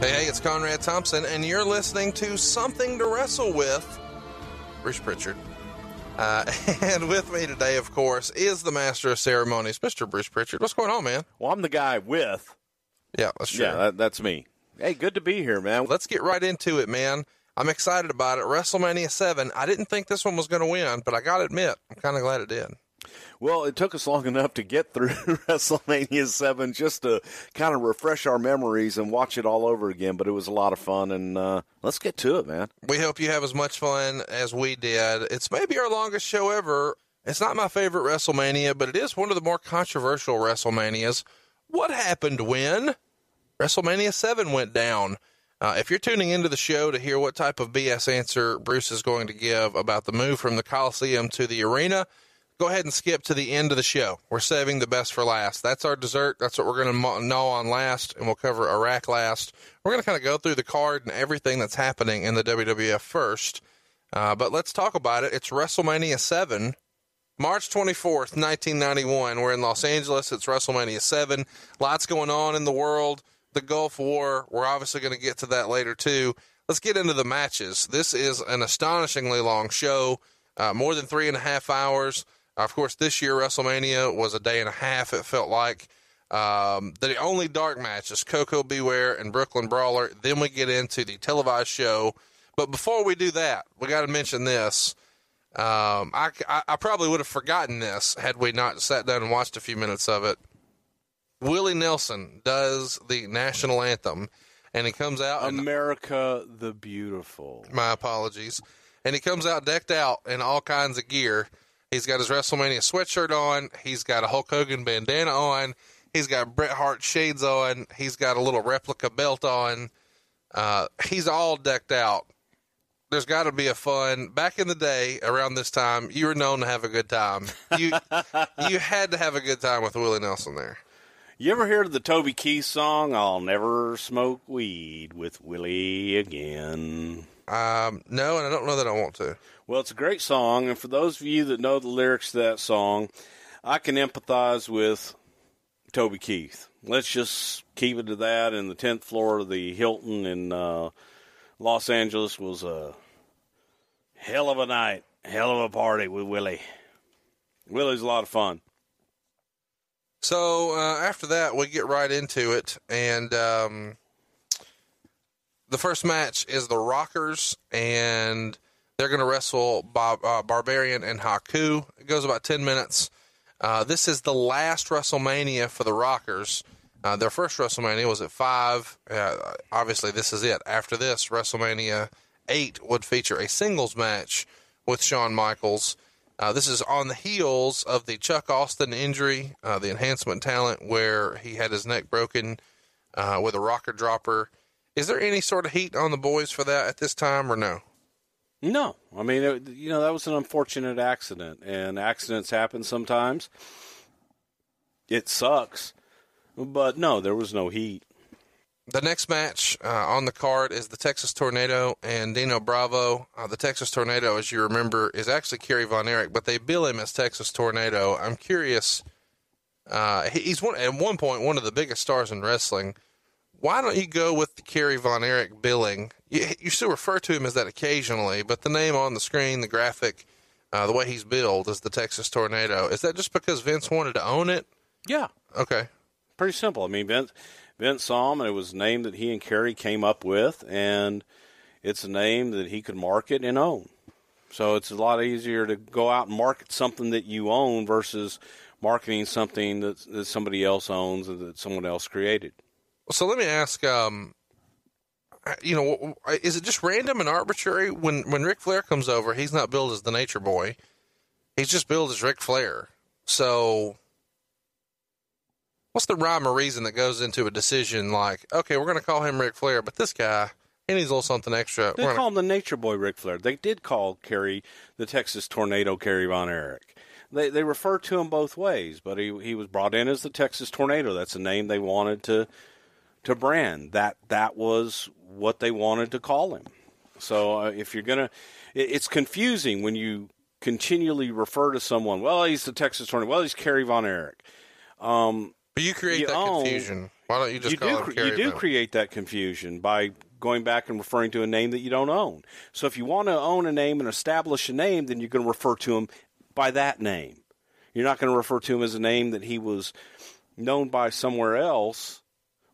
Hey, hey, it's Conrad Thompson, and you're listening to Something to Wrestle with Bruce Pritchard. Uh, and with me today, of course, is the Master of Ceremonies, Mr. Bruce Pritchard. What's going on, man? Well, I'm the guy with. Yeah, that's true. Yeah, that, that's me. Hey, good to be here, man. Let's get right into it, man. I'm excited about it. WrestleMania 7. I didn't think this one was going to win, but I got to admit, I'm kind of glad it did. Well, it took us long enough to get through WrestleMania 7 just to kind of refresh our memories and watch it all over again, but it was a lot of fun, and uh, let's get to it, man. We hope you have as much fun as we did. It's maybe our longest show ever. It's not my favorite WrestleMania, but it is one of the more controversial WrestleManias. What happened when WrestleMania 7 went down? Uh, if you're tuning into the show to hear what type of BS answer Bruce is going to give about the move from the Coliseum to the arena, go ahead and skip to the end of the show. We're saving the best for last. That's our dessert. That's what we're going to gnaw on last, and we'll cover Iraq last. We're going to kind of go through the card and everything that's happening in the WWF first. Uh, but let's talk about it. It's WrestleMania 7, March 24th, 1991. We're in Los Angeles. It's WrestleMania 7. Lots going on in the world. The Gulf War. We're obviously going to get to that later, too. Let's get into the matches. This is an astonishingly long show, uh, more than three and a half hours. Of course, this year WrestleMania was a day and a half. It felt like um, the only dark match is Koko B. Ware and Brooklyn Brawler. Then we get into the televised show. But before we do that, we got to mention this. Um, I, I, I probably would have forgotten this had we not sat down and watched a few minutes of it. Willie Nelson does the national anthem, and he comes out. and- America the Beautiful. my apologies. And he comes out decked out in all kinds of gear. He's got his WrestleMania sweatshirt on. He's got a Hulk Hogan bandana on. He's got Bret Hart shades on. He's got a little replica belt on. Uh, he's all decked out. There's got to be a fun. Back in the day, around this time, you were known to have a good time. You you had to have a good time with Willie Nelson there. You ever heard of the Toby Keith song, I'll Never Smoke Weed with Willie Again? Um, no, and I don't know that I want to. Well, it's a great song, and for those of you that know the lyrics to that song, I can empathize with Toby Keith. Let's just keep it to that. And the tenth floor of the Hilton in uh, Los Angeles was a hell of a night, hell of a party with Willie. Willie's a lot of fun. So uh, after that, we get right into it, and um, the first match is the Rockers, and they're going to wrestle Bob, uh, Barbarian and Haku. It goes about ten minutes. Uh, this is the last WrestleMania for the Rockers. Uh, their first WrestleMania was at five. Uh, obviously, this is it. After this, WrestleMania eight would feature a singles match with Shawn Michaels. Uh, this is on the heels of the Chuck Austin injury, uh, the enhancement talent, where he had his neck broken uh, with a rocker dropper. Is there any sort of heat on the boys for that at this time, or no? No, I mean, it, you know, that was an unfortunate accident, and accidents happen sometimes. It sucks, but no, there was no heat. the next match uh, on the card is the Texas Tornado and Dino Bravo. Uh, the Texas Tornado, as you remember, is actually Kerry Von Erich, but they bill him as Texas Tornado. I'm curious. Uh, he's one at one point one of the biggest stars in wrestling. Why don't you go with the Kerry Von Erich billing? You, you still refer to him as that occasionally, but the name on the screen, the graphic, uh, the way he's billed is the Texas Tornado. Is that just because Vince wanted to own it? Yeah, Okay. pretty simple. I mean, Vince, Vince saw him, and it was a name that he and Kerry came up with, and it's a name that he could market and own. So it's a lot easier to go out and market something that you own versus marketing something that, that somebody else owns or that someone else created. So let me ask, um, you know, is it just random and arbitrary when when Ric Flair comes over? He's not billed as the Nature Boy; he's just billed as Ric Flair. So, what's the rhyme or reason that goes into a decision like, okay, we're going to call him Ric Flair, but this guy he needs a little something extra. They We're call gonna- him the Nature Boy Ric Flair. They did call Kerry the Texas Tornado Kerry Von Erich. They they refer to him both ways, but he he was brought in as the Texas Tornado. That's a name they wanted to to brand. That that was what they wanted to call him. So uh, if you're gonna, it, it's confusing when you continually refer to someone. Well, he's the Texas Tornado. Well, he's Kerry Von Erich. but you create you that own- confusion. Why don't you just you call do him Kerry you do Von- create that confusion by going back and referring to a name that you don't own. So if you want to own a name and establish a name, then you're going to refer to him by that name. You're not going to refer to him as a name that he was known by somewhere else,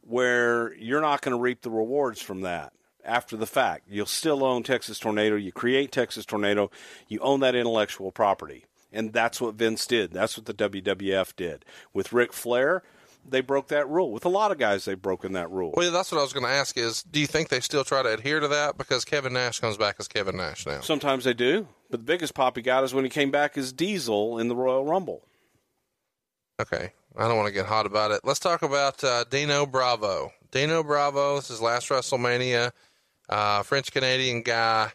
where you're not going to reap the rewards from that after the fact. You'll still own Texas Tornado. You create Texas Tornado. You own that intellectual property. And that's what Vince did. That's what the WWF did. With Ric Flair, they broke that rule. With a lot of guys, they've broken that rule. Well, that's what I was going to ask. Is do you think they still try to adhere to that because Kevin Nash comes back as Kevin Nash now? Sometimes they do. But the biggest pop he got is when he came back as Diesel in the Royal Rumble. Okay. I don't want to get hot about it. Let's talk about uh, Dino Bravo. Dino Bravo, this is last WrestleMania. Uh, French Canadian guy,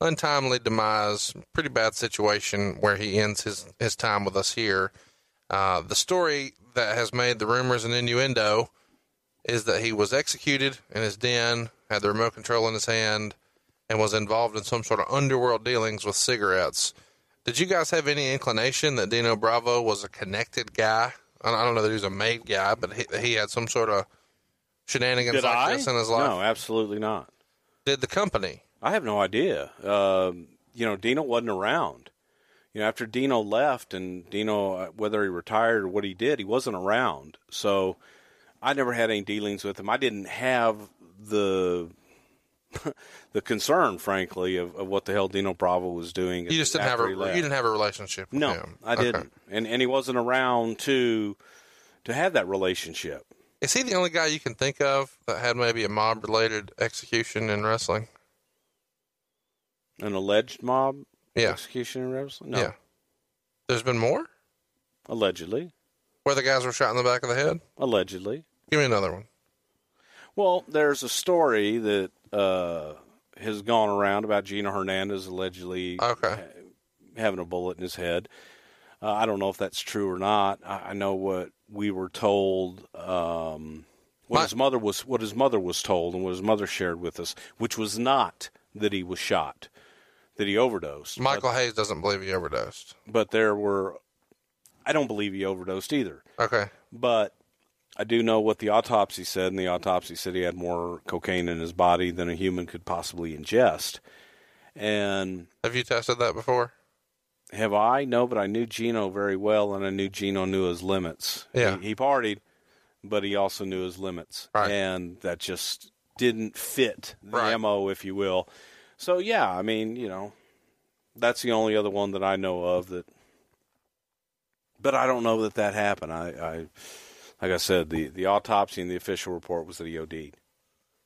untimely demise, pretty bad situation where he ends his, his time with us here. Uh, the story that has made the rumors and innuendo is that he was executed in his den, had the remote control in his hand, and was involved in some sort of underworld dealings with cigarettes. Did you guys have any inclination that Dino Bravo was a connected guy? I I don't know that he was a made guy, but he, he had some sort of shenanigans Did like I? this in his life. No, absolutely not. Did the company? I have no idea. Um, you know, Dino wasn't around. You know, after Dino left and Dino, uh, whether he retired or what he did, he wasn't around. So I never had any dealings with him. I didn't have the the concern, frankly, of, of what the hell Dino Bravo was doing. You just didn't have a you didn't have a relationship with No, him. I Okay. didn't, and and he wasn't around to to have that relationship. Is he the only guy you can think of that had maybe a mob related execution in wrestling? An alleged mob Yeah. execution in wrestling? No, Yeah. There's been more allegedly, where the guys were shot in the back of the head. allegedly. Give me another one. Well, there's a story that uh, has gone around about Gino Hernandez allegedly Okay. having a bullet in his head. Uh, I don't know if that's true or not. I, I know what we were told. Um, what My- his mother was, what his mother was told, and what his mother shared with us, which was not that he was shot, that he overdosed. Michael Hayes doesn't believe he overdosed. but, but there were. I don't believe he overdosed either. Okay. But I do know what the autopsy said, and the autopsy said he had more cocaine in his body than a human could possibly ingest. And Have you tested that before? have I? No, but I knew Gino very well, and I knew Gino knew his limits. Yeah. He, he partied, but he also knew his limits. Right. And that just didn't fit the Right. MO, if you will. So, yeah, I mean, you know, that's the only other one that I know of that. But I don't know that that happened. I, I like I said, the, the autopsy and the official report was that he OD'd.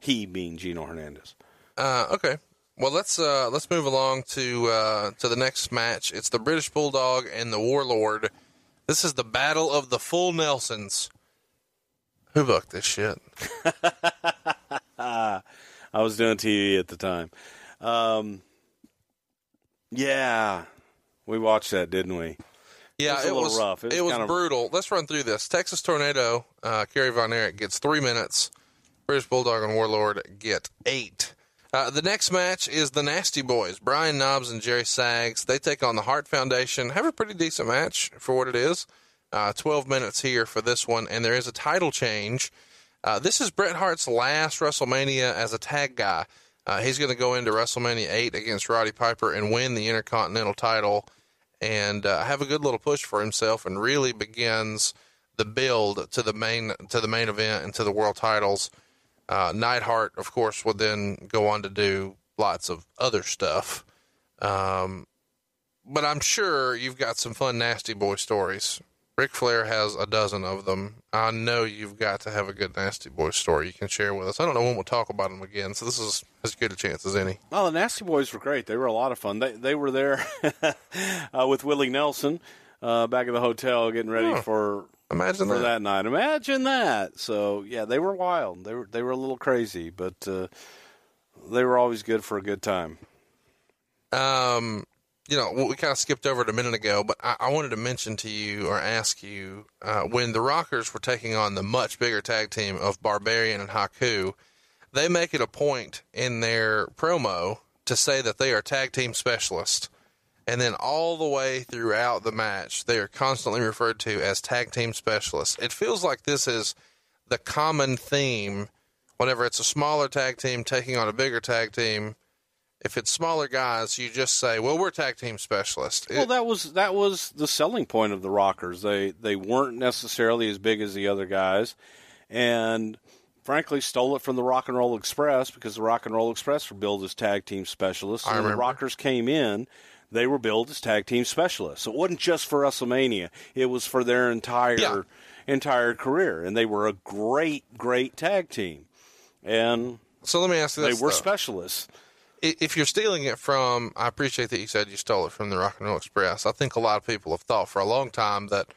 He being Gino Hernandez. Uh, okay. Well, let's uh, let's move along to uh, to the next match. It's the British Bulldog and the Warlord. This is the Battle of the Full Nelsons. Who booked this shit? I was doing TV at the time. Um, yeah, we watched that, didn't we? Yeah, It was a little was rough. It It was was, kind of- brutal. Let's run through this. Texas Tornado. Uh, Kerry Von Erich gets three minutes. British Bulldog and Warlord get eight. Uh, the next match is the Nasty Boys, Brian Knobbs and Jerry Sags. They take on the Hart Foundation. Have a pretty decent match for what it is. Uh, 12 minutes here for this one, and there is a title change. Uh, this is Bret Hart's last WrestleMania as a tag guy. Uh, he's going to go into WrestleMania 8 against Roddy Piper and win the Intercontinental title and uh, have a good little push for himself and really begins the build to the main to the main event and to the world titles. Uh, Neidhart, of course, would then go on to do lots of other stuff. Um, but I'm sure you've got some fun Nasty Boy stories. Ric Flair has a dozen of them. I know you've got to have a good Nasty Boy story you can share with us. I don't know when we'll talk about them again, so this is as good a chance as any. Oh, the Nasty Boys were great. They were a lot of fun. They they were there uh, with Willie Nelson uh, back at the hotel getting ready for Imagine for that. that night. Imagine that. So yeah, they were wild. They were they were a little crazy, but uh, they were always good for a good time. Um, you know, we kind of skipped over it a minute ago, but I, I wanted to mention to you or ask you uh, when the Rockers were taking on the much bigger tag team of Barbarian and Haku, they make it a point in their promo to say that they are tag team specialists. And then all the way throughout the match, they are constantly referred to as tag team specialists. It feels like this is the common theme whenever it's a smaller tag team taking on a bigger tag team. If it's smaller guys, you just say, "Well, we're tag team specialists." It- Well, that was that was the selling point of the Rockers. They they weren't necessarily as big as the other guys, and frankly stole it from the Rock and Roll Express because the Rock and Roll Express were billed as tag team specialists. I And when the. Rockers came in, they were billed as tag team specialists. So it wasn't just for WrestleMania; it was for their entire Yeah. entire career, and they were a great great tag team, and so let me ask you they were though. specialists. If you're stealing it from, I appreciate that you said you stole it from the Rock and Roll Express. I think a lot of people have thought for a long time that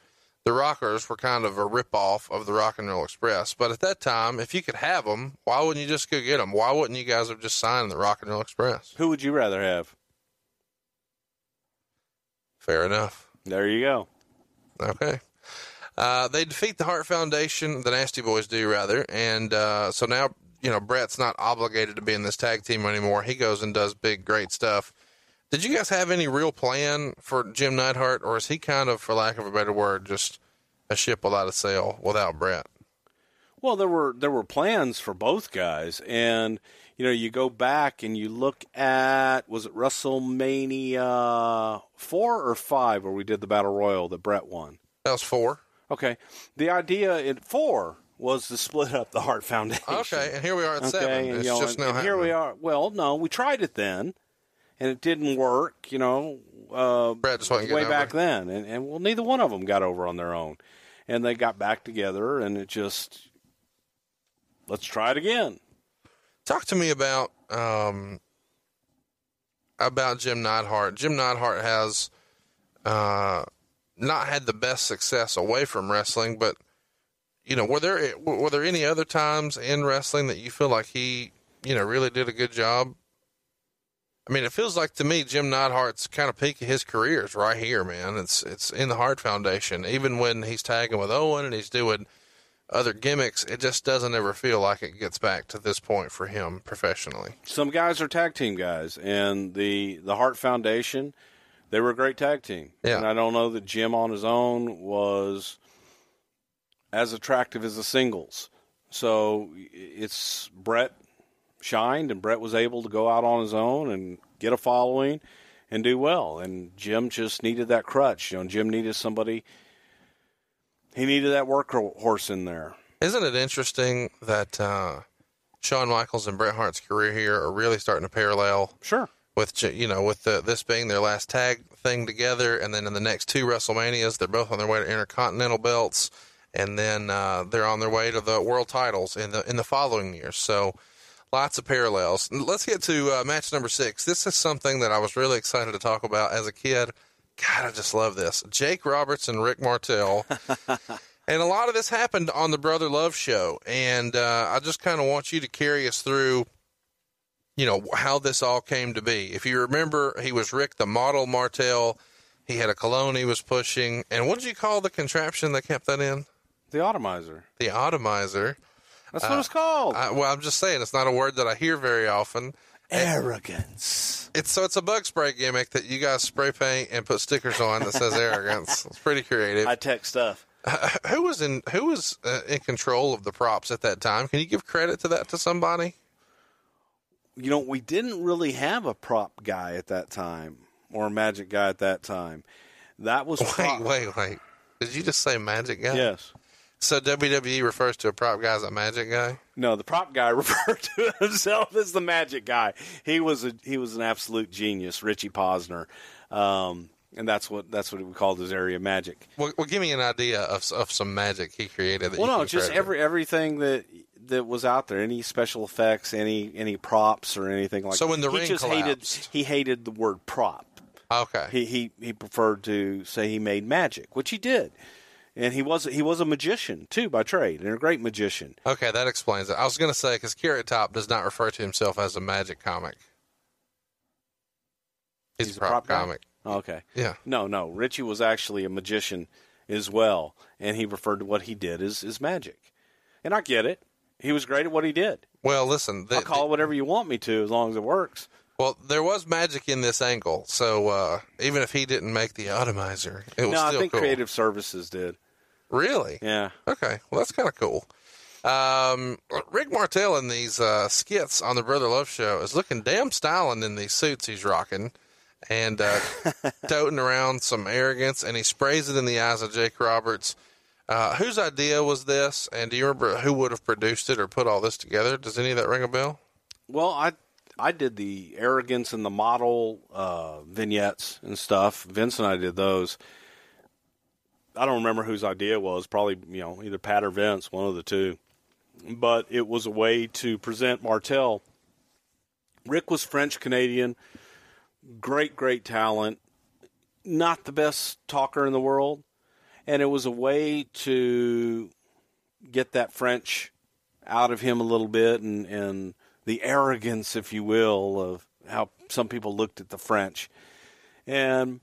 the Rockers were kind of a ripoff of the Rock and Roll Express. But at that time, if you could have them, why wouldn't you just go get them? Why wouldn't you guys have just signed the Rock and Roll Express? Who would you rather have? Fair enough. There you go. Okay. Uh, they defeat the Hart Foundation, the Nasty Boys do rather, and uh, so now you know Bret's not obligated to be in this tag team anymore. He goes and does big, great stuff. Did you guys have any real plan for Jim Neidhart, or is he kind of, for lack of a better word, just a ship without a sail without Bret? Well, there were there were plans for both guys, and you know, you go back and you look at was it WrestleMania four or five where we did the Battle Royal that Brett won. That was four. Okay, the idea in four was to split up the Hart Foundation. Okay, and here we are at Okay, seven. and, It's you know, just and- now and here we are. Well, no, we tried it then, and it didn't work. You know, uh, Bret just way back over. then, and, and well, neither one of them got over on their own, and they got back together, and it just let's try it again. Talk to me about um, about Jim Neidhart. Jim Neidhart has uh, not had the best success away from wrestling, but you know, were there were there any other times in wrestling that you feel like he, you know, really did a good job? I mean, it feels like to me Jim Neidhart's kind of peak of his career is right here, man. It's it's in the Hart Foundation. Even when he's tagging with Owen and he's doing other gimmicks, it just doesn't ever feel like it gets back to this point for him professionally. Some guys are tag team guys, and the the Hart Foundation, they were a great tag team. Yeah. And I don't know that Jim on his own was as attractive as the singles. So it's Bret shined, and Bret was able to go out on his own and get a following and do well. And Jim just needed that crutch. You know, Jim needed somebody. He needed that workhorse in there. Isn't it interesting that uh, Shawn Michaels and Bret Hart's career here are really starting to parallel Sure. with you know with the, this being their last tag thing together, and then in the next two WrestleManias, they're both on their way to Intercontinental belts, and then uh, they're on their way to the World titles in the in the following years. So lots of parallels. Let's get to uh, match number six. This is something that I was really excited to talk about as a kid. God, I just love this. Jake Roberts and Rick Martel. And a lot of this happened on the Brother Love show. And uh, I just kind of want you to carry us through, you know, how this all came to be. If you remember, he was Rick the model Martel. He had a cologne he was pushing. And what did you call the contraption that kept that in? The Atomizer. The atomizer. That's what it's called. I, well, I'm just saying it's not a word that I hear very often. Arrogance. It's so it's a bug spray gimmick that you guys spray paint and put stickers on that says arrogance. It's pretty creative. High tech stuff. who was in who was uh, in control of the props at that time? Can you give credit to that to somebody? You know, we didn't really have a prop guy at that time or a magic guy at that time. That was Wait, prop- wait, wait. Did you just say magic guy? Yes. So WWE refers to a prop guy as a magic guy. No, the prop guy referred to himself as the magic guy. He was a he was an absolute genius, Richie Posner, um, and that's what that's what we called his area of magic. Well, well, give me an idea of of some magic he created. That Well, no, just every everything that that was out there, any special effects, any any props or anything like. That. So when the he ring just collapsed- hated he hated the word prop. Okay. He he he preferred to say he made magic, which he did, and he was he was a magician too by trade, and a great magician. Okay, that explains it. I was going to say because Carrot Top does not refer to himself as a magic comic. He's, He's a prop, guy? comic. Oh, okay. Yeah. No, no. Richie was actually a magician as well, and he referred to what he did as, as magic. And I get it. He was great at what he did. Well, listen. The, I'll call it whatever you want me to as long as it works. Well, there was magic in this angle, so uh, even if he didn't make the atomizer, it was No, I think cool. Creative Services did. Really? Yeah. Okay, well that's kind of cool. Um, Rick Martel in these uh, skits on the Brother Love Show is looking damn styling in these suits he's rocking, and uh, toting around some arrogance, and he sprays it in the eyes of Jake Roberts. Uh, whose idea was this? And do you remember who would have produced it or put all this together? Does any of that ring a bell? Well, I I did the arrogance and the model uh, vignettes and stuff. Vince and I did those. I don't remember whose idea it was. Probably you know either Pat or Vince, one of the two. But it was a way to present Martel. Rick was French Canadian, great great talent, not the best talker in the world, and it was a way to get that French out of him a little bit and and the arrogance, if you will, of how some people looked at the French, and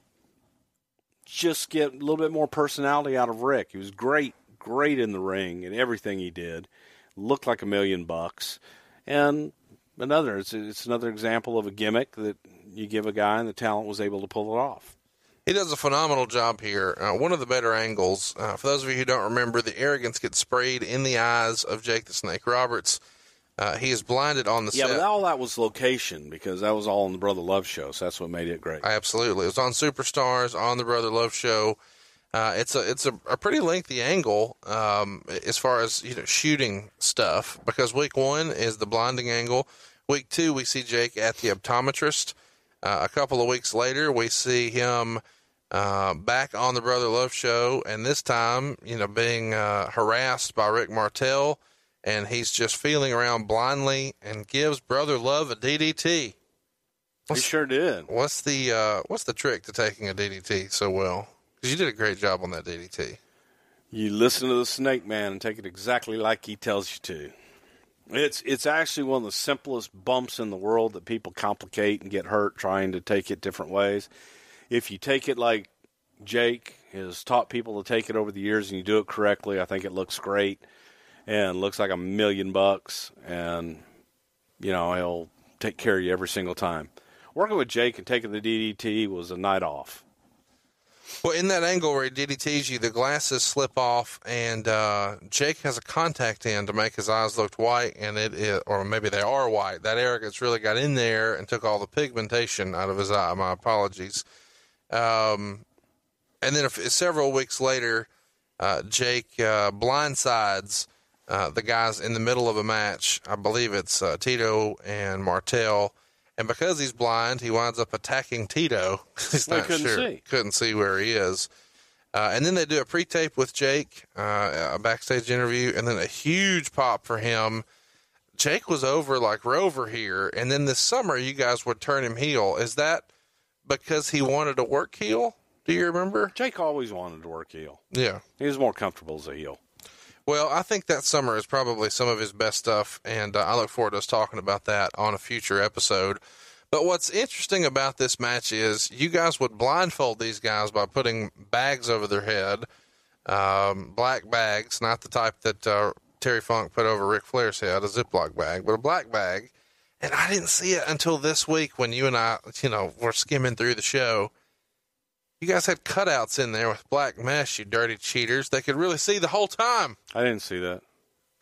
just get a little bit more personality out of Rick. He was great, great in the ring and everything he did. Looked like a million bucks, and another it's it's another example of a gimmick that you give a guy and the talent was able to pull it off. He does a phenomenal job here. Uh, one of the better angles. Uh, for those of you who don't remember, the arrogance gets sprayed in the eyes of Jake the Snake Roberts. Uh, he is blinded on the Yeah, set. but all that was location because that was all in the Brother Love show, so that's what made it great. Absolutely, it was on Superstars on the Brother Love show. Uh, it's a it's a, a pretty lengthy angle um, as far as you know shooting stuff because week one is the blinding angle. Week two we see Jake at the optometrist. Uh, a couple of weeks later we see him uh, back on the Brother Love show, and this time you know being uh, harassed by Rick Martel, and he's just feeling around blindly and gives Brother Love a DDT. He sure did. What's the uh, what's the trick to taking a DDT so well? Because you did a great job on that DDT. You listen to the Snake Man and take it exactly like he tells you to. It's it's actually one of the simplest bumps in the world that people complicate and get hurt trying to take it different ways. If you take it like Jake has taught people to take it over the years and you do it correctly, I think it looks great and looks like a million bucks and you know, he'll take care of you every single time. Working with Jake and taking the DDT was a night off. Well, in that angle where he DDTs you, the glasses slip off, and uh, Jake has a contact in to make his eyes look white, and it is, or maybe they are white. That arrogance really got in there and took all the pigmentation out of his eye. My apologies. Um, and then if, several weeks later, uh, Jake uh, blindsides uh, the guys in the middle of a match. I believe it's uh, Tito and Martel. And because he's blind, he winds up attacking Tito. he's Well, not couldn't sure, see. couldn't see where he is. Uh, and then they do a pre-tape with Jake, uh, a backstage interview, and then a huge pop for him. Jake was over like Rover here, and then this summer you guys would turn him heel. Is that because he wanted to work heel? Do you remember? Jake always wanted to work heel. Yeah. He was more comfortable as a heel. Well, I think that summer is probably some of his best stuff, and uh, I look forward to us talking about that on a future episode. But what's interesting about this match is you guys would blindfold these guys by putting bags over their head, um, black bags, not the type that uh, Terry Funk put over Ric Flair's head, a Ziploc bag, but a black bag. And I didn't see it until this week when you and I, you know, were skimming through the show. You guys had cutouts in there with black mesh, you dirty cheaters. They could really see the whole time. I didn't see that.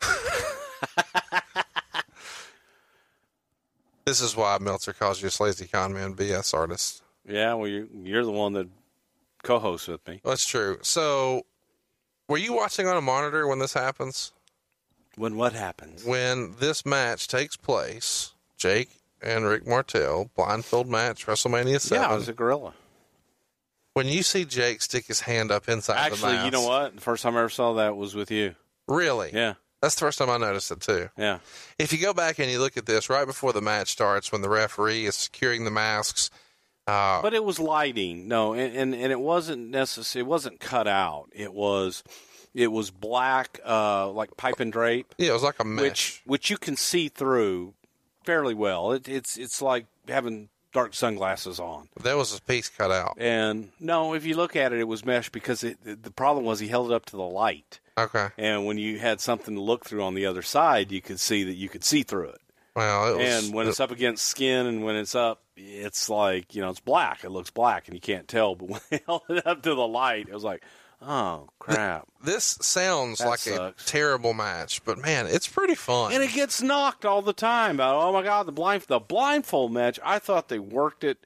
This is why Meltzer calls you a lazy con man BS artist. Yeah, well, you're, you're the one that co-hosts with me. That's true. So, were you watching on a monitor when this happens? When what happens? When this match takes place, Jake and Rick Martel, blindfold match, WrestleMania 7. Yeah, I was a gorilla. When you see Jake stick his hand up inside the Actually, mask, you know what? The first time I ever saw that was with you. Really? Yeah, That's the first time I noticed it, too. yeah. If you go back and you look at this right before the match starts, when the referee is securing the masks, uh, But it was lighting. No, and, and, and it wasn't necessary. It wasn't cut out. It was it was black, uh, like pipe and drape, yeah, it was like a mesh. which which you can see through fairly well. It, it's it's like having dark sunglasses on. That was a piece cut out. And no, if you look at it, it was mesh because it, the problem was he held it up to the light. Okay. And when you had something to look through on the other side, you could see that you could see through it. Well, it was. And when it's up against skin and when it's up, it's like, you know, it's black. It looks black and you can't tell. But when they held it up to the light, it was like, oh, crap. this sounds That like sucks. a terrible match, but man, it's pretty fun. And it gets knocked all the time about, oh my God, the blind the blindfold match. I thought they worked it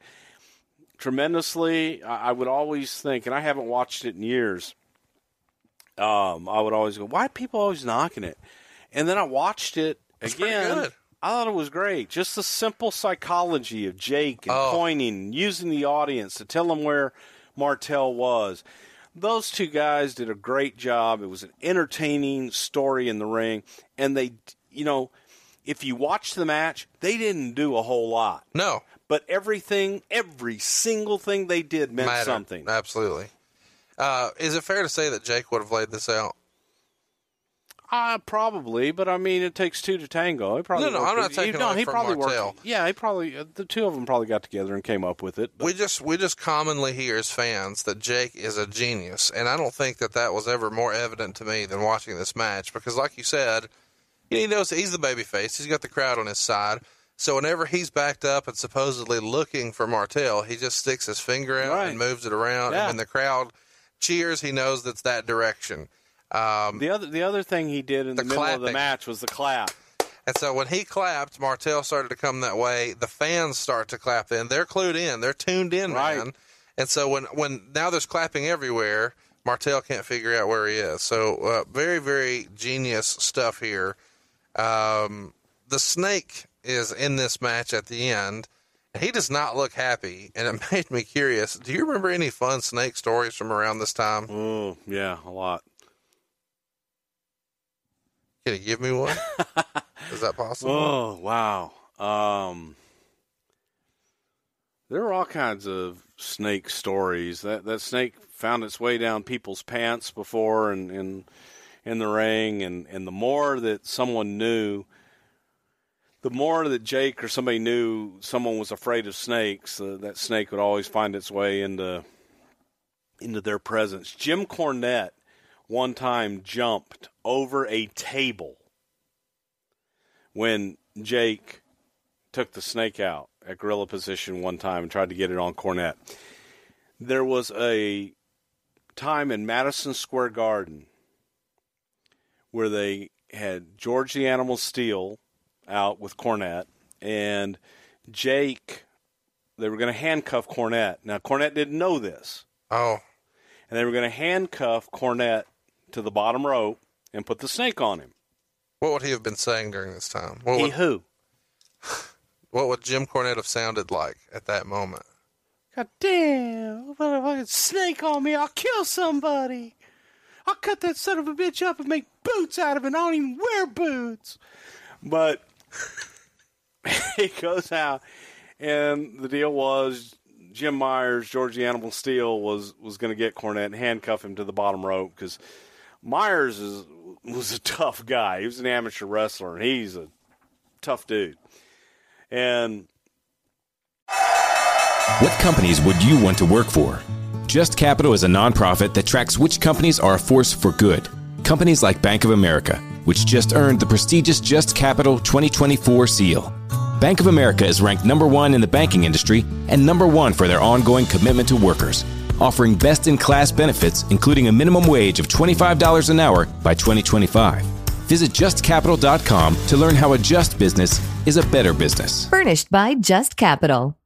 tremendously. I, I would always think, and I haven't watched it in years. Um, I would always go, why are people always knocking it? And then I watched it pretty again. good. I thought it was great. Just the simple psychology of Jake and Oh. pointing, using the audience to tell them where Martel was. Those two guys did a great job. It was an entertaining story in the ring, and they, you know, if you watch the match, they didn't do a whole lot, no, but everything, every single thing they did meant mattered. something. Absolutely. Uh, is it fair to say that Jake would have laid this out? Uh, probably, but I mean, it takes two to tango. He probably No, no, I'm not taking no, he from probably Martel. worked. Yeah, he probably uh, the two of them probably got together and came up with it. But We just we just commonly hear as fans that Jake is a genius, and I don't think that that was ever more evident to me than watching this match because, like you said, he knows he's the baby face. He's got the crowd on his side. So whenever he's backed up and supposedly looking for Martel, he just sticks his finger out Right. and moves it around, Yeah. and when the crowd cheers, he knows that's that direction. Um, the other the other thing he did in The the, middle of the match was the clap. And so when he clapped, Martel started to come that way. The fans start to clap then. They're clued in. They're tuned in, Right. man. And so when, when now there's clapping everywhere, Martel can't figure out where he is. So uh, very, very genius stuff here. Um, the snake is in this match at the end. He does not look happy, and it made me curious. Do you remember any fun snake stories from around this time? Oh yeah, a lot. Can you give me one? is that possible? Oh wow. Um, there are all kinds of snake stories. That that snake found its way down people's pants before, and in in the ring, and and the more that someone knew, the more that Jake or somebody knew someone was afraid of snakes, uh, that snake would always find its way into into their presence. Jim Cornette one time jumped over a table when Jake took the snake out at gorilla position one time and tried to get it on Cornette. There was a time in Madison Square Garden where they had George the Animal Steele out with Cornette and Jake. They were going to handcuff Cornette. Now Cornette didn't know this, Oh, and they were going to handcuff Cornette to the bottom rope and put the snake on him. what would he have been saying during this time? What He would, who? what would Jim Cornette have sounded like at that moment? God damn, put a fucking snake on me, I'll kill somebody. I'll cut that son of a bitch up and make boots out of it. I don't even wear boots. But he goes out, and the deal was Jim Myers, George the Animal Steele, was, was going to get Cornette and handcuff him to the bottom rope because Myers is, was a tough guy. He was an amateur wrestler, and he's a tough dude. And What companies would you want to work for? Just Capital is a nonprofit that tracks which companies are a force for good. Companies like Bank of America, which just earned the prestigious Just Capital 2024 seal. Bank of America is ranked number one in the banking industry and number one for their ongoing commitment to workers, offering best in class benefits, including a minimum wage of $25 an hour by 2025. Visit justcapital.com to learn how a just business is a better business. Furnished by Just Capital.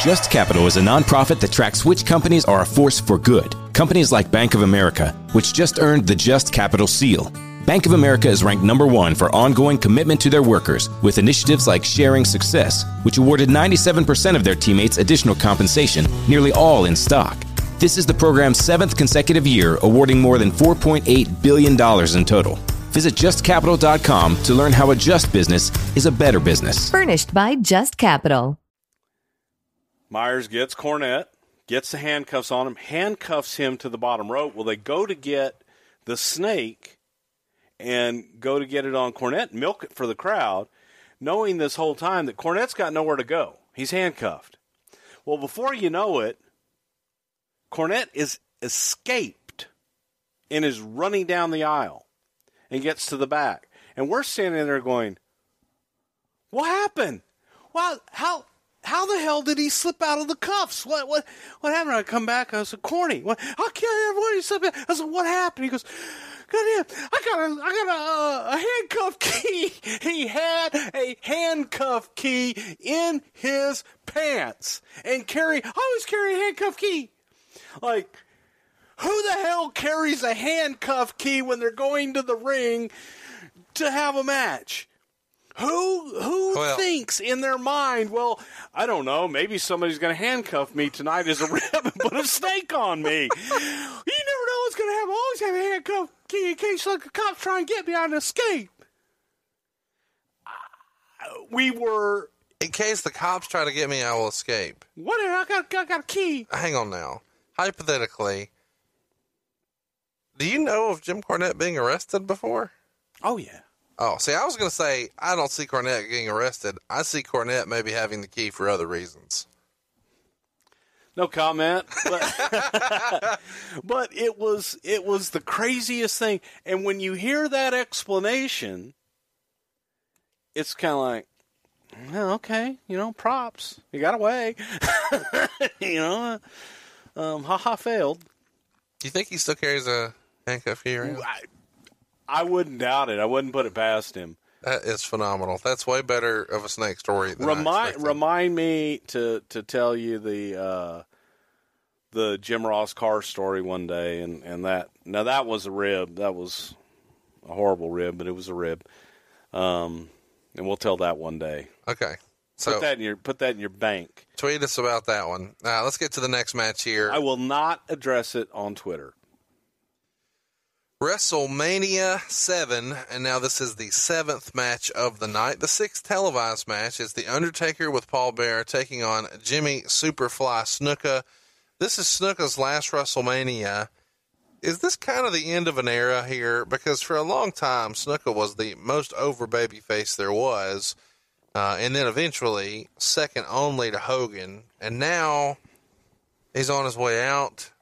Just Capital is a nonprofit that tracks which companies are a force for good. Companies like Bank of America, which just earned the Just Capital seal. Bank of America is ranked number one for ongoing commitment to their workers with initiatives like Sharing Success, which awarded 97% of their teammates additional compensation, nearly all in stock. This is the program's seventh consecutive year, awarding more than $4.8 billion in total. Visit justcapital.com to learn how a just business is a better business. Furnished by Just Capital. Myers gets Cornette, gets the handcuffs on him, handcuffs him to the bottom rope. Well, they go to get the snake and go to get it on Cornette, milk it for the crowd, knowing this whole time that Cornette's got nowhere to go. He's handcuffed. Well, before you know it, Cornette is escaped and is running down the aisle and gets to the back. And we're standing there going, What happened? Well, how how the hell did he slip out of the cuffs? What what what happened? I come back. I said, Corny. What? How can everybody slip out? I said, What happened? He goes, I got a I got a, uh, a handcuff key. He had a handcuff key in his pants and carry. I always carry a handcuff key. Like, who the hell carries a handcuff key when they're going to the ring to have a match? Who who Well- thinks in their mind? Well, I don't know. Maybe somebody's going to handcuff me tonight as a and put a snake on me. You never know what's going to happen. I always have a handcuff key in case like the cops try and get me on an escape. Uh, We were. In case the cops try to get me, I will escape. What? I got I got a key. Hang on now. Hypothetically, do you know of Jim Cornette being arrested before? Oh yeah. Oh, see, I was going to say I don't see Cornette getting arrested. I see Cornette maybe having the key for other reasons. No comment. But, but it was it was the craziest thing. And when you hear that explanation, it's kind of like, well, okay, you know, props. You got away. you know, um, haha, failed. Do you think he still carries a handcuff here? I, I wouldn't doubt it. I wouldn't put it past him. That is phenomenal. That's way better of a snake story Remind remind me to to tell you the uh, the Jim Ross car story one day, and and that now that was a rib. That was a horrible rib, but it was a rib. Um, and we'll tell that one day. Okay. So Put that in your put that in your bank. tweet us about that one. Now let's get to the next match here. I will not address it on Twitter. WrestleMania 7, and now this is the seventh match of the night. The sixth televised match is The Undertaker with Paul Bearer taking on Jimmy Superfly Snuka. This is Snuka's last WrestleMania. Is this kind of the end of an era here? Because for a long time, Snuka was the most over babyface there was, uh, and then eventually second only to Hogan. And now he's on his way out,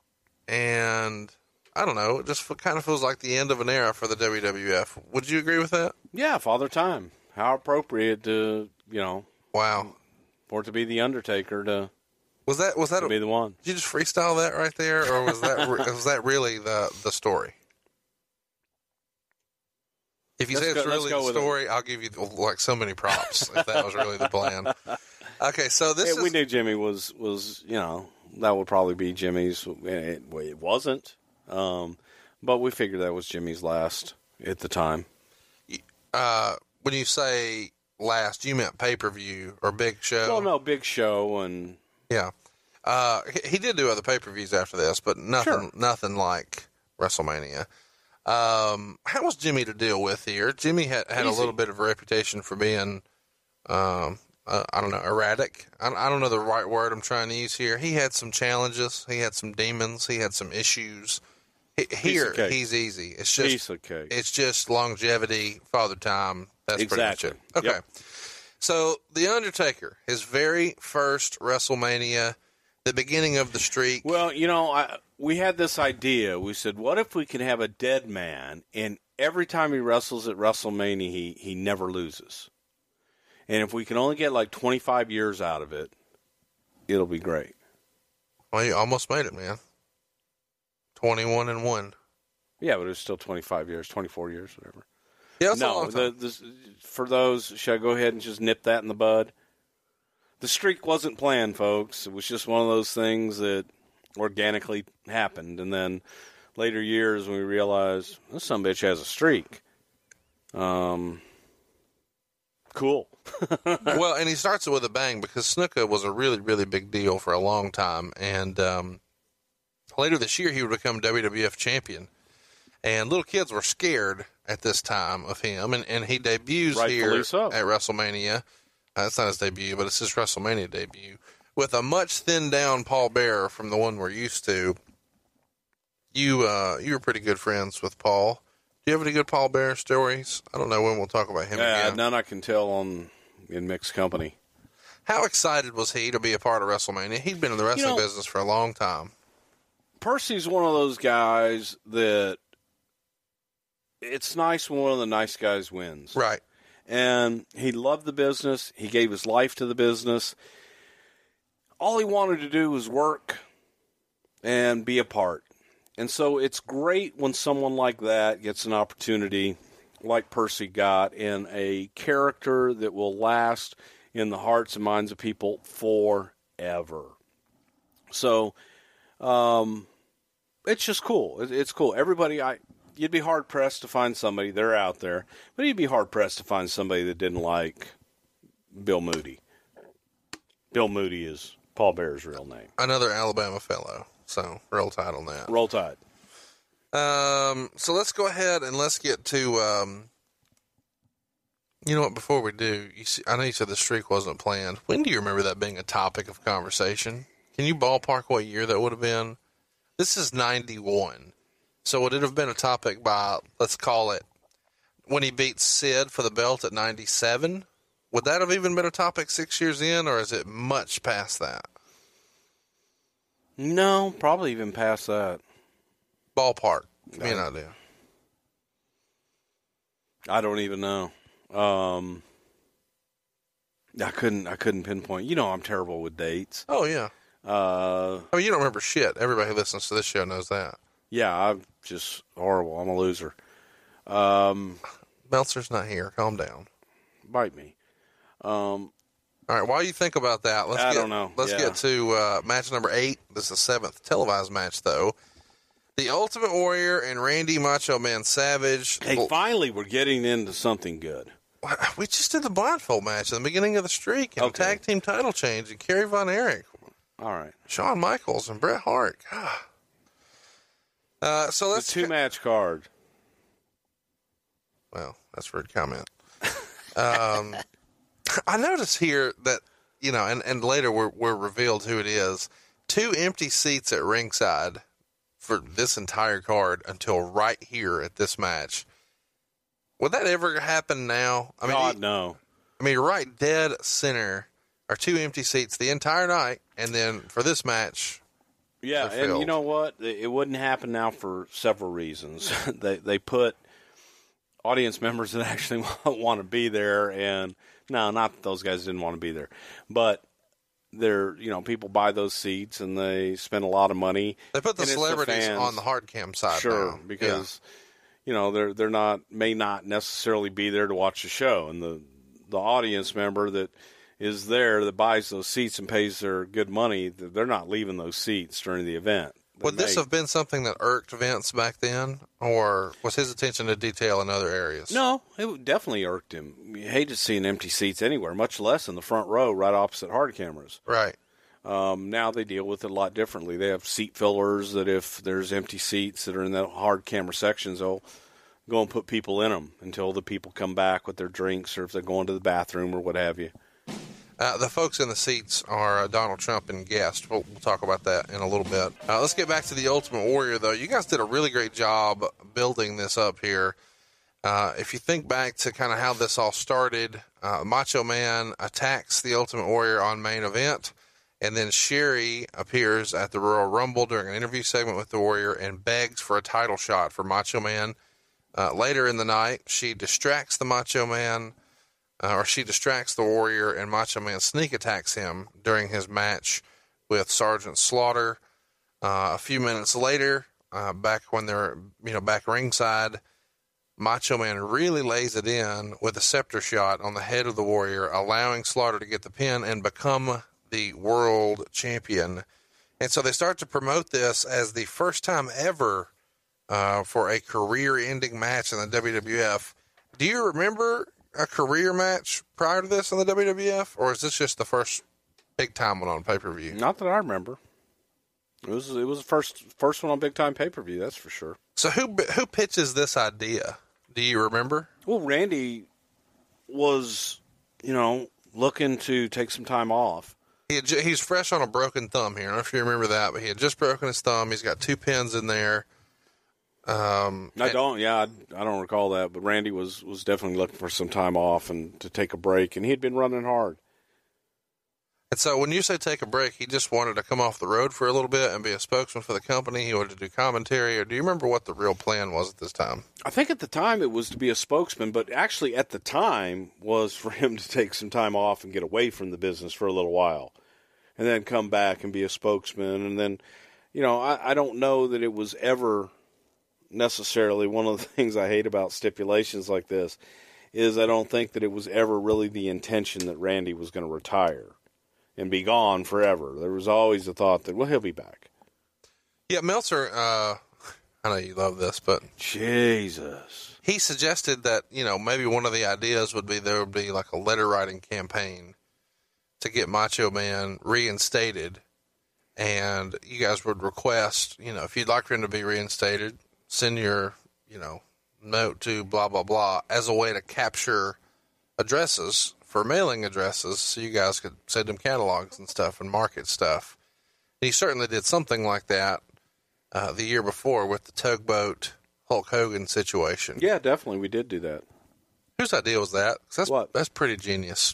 and I don't know. It just kind of feels like the end of an era for the WWF. Would you agree with that? Yeah, Father Time. How appropriate to you know Wow. for it to be the Undertaker to, Was that was that a, be the one. did you just freestyle that right there, or was that was that really the the story? If you Let's say it's go- let's really the it. story, I'll give you like so many props if that was really the plan. Okay, so this Yeah, is we knew Jimmy was was you know that would probably be Jimmy's. It, it wasn't, um, but we figured that was Jimmy's last at the time. uh, when you say last, you meant pay per view or big show. Well, no, Big Show and Yeah. Uh, he, did do other pay per views after this, but nothing, Sure. nothing like WrestleMania. Um, how was Jimmy to deal with here? Jimmy had, had a little bit of a reputation for being, um, uh, I don't know, erratic. I, I don't know the right word I'm trying to use here. He had some challenges. He had some demons. He had some issues. He, here, he's easy. It's just, piece of cake. it's just longevity, father time. That's Exactly. pretty much it. Okay. Yep. So the Undertaker, his very first WrestleMania, the beginning of the streak. Well, you know, I, we had this idea. We said, what if we could have a dead man and every time he wrestles at WrestleMania, he he never loses. And if we can only get like 25 years out of it, it'll be great. Well, you almost made it, man. 21 and 1. Yeah, but it was still 25 years, 24 years, whatever. Yeah, that's a no, long time. the, the, for those, should I go ahead and just nip that in the bud? The streak wasn't planned, folks. It was just one of those things that organically happened. And then later years, when we realized this some bitch has a streak. Um, cool. well, and he starts it with a bang because Snuka was a really, really big deal for a long time. And um, later this year, he would become WWF champion. And little kids were scared at this time of him. And, and he debuts Rightfully here so. at WrestleMania. Uh, it's not his debut, but it's his WrestleMania debut with a much thinned down Paul Bearer from the one we're used to. You uh, you were pretty good friends with Paul. Do you have any good Paul Bearer stories? I don't know when we'll talk about him Yeah, again. none I can tell on in mixed company. How excited was he to be a part of WrestleMania? He'd been in the wrestling know- business for a long time. Percy's one of those guys that it's nice when one of the nice guys wins. Right. and he loved the business. He gave his life to the business. All he wanted to do was work and be a part. And so it's great when someone like that gets an opportunity, like Percy got, in a character that will last in the hearts and minds of people forever. So, um, it's just cool. It's cool. Everybody, I you'd be hard pressed to find somebody. They're out there, but you'd be hard pressed to find somebody that didn't like Bill Moody. Bill Moody is Paul Bearer's real name. Another Alabama fellow. So roll tide on that. Roll Tide. Um, so let's go ahead and let's get to. Um, you know what? Before we do, you see, I know you said the streak wasn't planned. When do you remember that being a topic of conversation? Can you ballpark what year that would have been? This is ninety one. So would it have been a topic by let's call it when he beat Sid for the belt at ninety seven? Would that have even been a topic six years in, or is it much past that? No, probably even past that. Ballpark. Give me an idea. I don't even know. Um, I couldn't. I couldn't pinpoint. You know, I'm terrible with dates. Oh yeah. Uh, I mean, you don't remember shit. Everybody who listens to this show knows that. yeah, I'm just horrible. I'm a loser. Um, Meltzer's not here. Calm down. bite me. Um, All right. While you think about that, let's I get, don't know. Let's Yeah. get to uh, match number eight. This is the seventh televised match, though. The Ultimate Warrior and Randy Macho Man Savage. hey, Well, finally, we're getting into something good. we just did the blindfold match at the beginning of the streak and Okay. tag team title change and Kerry Von Erich, All right, Shawn Michaels, and Bret Hart. God. Uh, so the let's two match card. Well, that's a rude comment. um, I notice here that you know, and, and later we're we're revealed who it is. Two empty seats at ringside for this entire card until right here at this match. Would that ever happen now? I mean, God no. I mean, right dead center are two empty seats the entire night, and then for this match, Yeah, and you know what? It wouldn't happen now for several reasons. they they put audience members that actually want to be there, and no, not that those guys didn't want to be there, but they're you know people buy those seats and they spend a lot of money. they put the it's the celebrities on the hard cam side. Sure, now. because you know they're they're not may not necessarily be there to watch the show, and the the audience member that is there that buys those seats and pays their good money, they're not leaving those seats during the event. They Would this have been something that irked Vince back then, or was his attention to detail in other areas? No, it definitely irked him. You hated seeing empty seats anywhere, much less in the front row, right opposite hard cameras. Right. Um, now they deal with it a lot differently. They have seat fillers that if there's empty seats that are in the hard camera sections, they'll go and put people in them until the people come back with their drinks or if they're going to the bathroom or what have you. Uh, the folks in the seats are uh, Donald Trump and guest. We'll, we'll talk about that in a little bit. Uh, let's get back to the Ultimate Warrior, though. You guys did a really great job building this up here. Uh, if you think back to kind of how this all started, uh, Macho Man attacks the Ultimate Warrior on main event, and then Sherri appears at the Royal Rumble during an interview segment with the Warrior and begs for a title shot for Macho Man. Uh, later in the night, she distracts the Macho Man, uh, or she distracts the Warrior, and Macho Man sneak attacks him during his match with Sergeant Slaughter. Uh, a few minutes later, uh, back when they're you know back ringside, Macho Man really lays it in with a scepter shot on the head of the Warrior, allowing Slaughter to get the pin and become the world champion. And so they start to promote this as the first time ever uh, for a career-ending match in the WWF. Do you remember a career match prior to this in the WWF, or is this just the first big time one on pay-per-view? Not that I remember. It was it was the first first one on big time pay per view. That's for sure. So who who pitches this idea? Do you remember? Well, Randy was, you know, looking to take some time off. He had, he's fresh on a broken thumb here. I don't know if you remember that, but he had just broken his thumb. He's got two pins in there. Um, I don't. Yeah, I, I don't recall that. But Randy was was definitely looking for some time off and to take a break, and he had been running hard. And so when you say take a break, he just wanted to come off the road for a little bit and be a spokesman for the company. He wanted to do commentary. Or do you remember what the real plan was at this time? I think at the time it was to be a spokesman, but actually at the time was for him to take some time off and get away from the business for a little while, and then come back and be a spokesman. And then, you know, I, I don't know that it was ever necessarily one of the things I hate about stipulations like this is I don't think that it was ever really the intention that Randy was going to retire and be gone forever. There was always the thought that, well, he'll be back. Yeah, Meltzer, uh, I know you love this, but Jesus. he suggested that, you know, maybe one of the ideas would be there would be like a letter writing campaign to get Macho Man reinstated. And you guys would request, you know, if you'd like for him to be reinstated, send your, you know, note to blah, blah, blah as a way to capture addresses for mailing addresses so you guys could send them catalogs and stuff and market stuff. And he certainly did something like that uh, the year before with the tugboat Hulk Hogan situation. Yeah, definitely. We did do that. Whose idea was that? 'Cause that's What? that's pretty genius.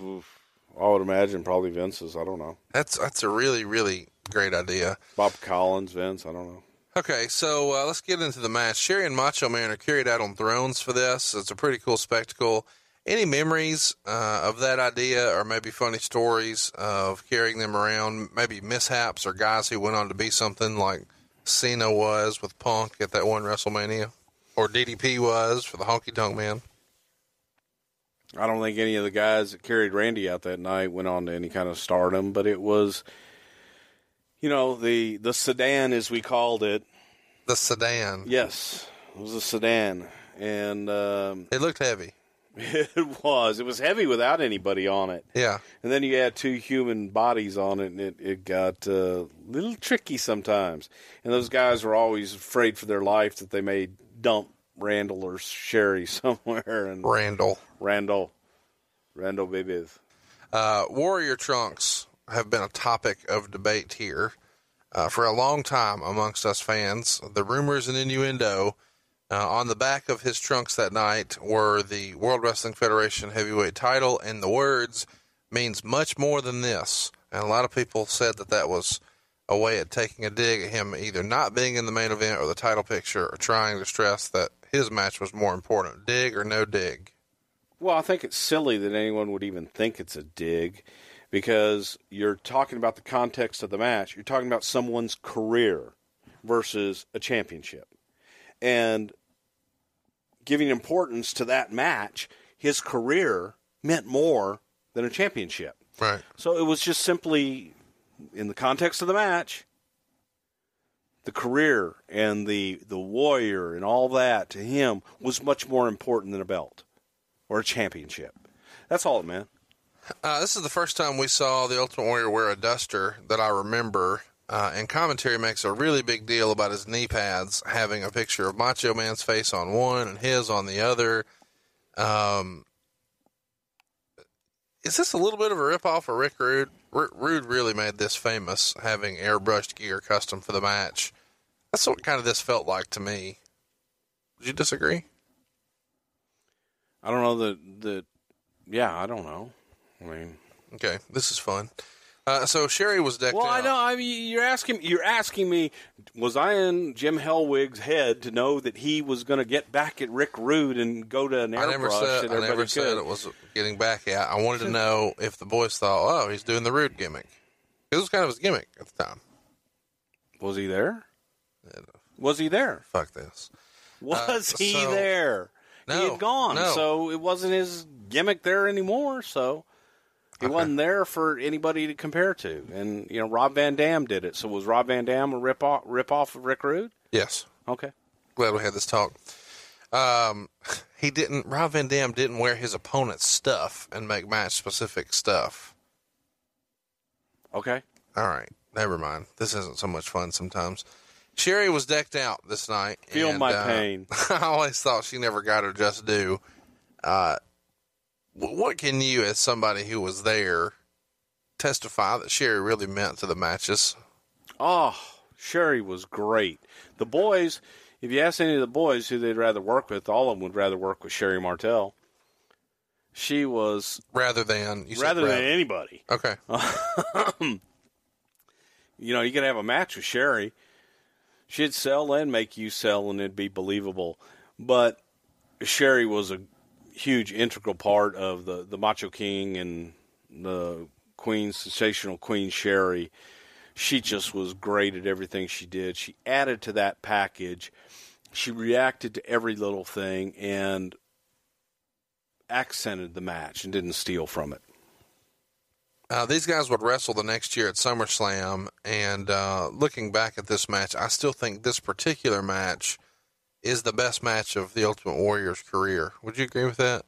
Oof. I would imagine probably Vince's. I don't know. That's that's a really really great idea. Bob Collins, Vince. I don't know. Okay, so uh, let's get into the match. Sherri and Macho Man are carried out on thrones for this. It's a pretty cool spectacle. Any memories uh, of that idea, or maybe funny stories of carrying them around? Maybe mishaps or guys who went on to be something like Cena was with Punk at that one WrestleMania, or DDP was for the Honky Tonk Man. I don't think any of the guys that carried Randy out that night went on to any kind of stardom, but it was, you know, the the sedan as we called it. The sedan. Yes, it was a sedan, and um, It looked heavy. it was. It was heavy without anybody on it, Yeah. and then you add two human bodies on it, and it it got uh, a little tricky sometimes. And those guys were always afraid for their life that they may dump Randall or Sherri somewhere, and Randall. Randall, Randall babies. Uh, warrior trunks have been a topic of debate here uh, for a long time amongst us fans. The rumors and innuendo uh, on the back of his trunks that night were the World Wrestling Federation heavyweight title, and the words means much more than this. And a lot of people said that that was a way of taking a dig at him either not being in the main event or the title picture, or trying to stress that his match was more important. Dig or no dig. Well, I think it's silly that anyone would even think it's a dig because you're talking about the context of the match. You're talking about someone's career versus a championship. And giving importance to that match, his career meant more than a championship. Right. So it was just simply in the context of the match, the career and the the warrior and all that to him was much more important than a belt or a championship. That's all it meant. Uh, this is the first time we saw the Ultimate Warrior wear a duster that I remember. Uh, and commentary makes a really big deal about his knee pads having a picture of Macho Man's face on one and his on the other. Um, is this a little bit of a ripoff of Rick Rude? R- Rude really made this famous, having airbrushed gear custom for the match. That's what kind of this felt like to me. Would you disagree? I don't know that that yeah, I don't know. I mean, Okay, this is fun. Uh, so Sherri was decked Well, out. I know. I mean, you're asking. You're asking me. Was I in Jim Hellwig's head to know that he was going to get back at Rick Rude and go to an airbrush? I never said. that I everybody never could? said it was getting back at. I wanted to know if the boys thought, "Oh, he's doing the rude gimmick." It was kind of his gimmick at the time. Was he there? Was he there? Fuck this. Was he Uh, so- there? he had gone, no. so it wasn't his gimmick there anymore. So he wasn't there for anybody to compare to. And you know, Rob Van Dam did it. So was Rob Van Dam a rip off, rip off of Rick Rude? Yes. Okay. Glad we had this talk. Um, he didn't. Rob Van Dam didn't wear his opponent's stuff and make match specific stuff. Okay. All right, never mind. This isn't so much fun sometimes. Sherri was decked out this night. Feel and, my uh, pain. I always thought she never got her just due. Uh, what can you, as somebody who was there, testify that Sherri really meant to the matches? Oh, Sherri was great. The boys, if you ask any of the boys who they'd rather work with, all of them would rather work with Sherri Martel. She was Rather than you said rather than anybody. Okay. You know, you could have a match with Sherri. She'd sell and make you sell, and it'd be believable. But Sherri was a huge integral part of the the Macho King and the Queen, sensational Queen Sherri. She just was great at everything she did. She added to that package. She reacted to every little thing and accented the match and didn't steal from it. Uh, these guys would wrestle the next year at SummerSlam, and uh, looking back at this match, I still think this particular match is the best match of the Ultimate Warrior's career. Would you agree with that?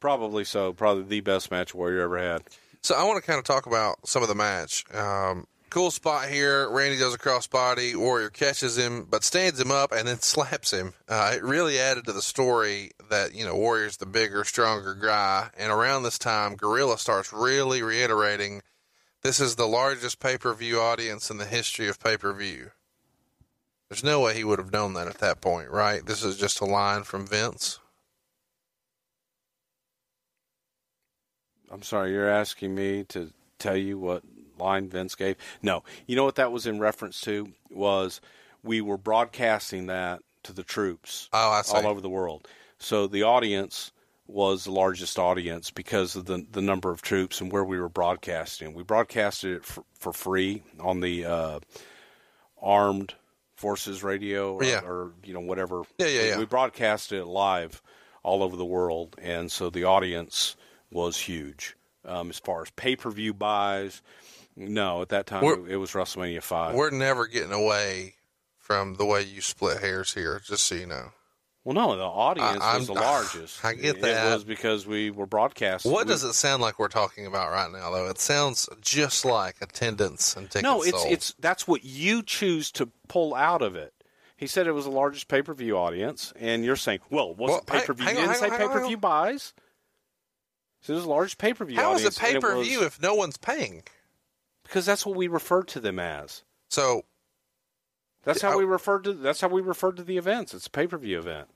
Probably so. Probably the best match Warrior ever had. So I want to kind of talk about some of the match. Um, cool spot here. Randy does a crossbody. Warrior catches him, but stands him up and then slaps him. Uh, it really added to the story that you know Warrior's the bigger, stronger guy. And around this time, Gorilla starts really reiterating, "This is the largest pay per view audience in the history of pay per view." There's no way he would have known that at that point, right? This is just a line from Vince. I'm sorry, you're asking me to tell you what line Vince gave? No. You know what that was in reference to? Was we were broadcasting that to the troops Oh, all over the world. So the audience was the largest audience because of the the number of troops and where we were broadcasting. We broadcasted it for, for free on the uh, armed forces radio or, Yeah. or you know whatever. Yeah, yeah, we, yeah. we broadcasted it live all over the world, and so the audience was huge. Um, as far as pay per view buys, no, at that time We're- it was WrestleMania five. We're never getting away from the way you split hairs here, just so you know. Well, no, the audience I- was the largest. I get that. It was because we were broadcasting. What we- does it sound like we're talking about right now, though? It sounds just like attendance and tickets No, it's sold. it's that's what you choose to pull out of it. He said it was the largest pay per view audience, and you're saying, well, was Well, it pay per view? You on, didn't hang say pay per view buys. So it was the largest pay per view How is audience. it pay per view if no one's paying? Because that's what we refer to them as. So That's how I- we referred to. That's how we referred to the events. It's a pay per view event.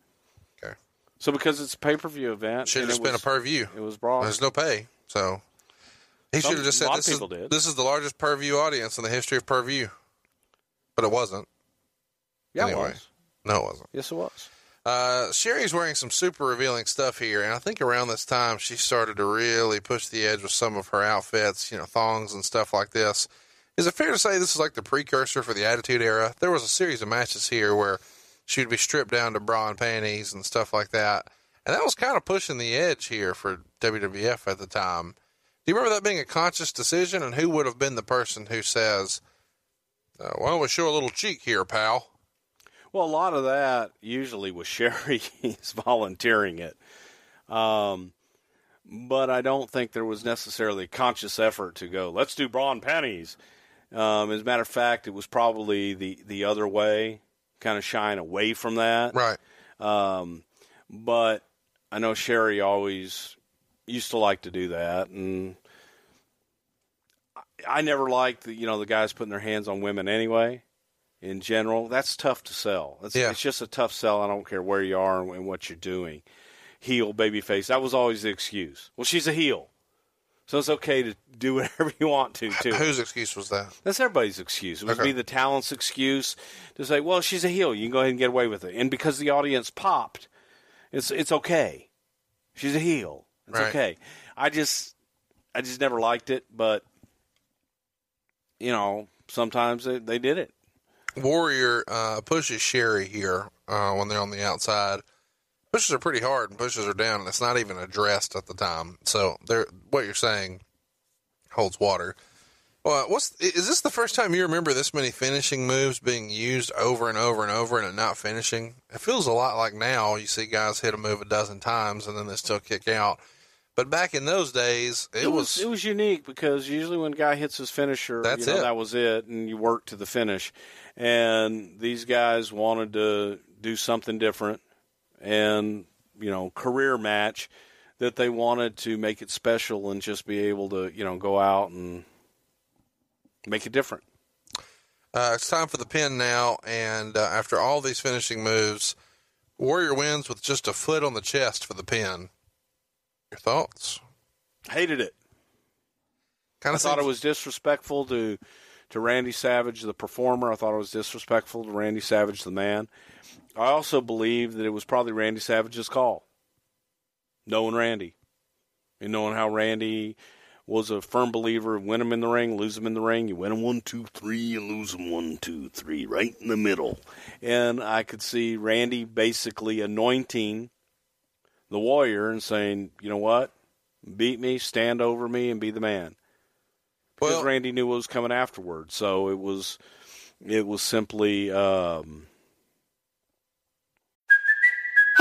So because it's a pay per view event, should have just been a was- per view. It was broad. There's no pay, so he should have just said this is did. this is the largest per view audience in the history of per view, but it wasn't. yeah, anyway. it was. No, it wasn't. Yes, it was. Uh, Sherri's wearing some super revealing stuff here, and I think around this time she started to really push the edge with some of her outfits, you know, thongs and stuff like this. Is it fair to say this is like the precursor for the Attitude Era? There was a series of matches here where she would be stripped down to bra and panties and stuff like that, and that was kind of pushing the edge here for WWF at the time. Do you remember that being a conscious decision, and who would have been the person who says, uh, "Why don't we show a little cheek here, pal"? Well, a lot of that usually was Sherri is volunteering it. Um, but I don't think there was necessarily a conscious effort to go, let's do bra and panties. Um, as a matter of fact, it was probably the, the other way, kind of shying away from that. Right. Um, but I know Sherri always used to like to do that, and I, never liked the you know the guys putting their hands on women anyway. In general, that's tough to sell. It's, Yeah. it's just a tough sell. I don't care where you are and, and what you're doing. Heel, babyface. That was always the excuse. Well, she's a heel, So it's okay to do whatever you want to, too. Whose excuse was that? That's everybody's excuse. It would Okay. be the talent's excuse to say, "Well, she's a heel. You can go ahead and get away with it." And because the audience popped, it's it's okay. She's a heel. It's Right. okay. I just I just never liked it, but you know, sometimes they, they did it. Warrior uh, pushes Sherri here uh, when they're on the outside. Pushes her pretty hard and pushes her down, and it's not even addressed at the time. So, they're, what you're saying holds water. Well, what's is this the first time you remember this many finishing moves being used over and over and over and not finishing? It feels a lot like now you see guys hit a move a dozen times and then they still kick out. But back in those days, it, It was, was it was unique because usually when a guy hits his finisher, That's you know, it. that was it, and you work to the finish. And these guys wanted to do something different, and you know, career match that they wanted to make it special and just be able to you know go out and make it different. Uh, it's time for the pin now, and uh, after all these finishing moves, Warrior wins with just a foot on the chest for the pin. Your thoughts? Hated it. Kind I of thought it was disrespectful to to Randy Savage, the performer. I thought it was disrespectful to Randy Savage, the man. I also believe that it was probably Randy Savage's call, knowing Randy, and knowing how Randy was a firm believer of win him in the ring, lose him in the ring. You win him one, two, three, you lose him one, two, three, right in the middle. And I could see Randy basically anointing the warrior and saying, you know what, beat me, stand over me, and be the man because Well- Randy knew what was coming afterward. So it was it was simply um,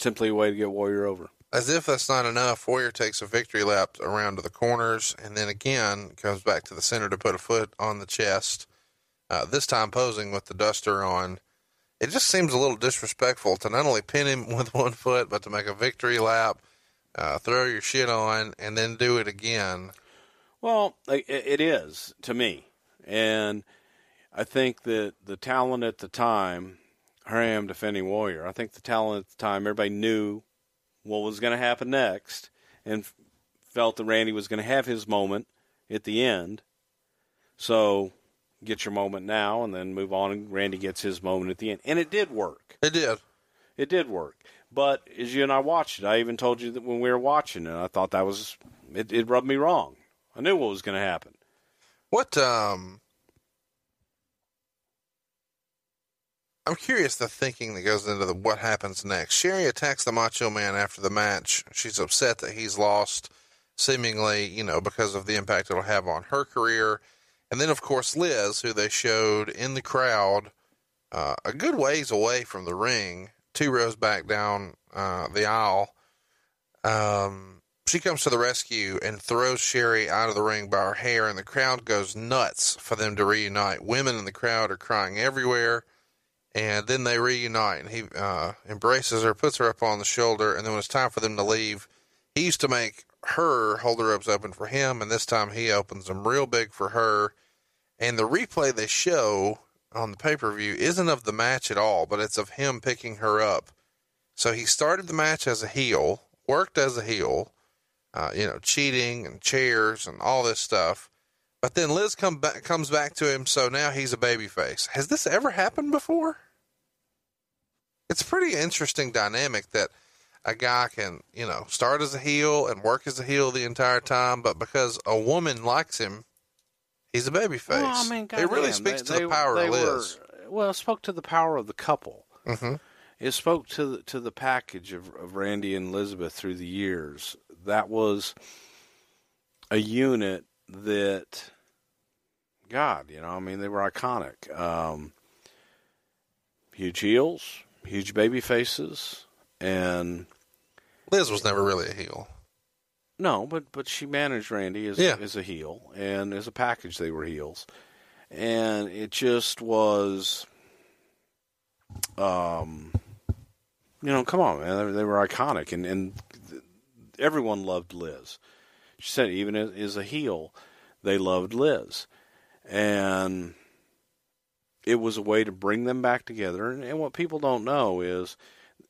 Simply a way to get Warrior over. As if that's not enough, Warrior takes a victory lap around to the corners and then again comes back to the center to put a foot on the chest, uh, this time posing with the duster on. It just seems a little disrespectful to not only pin him with one foot, but to make a victory lap, uh, throw your shit on, and then do it again. Well, it, it is to me, and I think that the talent at the time, here I am defending Warrior. I think the talent at the time, everybody knew what was going to happen next, and felt that Randy was going to have his moment at the end. So, get your moment now, and then move on, and Randy gets his moment at the end, and it did work. It did. It did work. But as you and I watched it, I even told you that when we were watching it, I thought that was it, it rubbed me wrong. I knew what was going to happen. What um I'm curious the thinking that goes into the what happens next. Sherri attacks the Macho Man after the match. She's upset that he's lost, seemingly, you know, because of the impact it'll have on her career. And then, of course, Liz, who they showed in the crowd, uh, a good ways away from the ring, two rows back down uh, the aisle. Um, she comes to the rescue and throws Sherri out of the ring by her hair, and the crowd goes nuts for them to reunite. Women in the crowd are crying everywhere, and then they reunite, and he uh, embraces her, puts her up on the shoulder, and then when it's time for them to leave, he used to make her hold the ropes open for him, and this time he opens them real big for her. And the replay they show on the pay per view isn't of the match at all, but it's of him picking her up. So he started the match as a heel, worked as a heel, uh, you know, cheating and chairs and all this stuff. But then Liz come back, comes back to him, so now he's a babyface. Has this ever happened before? It's a pretty interesting dynamic that a guy can, you know, start as a heel and work as a heel the entire time, but because a woman likes him, he's a baby face. Well, I mean, it really goddamn, speaks they- to they- the power they of Liz. Were, well, it spoke to the power of the couple. hmm It spoke to the, to the package of, of Randy and Elizabeth through the years. That was a unit that, God, you know, I mean, they were iconic. Um, huge heels, huge baby faces, and Liz was never really a heel. no, but but she managed Randy as Yeah. as a heel, and as a package, they were heels, and it just was, um, you know, come on, man, they, they were iconic, and and everyone loved Liz. She said even as, a heel, they loved Liz, and it was a way to bring them back together. And, and what people don't know is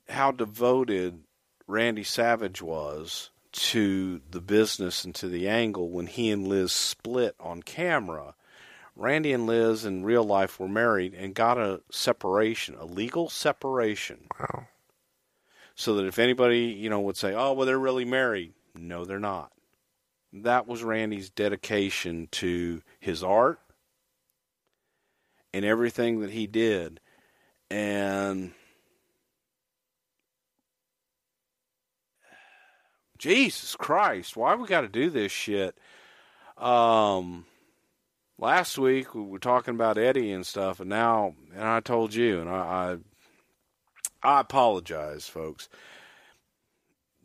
how devoted Randy Savage was to the business and to the angle when he and Liz split on camera. Randy and Liz in real life were married and got a separation, a legal separation. Wow. So that if anybody, you know, would say, "Oh, well they're really married." No, they're not. That was Randy's dedication to his art and everything that he did. And Jesus Christ, why we got to do this shit? Um, last week we were talking about Eddie and stuff, and now, and I told you, and I, I, I apologize, folks.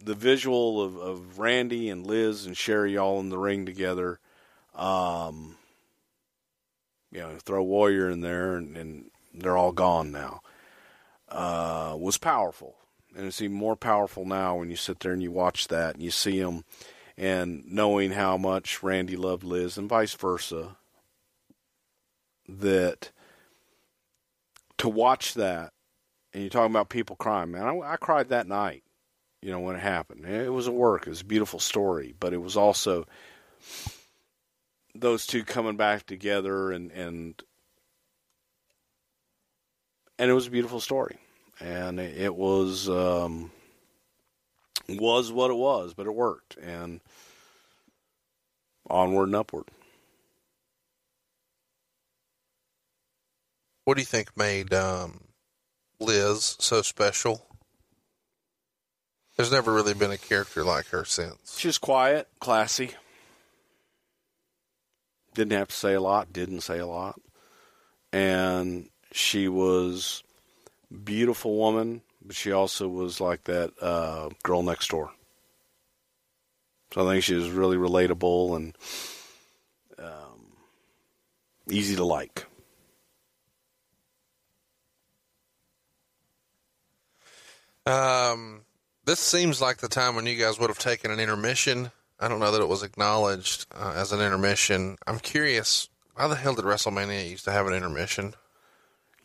The visual of, of Randy and Liz and Sherri all in the ring together, um, you know, throw Warrior in there, and, and they're all gone now. Uh, was powerful, and it's even more powerful now when you sit there and you watch that and you see them, and knowing how much Randy loved Liz and vice versa. That to watch that, and you're talking about people crying, man. I, I cried that night, you know, when it happened. It was a work. It was a beautiful story, but it was also those two coming back together and and and it was a beautiful story and it, was um was what it was but it worked and onward and upward What do you think made um, Liz so special? There's never really been a character like her since. she's quiet classy. Didn't have to say a lot didn't say a lot. And she was beautiful woman but she also was like that uh, girl next door. So i think she was really relatable and um, easy to like. Um, this seems like the time when you guys would have taken an intermission. I don't know that it was acknowledged uh, as an intermission. I'm curious, why the hell did WrestleMania used to have an intermission?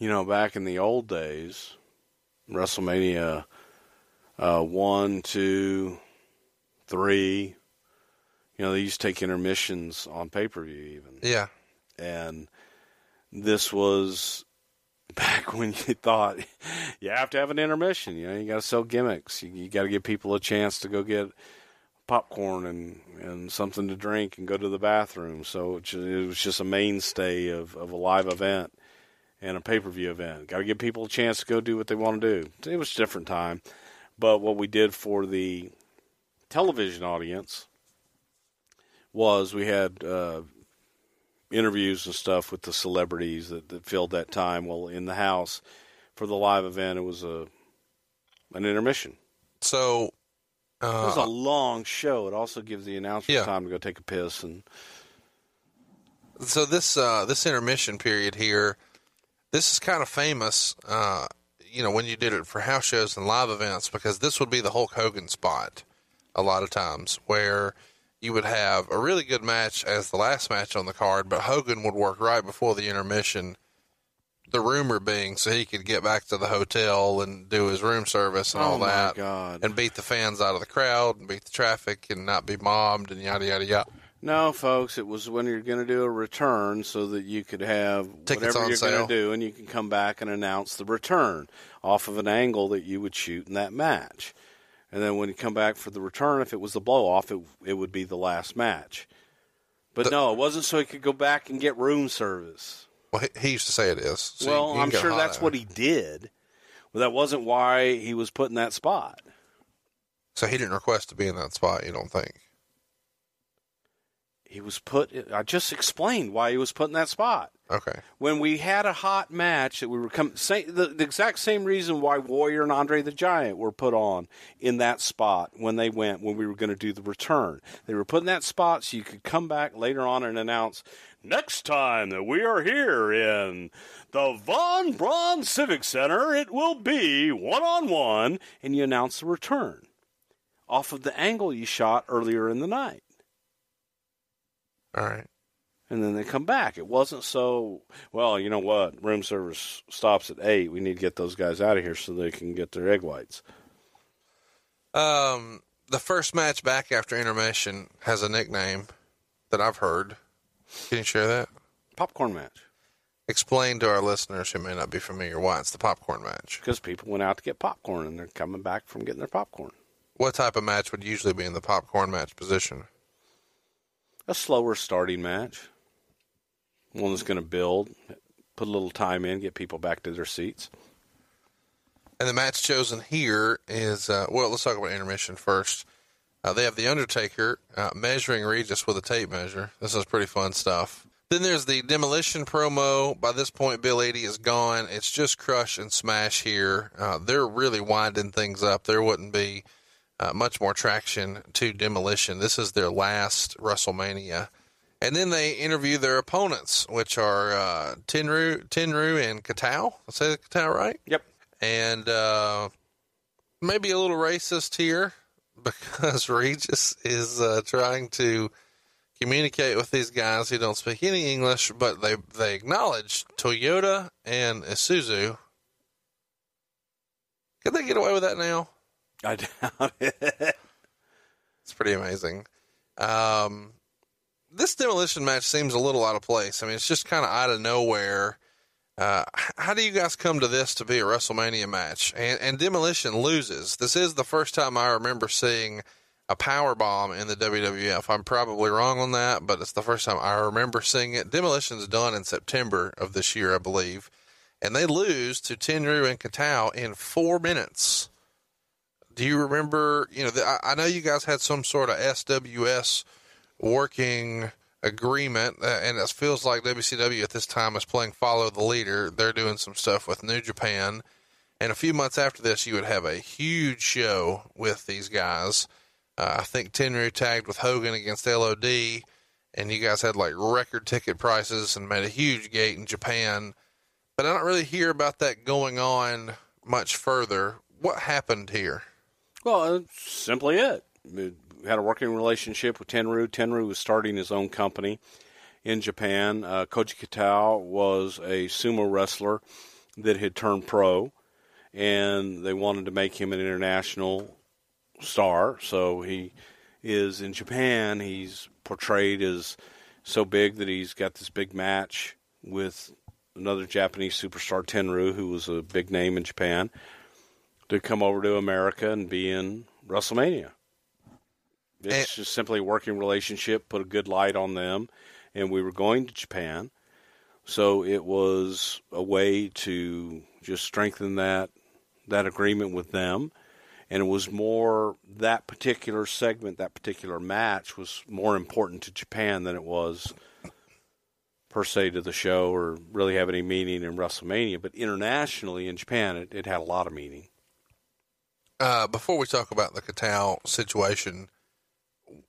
you know, back in the old days, WrestleMania uh, one, two, three, you know, they used to take intermissions on pay per view even. Yeah. And this was back when you thought you have to have an intermission. You know, you got to sell gimmicks. You, you got to give people a chance to go get popcorn and, and something to drink and go to the bathroom. So it, was just a mainstay of, of a live event and a pay per view event. Got to give people a chance to go do what they want to do. It was a different time. But what we did for the television audience was we had uh, interviews and stuff with the celebrities that, that filled that time. Well, in the house for the live event, it was a an intermission. So, It was a uh, long show. It also gives the announcer Yeah. time to go take a piss and so this uh, this intermission period here, this is kind of famous. Uh, you know, when you did it for house shows and live events, because this would be the Hulk Hogan spot a lot of times, where you would have a really good match as the last match on the card, but Hogan would work right before the intermission. The rumor being so he could get back to the hotel and do his room service and Oh all that, God. and beat the fans out of the crowd and beat the traffic and not be mobbed and yada yada yada. No, folks, it was when you're going to do a return so that you could have Tickets whatever you're going to do, and you can come back and announce the return off of an angle that you would shoot in that match. And then when you come back for the return, if it was the blow off, it, it would be the last match. But The- no, it wasn't so he could go back and get room service. Well, he, used to say it is. So well, I'm sure that's at what he did. But that wasn't why he was put in that spot. So he didn't request to be in that spot. You don't think? He was put. I just explained why he was put in that spot. Okay. when we had a hot match that we were com- say, the, the exact same reason why Warrior and Andre the Giant were put on in that spot when they went when we were going to do the return. They were put in that spot so you could come back later on and announce next time that we are here in the Von Braun Civic Center, it will be one on one, and you announce the return off of the angle you shot earlier in the night All right. and then they come back. It wasn't so well. You know what? Room service stops at eight. We need to get those guys out of here so they can get their egg whites. Um, the first match back after intermission has a nickname that I've heard. Can you share that? Popcorn match Explain to our listeners who may not be familiar why it's the popcorn match. because people went out to get popcorn and they're coming back from getting their popcorn. What type of match would usually be in the popcorn match position? A slower starting match, one that's going to build, put a little time in, get people back to their seats. And the match chosen here is uh, well. Let's talk about intermission first. Uh, they have the Undertaker uh, measuring Regis with a tape measure. This is pretty fun stuff. Then there's the demolition promo. By this point, Bill Eadie is gone. It's just crush and smash here. Uh, they're really winding things up. There wouldn't be uh, much more traction to demolition. This is their last WrestleMania. And then they interview their opponents, which are uh, Tenryu, Tenryu and Kitao. I say Kitao right? Yep. and uh, maybe a little racist here because Regis is uh, trying to communicate with these guys who don't speak any English, but they they acknowledge Toyota and Isuzu. Could they get away with that now? I doubt it. It's pretty amazing. Um, this demolition match seems a little out of place. I mean, it's just kind of out of nowhere. Uh, how do you guys come to this to be a WrestleMania match? And, and demolition loses. This is the first time I remember seeing a power bomb in the WWF. I'm probably wrong on that, but it's the first time I remember seeing it. Demolition's done in September of this year, I believe, and they lose to Tenryu and Kitao in four minutes. Do you remember? You know, the, I, know you guys had some sort of SWS working agreement, uh, and it feels like WCW at this time is playing follow the leader. They're doing some stuff with New Japan, and a few months after this, you would have a huge show with these guys. Uh, I think Tenryu tagged with Hogan against LOD, and you guys had like record ticket prices and made a huge gate in Japan. But I don't really hear about that going on much further. What happened here? Well, that's simply it. We had a working relationship with Tenryu. Tenryu was starting his own company in Japan. Uh, Koji Kitao was a sumo wrestler that had turned pro, and they wanted to make him an international star. So he is in Japan. He's portrayed as so big that he's got this big match with another Japanese superstar, Tenryu, who was a big name in Japan to come over to America and be in WrestleMania. It's And- just simply a working relationship, put a good light on them, and we were going to Japan. So it was a way to just strengthen that that agreement with them. And it was more that particular segment, that particular match was more important to Japan than it was per se to the show or really have any meaning in WrestleMania. But internationally in Japan, it, it had a lot of meaning. Uh, before we talk about the Kitao situation,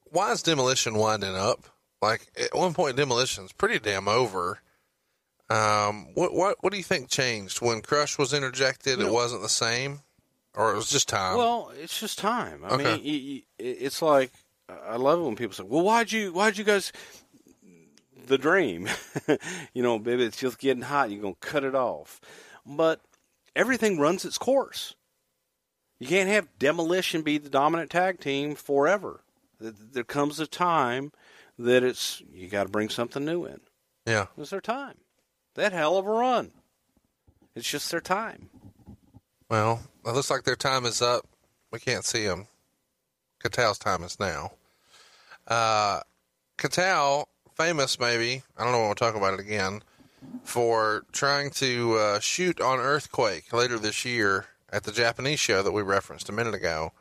why is demolition winding up? Like at one point, demolition's pretty damn over. Um, what what what do you think changed when Crush was interjected? It wasn't the same, or it was just time. Well, it's just time. I Okay. mean, you, you, it's like I love it when people say, "Well, why'd you why'd you guys?" The dream, you know, baby, it's just getting hot. You're gonna cut it off, but everything runs its course. You can't have demolition be the dominant tag team forever. There comes a time that it's you got to bring something new in. yeah. It's their time. That hell of a run. It's just their time. Well, it looks like their time is up. We can't see them. Kitao's time is now. Uh, Kitao, famous maybe, I don't know we'll talk about it again, for trying to uh, shoot on Earthquake later this year at the Japanese show that we referenced a minute ago.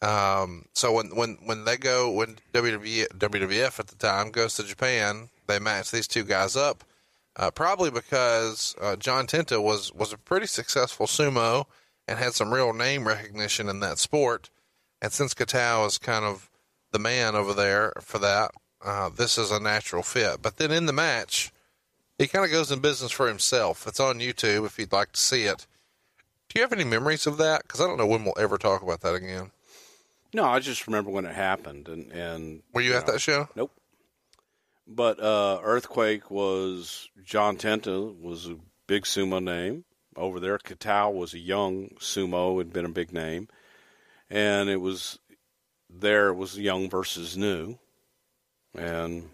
Um, so when, when, when they go, when WWF, at the time goes to Japan, they match these two guys up. Uh, probably because uh, John Tenta was was a pretty successful sumo and had some real name recognition in that sport. And since Kitao is kind of the man over there for that, uh, this is a natural fit. But then in the match, he kind of goes in business for himself. It's on YouTube if you'd like to see it. Do you have any memories of that? Because I don't know when we'll ever talk about that again. No, I just remember when it happened, and and Were you, you at know, that show? Nope. But uh, Earthquake was John Tenta was a big sumo name over there. Kitao was a young sumo had been a big name, and it was there it was young versus new, and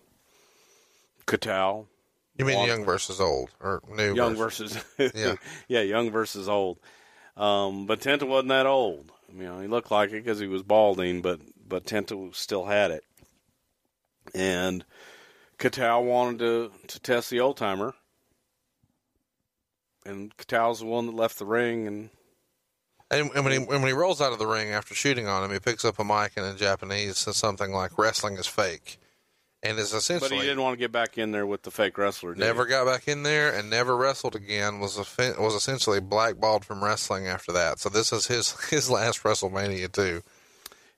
Kitao. You mean young versus old or new? young versus- versus Yeah. yeah, young versus old. Um, but Tenta wasn't that old. You know, he looked like it because he was balding, but but Tenta still had it. And Kitao wanted to to test the old timer, and Kitao's the one that left the ring, and And, and when he when he rolls out of the ring after shooting on him, he picks up a mic and in Japanese says something like "wrestling is fake," and is but he didn't want to get back in there with the fake wrestler. did he? never got back in there and never wrestled again. Was a, was essentially blackballed from wrestling after that. So this is his his last WrestleMania too.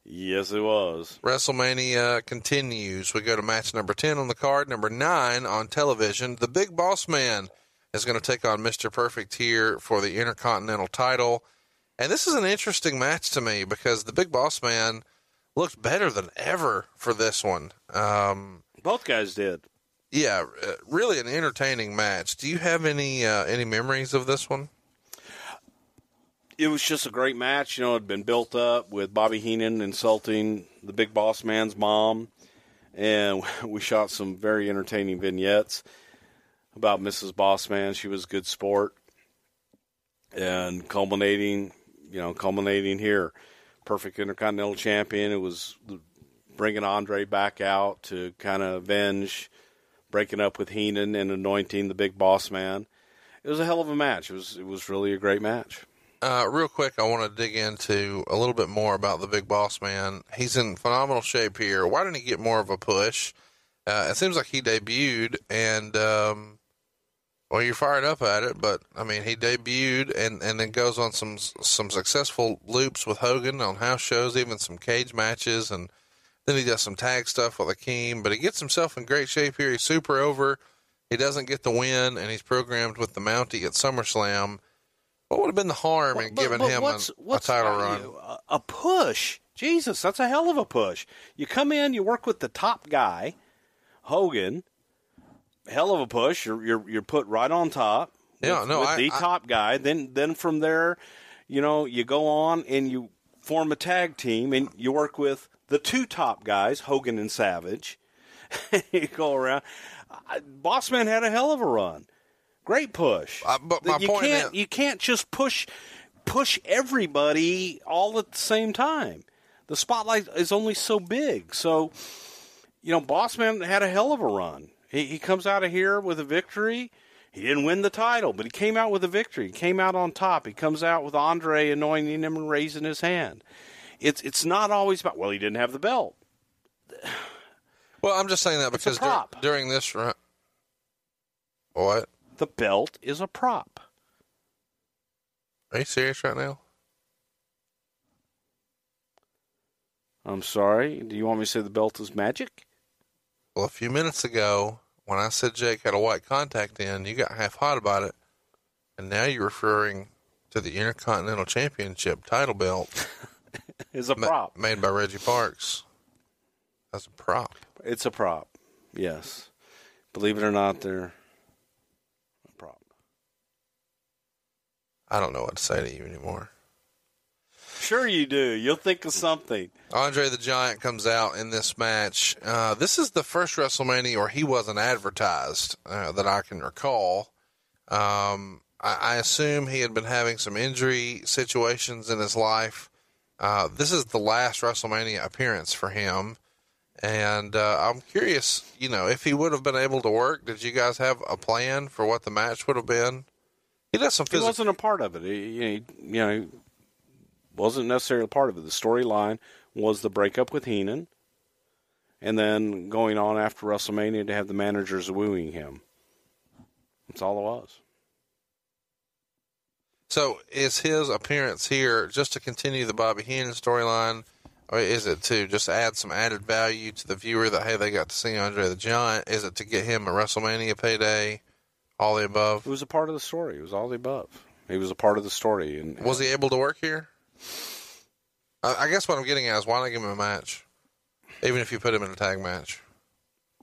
Yes, it was. WrestleMania continues. We go to match number 10 on the card. Number 9 on television. The Big Boss Man is going to take on Mr. Perfect here for the Intercontinental title. And this is an interesting match to me because the Big Boss Man looked better than ever for this one. Um, Both guys did. yeah, uh, really an entertaining match. Do you have any uh, any memories of this one? it was just a great match. You know, it had been built up with Bobby Heenan insulting the big boss man's mom, and we shot some very entertaining vignettes about Mrs. Bossman. She was a good sport, and culminating, you know, culminating here, perfect Intercontinental Champion. It was bringing Andre back out to kind of avenge breaking up with Heenan and anointing the big boss man. It was a hell of a match. It was it was really a great match. Uh, real quick, I want to dig into a little bit more about the big boss man. He's in phenomenal shape here. Why didn't he get more of a push? Uh, it seems like he debuted, and um, well, you're fired up at it, but I mean, he debuted and, and then goes on some some successful loops with Hogan on house shows, even some cage matches, and then he does some tag stuff with Akeem. But he gets himself in great shape here. He's super over. He doesn't get the win, and he's programmed with the Mountie at SummerSlam. What would have been the harm in But- giving but him what's- a, a title run? A push. Jesus, that's a hell of a push. You come in, you work with the top guy, Hogan. Hell of a push. You're you're, you're put right on top. Yeah, with, no, with I- the I- top guy. Then then from there, you know, you go on and you form a tag team and you work with the two top guys, Hogan and Savage. you go around. Bossman had a hell of a run. Great push. Uh, but my you point can't is- you can't just push push everybody all at the same time. The spotlight is only so big. So, you know, Bossman had a hell of a run. He, he comes out of here with a victory. He didn't win the title, but he came out with a victory. He came out on top. He comes out with Andre anointing him and raising his hand. It's it's not always about well, he didn't have the belt. Well, I'm just saying that because dur- during this run, what? The belt is a prop. Are you serious right now? I'm sorry. Do you want me to say the belt is magic? Well, a few minutes ago, when I said Jake had a white contact in, you got half hot about it, and now you're referring to the Intercontinental Championship title belt Is a ma- prop. made by Reggie Parks. That's a prop. It's a prop. Yes. Believe it or not, they're a prop. I don't know what to say to you anymore. Sure, you do. You'll think of something. Andre the Giant comes out in this match. Uh, this is the first WrestleMania where he wasn't advertised uh, that I can recall. Um, I, I assume he had been having some injury situations in his life Uh, this is the last WrestleMania appearance for him. And uh, I'm curious, you know, if he would have been able to work, did you guys have a plan for what the match would have been? He does some He physical. wasn't a part of it. He, he, you know, he wasn't necessarily a part of it. The storyline was the breakup with Heenan, and then going on after WrestleMania to have the managers wooing him. That's all it was. So is his appearance here just to continue the Bobby Heenan storyline, or is it to just add some added value to the viewer that hey they got to see Andre the Giant? Is it to get him a WrestleMania payday? All the above. It was a part of the story. It was all the above. He was a part of the story, and Was he uh, able to work here? I, guess what I'm getting at is why not give him a match, even if you put him in a tag match.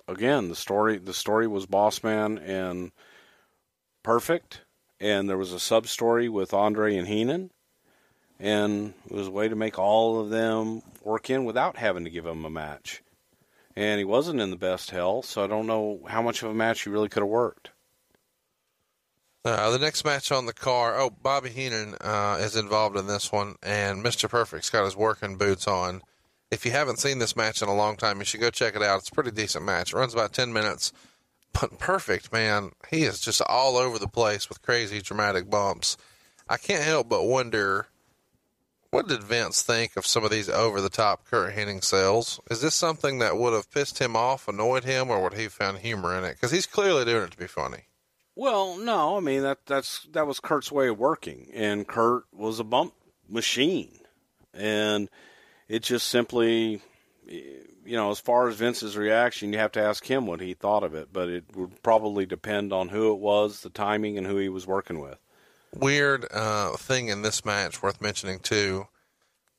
again the story the story was boss man and perfect and there was a sub story with andre and heenan and it was a way to make all of them work in without having to give him a match and he wasn't in the best health so i don't know how much of a match he really could have worked Uh, the next match on the car. Oh, Bobby Heenan uh, is involved in this one, and Mr. Perfect's got his working boots on. If you haven't seen this match in a long time, you should go check it out. It's a pretty decent match. It runs about ten minutes. But Perfect, man, he is just all over the place with crazy dramatic bumps. I can't help but wonder, what did Vince think of some of these over the top Curt Hennig sales? Is this something that would have pissed him off, annoyed him, or would he found humor in it? Because he's clearly doing it to be funny. Well no i mean that that's that was curt's way of working and curt was a bump machine and it just simply you know as far as vince's reaction you have to ask him what he thought of it but it would probably depend on who it was the timing and who he was working with weird uh, thing in this match worth mentioning too.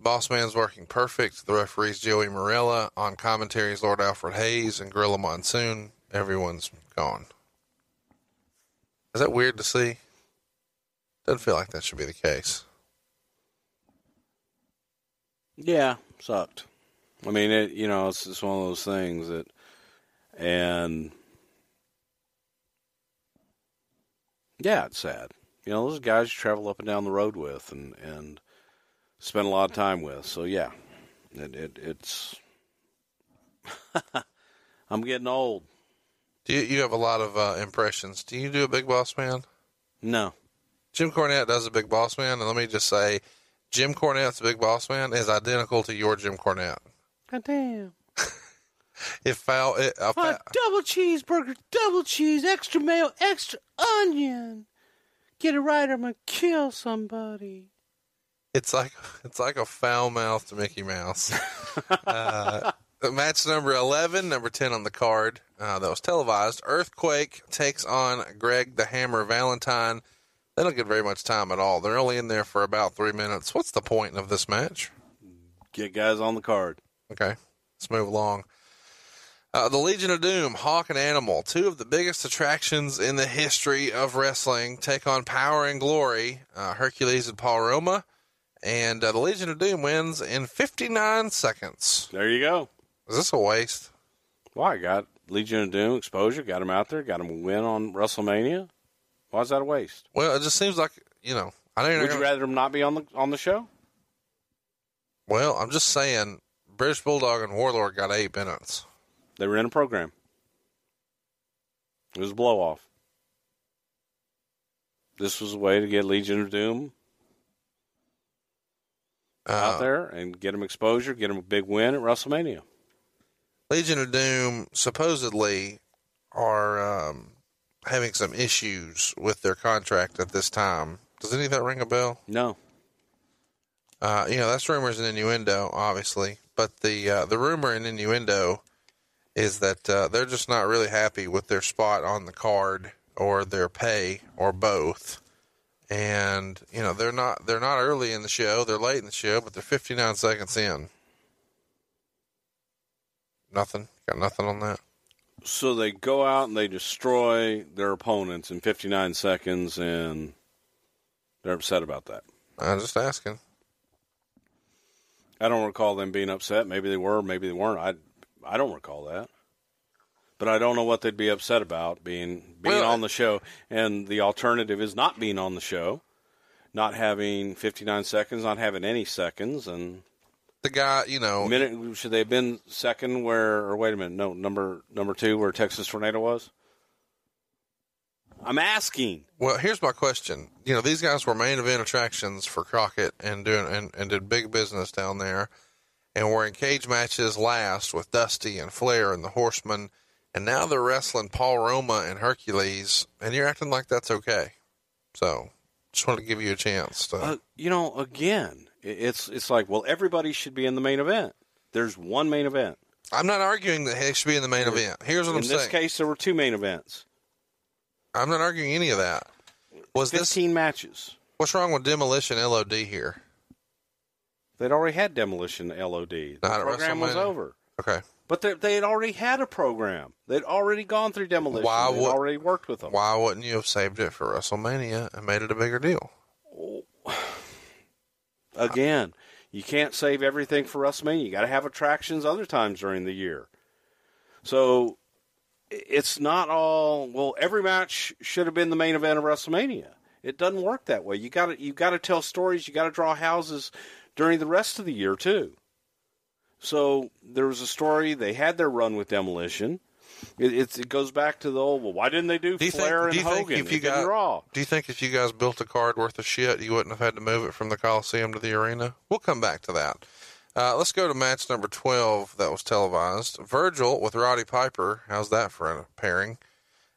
Boss Man's working perfect. The referee's Joey Marella. On commentaries, Lord Alfred Hayes and Gorilla Monsoon. Everyone's gone. Is that weird to see? Doesn't feel like that should be the case. yeah sucked i mean it you know it's just one of those things that and yeah it's sad you know those guys you travel up and down the road with and and spend a lot of time with so yeah it, it it's i'm getting old Do you, you have a lot of uh, impressions? Do you do a Big Boss Man? no Jim Cornette does a Big Boss Man, and let me just say, Jim Cornette's Big Boss Man is identical to your Jim Cornette. god damn If foul, it, a fa- double cheeseburger double cheese extra mayo extra onion get it right or i'm gonna kill somebody It's like it's like a foul mouthed Mickey Mouse. uh, match number eleven, number ten on the card uh, that was televised. Earthquake takes on Greg the Hammer Valentine. They don't get very much time at all. They're only in there for about three minutes. What's the point of this match? get guys on the card Okay, let's move along. Uh, the Legion of Doom, Hawk and Animal, two of the biggest attractions in the history of wrestling, take on Power and Glory, uh, Hercules and Paul Roma, and uh, the Legion of Doom wins in 59 seconds. there you go Is this a waste? Why? Got Legion of Doom exposure, got him out there, got him a win on WrestleMania. Why is that a waste? Well, it just seems like you know. I know. you're Would you rather him not be on the on the show? Well, I'm just saying. British Bulldog and Warlord got eight minutes. They were in a program. It was a blow off. This was a way to get Legion of Doom Uh, out there and get him exposure, get him a big win at WrestleMania. Legion of Doom supposedly are um, having some issues with their contract at this time. Does any of that ring a bell? No. Uh, you know, that's rumors and innuendo, obviously. But the uh, the rumor and innuendo is that uh, they're just not really happy with their spot on the card or their pay or both. And you know, they're not they're not early in the show. They're late in the show, but they're 59 seconds in. Nothing. Got nothing on that. So they go out and they destroy their opponents in 59 seconds, and they're upset about that. I'm just asking. I don't recall them being upset. Maybe they were, maybe they weren't. I I don't recall that. But I don't know what they'd be upset about being being Well, on the show and the alternative is not being on the show. not having 59 seconds, not having any seconds, and The guy, you know, minute should they have been second where? Or wait a minute, no, number number two where Texas Tornado was. I'm asking. Well, here's my question. You know, these guys were main event attractions for Crockett and doing and, and did big business down there, and were in cage matches last with Dusty and Flair and the Horsemen, and now they're wrestling Paul Roma and Hercules, and you're acting like that's okay. So, just wanted to give you a chance to. Uh, you know, again, it's it's like well, everybody should be in the main event. There's one main event. I'm not arguing that he should be in the main event. Here's what in I'm saying. In this case, there were two main events. I'm not arguing any of that. Was this 15 matches. what's wrong with Demolition LOD here? They'd already had Demolition LOD. The Not program was over. Okay. But they, they had already had a program. They'd already gone through Demolition. Why They'd would- already worked with them. Why wouldn't you have saved it for WrestleMania and made it a bigger deal? Again, you can't save everything for WrestleMania. You got to have attractions other times during the year. So it's not all well. Every match should have been the main event of WrestleMania. It doesn't work that way. You got to you got to tell stories. You got to draw houses during the rest of the year too. So there was a story. They had their run with Demolition. It, it's, it goes back to the old. Well, why didn't they do, Do Flair think? Do and you think Hogan? if you got? draw. Do you think if you guys built a card worth of shit, you wouldn't have had to move it from the Coliseum to the arena? We'll come back to that. Uh, let's go to match number twelve that was televised. Virgil with Roddy Piper. How's that for a pairing?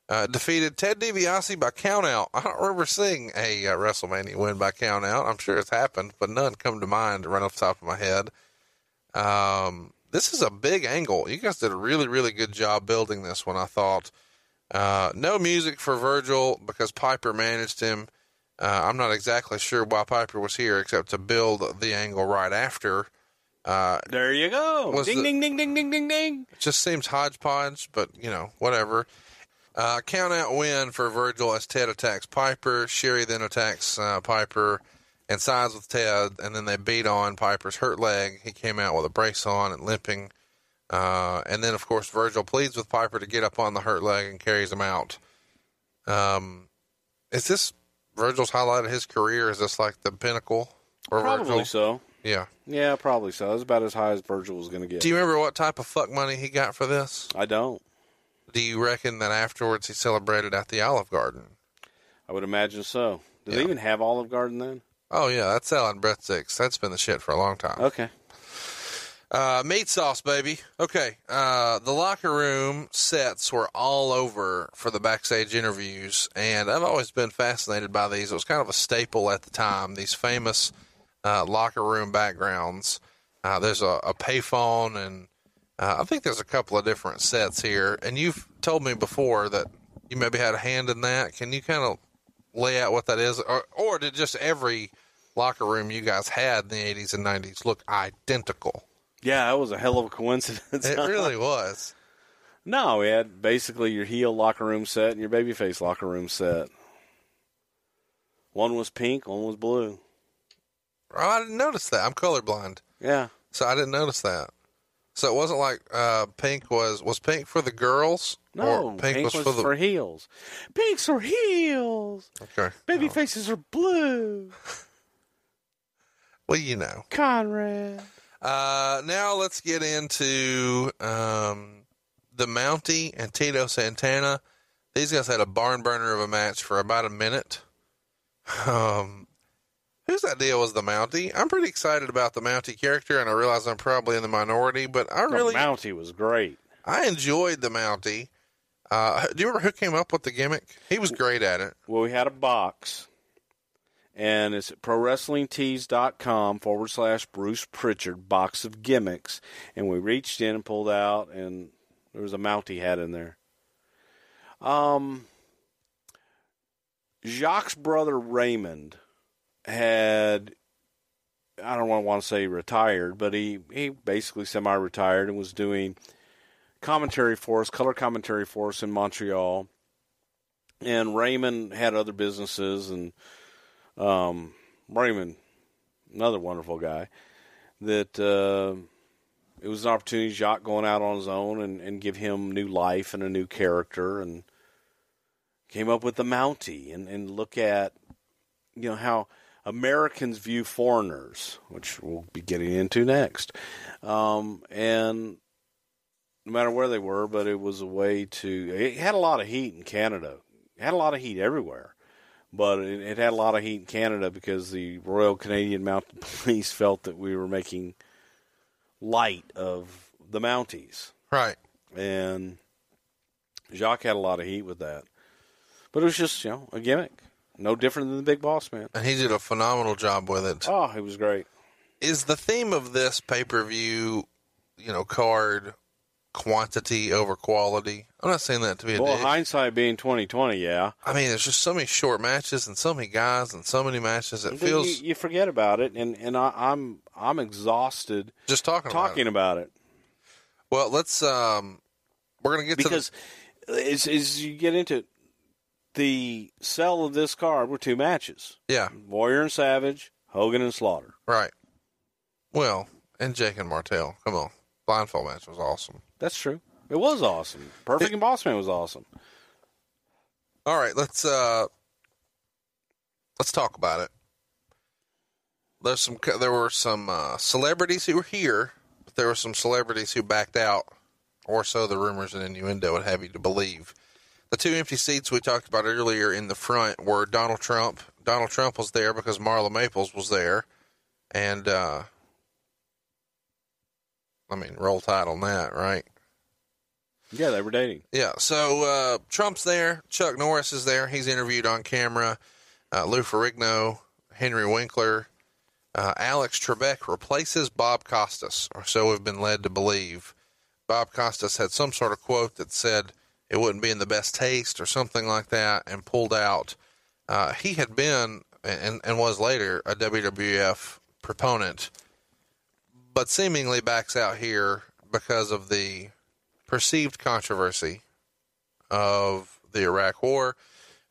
Uh, defeated Ted DiBiase by countout. I don't remember seeing a uh, WrestleMania win by countout. I'm sure it's happened, but none come to mind right off the top of my head. Um, this is a big angle. You guys did a really, really good job building this one. I thought. Uh, no music for Virgil because Piper managed him. Uh, I'm not exactly sure why Piper was here except to build the angle right after. Uh, There you go. Ding, the- ding, ding, ding, ding, ding, ding. it just seems hodgepodge, but you know, whatever. Uh, count out win for Virgil as Ted attacks Piper. Sherri then attacks uh, Piper and sides with Ted, and then they beat on Piper's hurt leg. He came out with a brace on and limping. Uh, and then, of course, Virgil pleads with Piper to get up on the hurt leg and carries him out. Um, is this Virgil's highlight of his career? Is this like the pinnacle? For Probably Virgil? so. Yeah. Yeah, probably so. That's about as high as Virgil was going to get. Do you remember what type of fuck money he got for this? I don't. Do you reckon that afterwards he celebrated at the Olive Garden? I would imagine so. Did Yeah. they even have Olive Garden then? Oh yeah, that's selling breadsticks. That's been the shit for a long time. Okay. Uh, meat sauce, baby. Okay. Uh, the locker room sets were all over for the backstage interviews, and I've always been fascinated by these. It was kind of a staple at the time. These famous uh, locker room backgrounds. Uh, there's a, a payphone, and uh, I think there's a couple of different sets here. And you've told me before that you maybe had a hand in that. Can you kind of lay out what that is, or, or did just every locker room you guys had in the 80s and 90s look identical? Yeah, that was a hell of a coincidence. It really was. no, we had basically your heel locker room set and your babyface locker room set. One was pink, one was blue. Oh, I didn't notice that. I'm colorblind, Yeah. so I didn't notice that. So it wasn't like uh, pink was was pink for the girls, No, or pink, was, for the for heels. Pinks are heels. okay. Baby faces are blue. Well, you know. Conrad. Uh, now let's get into um, the Mountie and Tito Santana. These guys had a barn burner of a match for about a minute. Um, whose idea was the Mountie? I'm pretty excited about the Mountie character, and I realize I'm probably in the minority, but I really The Mountie was great. I enjoyed the Mountie. Uh, do you remember who came up with the gimmick? He was great at it. Well, we had a box, and it's at prowrestlingtees.com forward slash Bruce Pritchard box of gimmicks. And we reached in and pulled out, and there was a Mountie hat in there. Um, Jacques' brother Raymond had, I don't want to say retired, but he, he basically semi retired and was doing commentary for us, color commentary for us in Montreal. And Raymond had other businesses, and um, Raymond, another wonderful guy, that uh, it was an opportunity, Jacques going out on his own and, and give him new life and a new character, and came up with the Mountie, and, and look at, you know, how Americans view foreigners, which we'll be getting into next. Um, and no matter where they were, but it was a way to. It had a lot of heat in Canada. It had a lot of heat everywhere, but it, it had a lot of heat in Canada because the Royal Canadian Mounted Police felt that we were making light of the Mounties, Right. and Jacques had a lot of heat with that. But it was just you know a gimmick, no different than the Big Boss Man. And he did a phenomenal job with it. Oh, it was great. Is the theme of this pay per view, you know, card quantity over quality? I'm not saying that to be a Well, dick. hindsight being twenty twenty, yeah. I mean, there's just so many short matches and so many guys and so many matches. It feels you, you forget about it, and and I, I'm I'm exhausted just talking about talking it. about it Well, let's um, we're gonna get because as, as you get into it, the sell of this card were two matches: yeah, Warrior and Savage, Hogan and Slaughter. right. Well, and Jake and Martel. Come on, blindfold match was awesome. That's true. It was awesome. Perfect and Bossman was awesome. All right, let's uh, let's talk about it. There's some. There were some uh, celebrities who were here, but there were some celebrities who backed out, or so the rumors and innuendo would have you to believe. The two empty seats we talked about earlier in the front were Donald Trump. Donald Trump was there because Marla Maples was there, and uh, I mean, roll tide on that, right? Yeah, they were dating. Yeah, so uh, Trump's there. Chuck Norris is there. He's interviewed on camera. Uh, Lou Ferrigno, Henry Winkler, uh, Alex Trebek replaces Bob Costas, or so we've been led to believe. Bob Costas had some sort of quote that said it wouldn't be in the best taste or something like that, and pulled out. Uh, he had been and, and was later a WWF proponent, but seemingly backs out here because of the perceived controversy of the Iraq War.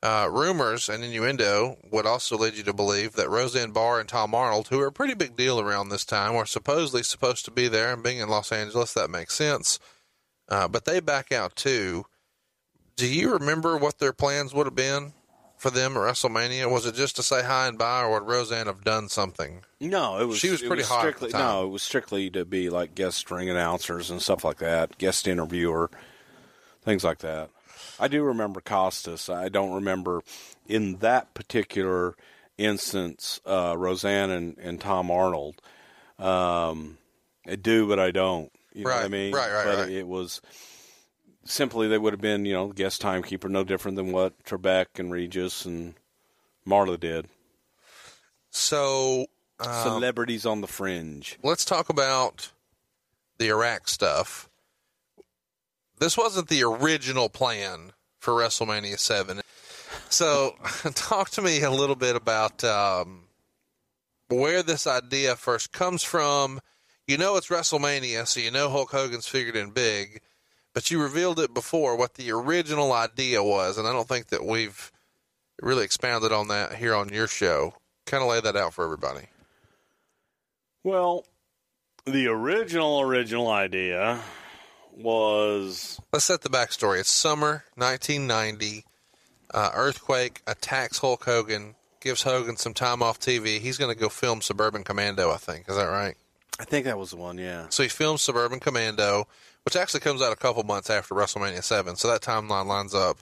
Uh, rumors and innuendo would also lead you to believe that Roseanne Barr and Tom Arnold, who are a pretty big deal around this time, were supposedly supposed to be there, and being in Los Angeles, that makes sense. Uh, but they back out too. Do you remember what their plans would have been for them at WrestleMania? Was it just to say hi and bye, or would Roseanne have done something? No, it was. She was pretty hot at the Strictly. No, it was strictly to be like guest ring announcers and stuff like that, guest interviewer, things like that. I do remember Costas. I don't remember in that particular instance uh, Roseanne and, and Tom Arnold. Um, I do, but I don't. You know what I mean? right, right, But right. it was simply they would have been, you know, guest timekeeper, no different than what Trebek and Regis and Marla did. So uh, Celebrities on the fringe. let's talk about the Iraq stuff. This wasn't the original plan for WrestleMania 7. So, talk to me a little bit about um, where this idea first comes from. You know it's WrestleMania, so you know Hulk Hogan's figured in big, but you revealed it before what the original idea was, and I don't think that we've really expounded on that here on your show. Kind of lay that out for everybody. Well, the original original idea was Let's set the backstory. It's summer 1990. Uh, earthquake attacks Hulk Hogan, gives Hogan some time off TV. He's going to go film Suburban Commando, I think. Is that right? I think that was the one, yeah. So he films Suburban Commando, which actually comes out a couple months after WrestleMania 7. So that timeline lines up.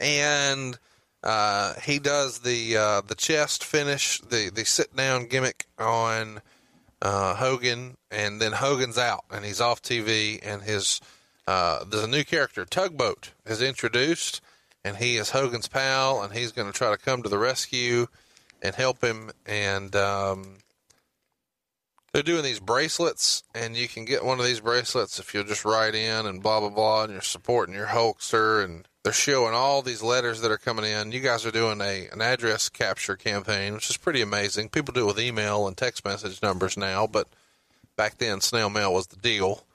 And uh, he does the uh, the chest finish, the, the sit down gimmick on uh, Hogan, and then Hogan's out and he's off TV, and his uh, there's a new character, Tugboat, is introduced, and he is Hogan's pal, and he's going to try to come to the rescue and help him. And um, they're doing these bracelets, and you can get one of these bracelets if you'll just write in and blah blah blah, and you're supporting your Hulkster, and they're showing all these letters that are coming in. You guys are doing a an address capture campaign, which is pretty amazing. People do it with email and text message numbers now, but back then snail mail was the deal.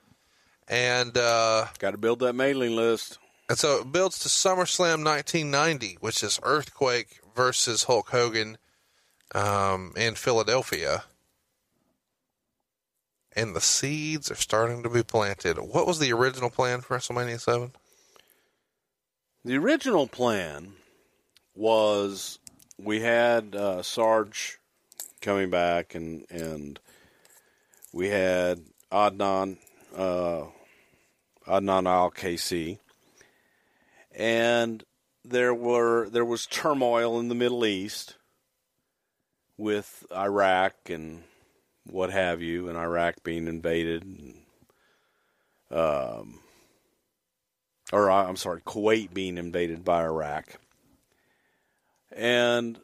And uh, Got to build that mailing list. and so it builds to SummerSlam 1990, which is Earthquake versus Hulk Hogan um, in Philadelphia. And the seeds are starting to be planted. What was the original plan for WrestleMania 7? The original plan was we had uh, Sarge coming back, and and we had Adnan uh, Adnan Al-Kaissie, and there were there was turmoil in the Middle East with Iraq and what have you, and Iraq being invaded, and, um, or uh, I'm sorry, Kuwait being invaded by Iraq, and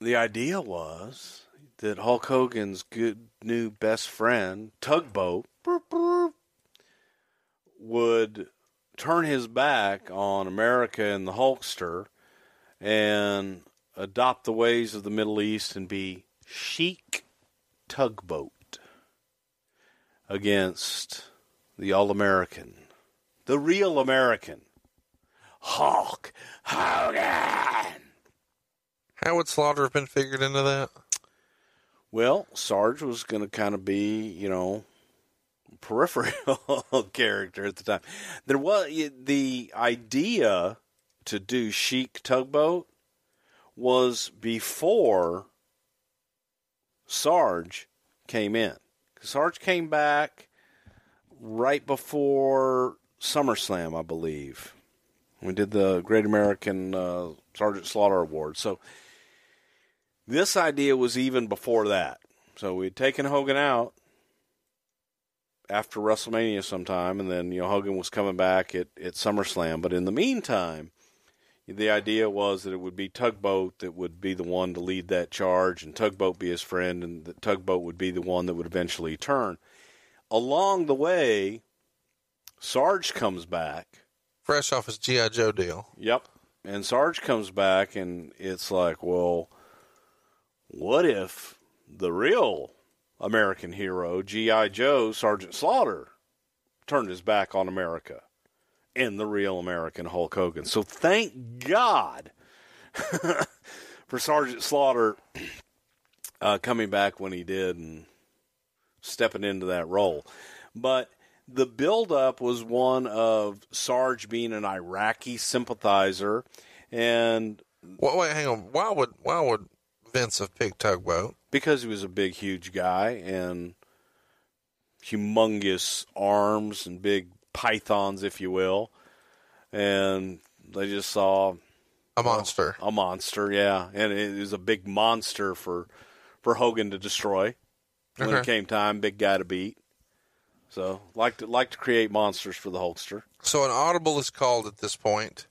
the idea was that Hulk Hogan's good new best friend Tugboat would turn his back on America and the Hulkster and adopt the ways of the Middle East and be Sheik tugboat against the all American, the real American, Hulk Hogan. How would Slaughter have been figured into that? Well, Sarge was going to kind of be, you know, peripheral character at the time. There was the idea to do Sheik tugboat was before Sarge came in. Sarge came back right before SummerSlam, I believe. We did the Great American uh, Sergeant Slaughter Award. So this idea was even before that. So we'd taken Hogan out after WrestleMania sometime, and then you know Hogan was coming back at, at SummerSlam. But in the meantime, the idea was that it would be Tugboat that would be the one to lead that charge, and Tugboat be his friend, and that Tugboat would be the one that would eventually turn. Along the way, Sarge comes back, fresh off his GI Joe deal. Yep, and Sarge comes back, and it's like, well, what if the real American hero, G.I. Joe, Sergeant Slaughter, turned his back on America and the real American Hulk Hogan. So thank God for Sergeant Slaughter uh, coming back when he did and stepping into that role. But the buildup was one of Sarge being an Iraqi sympathizer, and wait, wait, hang on. Why would why would Vince have picked Tugboat? because he was a big, huge guy and humongous arms and big pythons, if you will. And they just saw a monster. a monster, yeah. And it was a big monster for for Hogan to destroy when Okay. it came time. Big guy to beat. So like to like to create monsters for the Hulkster. So an audible is called at this point,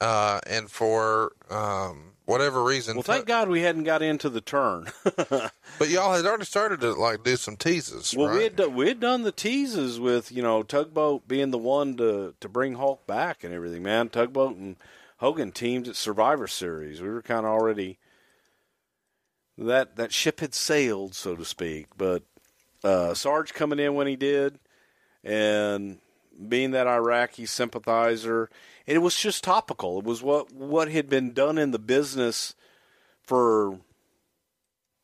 uh, and for um, whatever reason, Well, thank God we hadn't got into the turn. but y'all had already started to like do some teases. Well, right? we had done, we had done the teases with you know Tugboat being the one to to bring Hulk back and everything. Man, Tugboat and Hogan teamed at Survivor Series. We were kind of already that that ship had sailed, so to speak. But uh, Sarge coming in when he did, and being that Iraqi sympathizer, it was just topical. It was what what had been done in the business for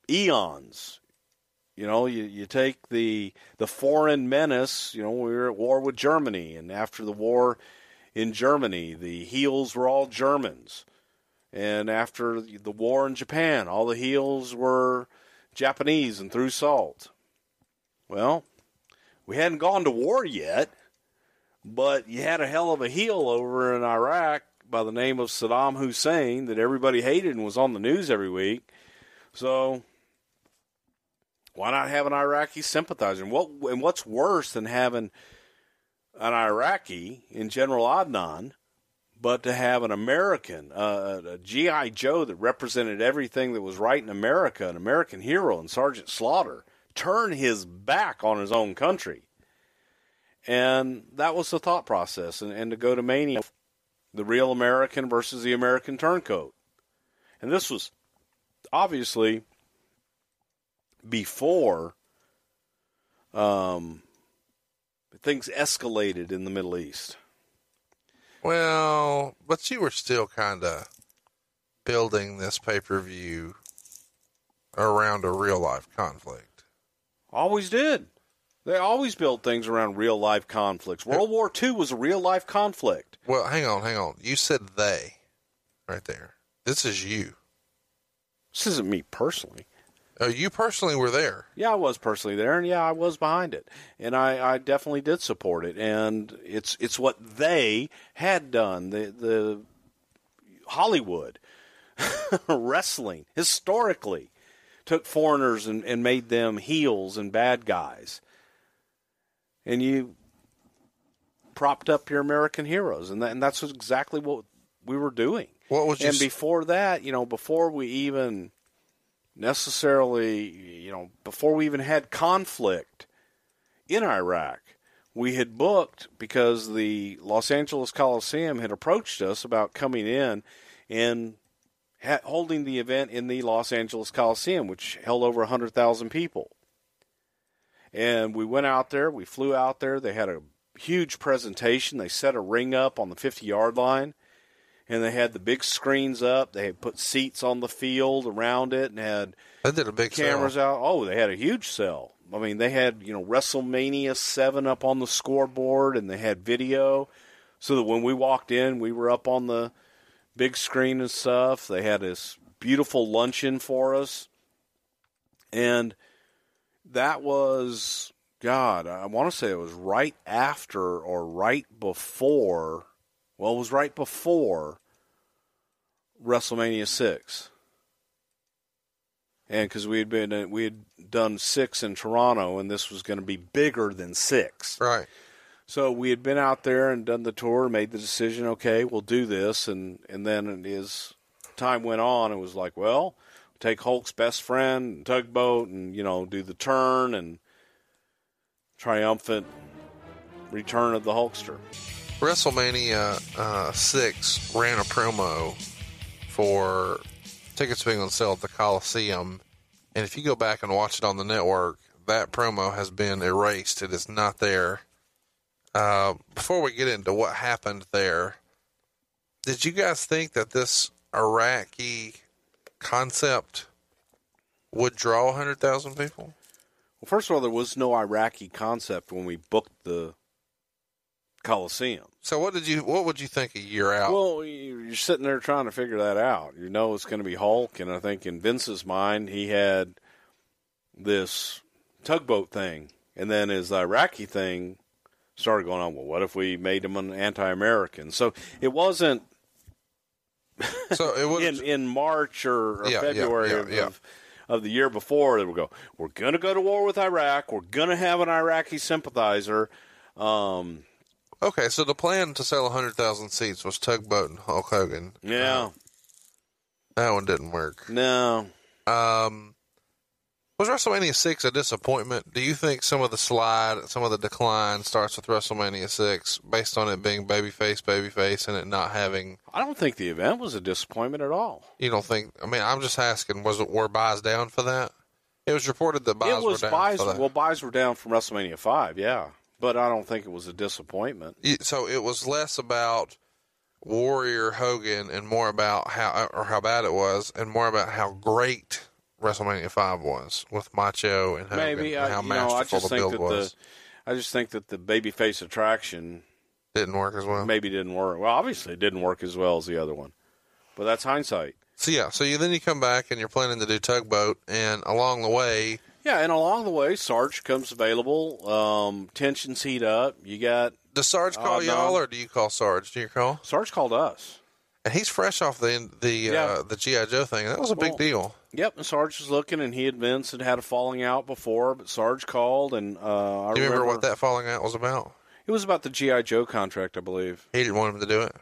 eons. You know, you, you take the the foreign menace. You know, we were at war with Germany, and after the war in Germany, the heels were all Germans, and after the war in Japan, all the heels were Japanese and threw salt. Well, we hadn't gone to war yet, but you had a hell of a heel over in Iraq by the name of Saddam Hussein that everybody hated and was on the news every week. So why not have an Iraqi sympathizer? And what and what's worse than having an Iraqi in General Adnan, but to have an American, uh, a GI Joe that represented everything that was right in America, an American hero, and Sergeant Slaughter turn his back on his own country. And that was the thought process. And, and to go to Mania, the real American versus the American turncoat. And this was obviously before um, things escalated in the Middle East. Well, but you were still kind of building this pay per view around a real life conflict. Always did. They always built things around real life conflicts. World War II was a real life conflict. Well, hang on, hang on. You said they right there. This is you. This isn't me personally. Oh, you personally were there. Yeah, I was personally there, and yeah, I was behind it, and I, I definitely did support it. And it's it's what they had done. The the Hollywood wrestling historically took foreigners and, and made them heels and bad guys, and you propped up your American heroes, and that, and that's exactly what we were doing. What was and before that, you know, before we even necessarily, you know, before we even had conflict in Iraq, we had booked because the Los Angeles Coliseum had approached us about coming in and ha- holding the event in the Los Angeles Coliseum, which held over 100,000 people. And we went out there, we flew out there, they had a huge presentation. They set a ring up on the 50 yard line and they had the big screens up. They had put seats on the field around it and had They did a big cameras sale. out. Oh, they had a huge cell. I mean, they had you know WrestleMania seven up on the scoreboard, and they had video, so that when we walked in, we were up on the big screen and stuff. They had this beautiful luncheon for us, and that was God. I want to say it was right after or right before. Well, it was right before WrestleMania six and because we had been uh, we had done six in Toronto, and this was going to be bigger than six. Right. So we had been out there and done the tour, made the decision. Okay, we'll do this, and and then as time went on, it was like, well, take Hulk's best friend, tugboat, and you know do the turn and triumphant return of the Hulkster. WrestleMania uh, 6 ran a promo for tickets being on sale at the Coliseum. And if you go back and watch it on the network, that promo has been erased. It is not there. Uh, before we get into what happened there, did you guys think that this Iraqi concept would draw 100,000 people? Well, first of all, there was no Iraqi concept when we booked the Coliseum. So what did you what would you think a year out? Well, you're sitting there trying to figure that out. You know it's going to be Hulk, and I think in Vince's mind he had this tugboat thing, and then his Iraqi thing started going on. Well, what if we made him an anti-American? So it wasn't so it was in in March or, or Yeah, February yeah, of, yeah. of of the year before They we go. We're going to go to war with Iraq. We're going to have an Iraqi sympathizer. Um, Okay, so the plan to sell 100,000 seats was Tugboat and Hulk Hogan. yeah, That one didn't work. no. Um, was WrestleMania 6 a disappointment? Do you think some of the slide, some of the decline starts with WrestleMania 6 based on it being babyface, babyface, and it not having, I don't think the event was a disappointment at all. you don't think, I mean, I'm just asking, was it, were buys down for that? It was reported that buys it was were down buys. for that. Well, buys were down from WrestleMania five, yeah, but I don't think it was a disappointment. So it was less about Warrior Hogan and more about how or how bad it was, and more about how great WrestleMania Five was with Macho and Hogan, Maybe and I, how know, masterful just the think build that was. the, I just think that the babyface attraction Didn't work as well. maybe didn't work. Well, obviously it didn't work as well as the other one, but that's hindsight. So yeah, so you then you come back and you're planning to do tugboat, and along the way, Yeah, and along the way, Sarge comes available. Um, tensions heat up. You got does Sarge call no. y'all or do you call Sarge? Do you call? Sarge called us. And he's fresh off the the Yeah. uh, the GI Joe thing. That was a big Well, deal. Yep, and Sarge was looking, and he and Vince had had a falling out before, but Sarge called, and uh, I Do you remember what that falling out was about? It was about the GI Joe contract, I believe. He didn't want him to do it.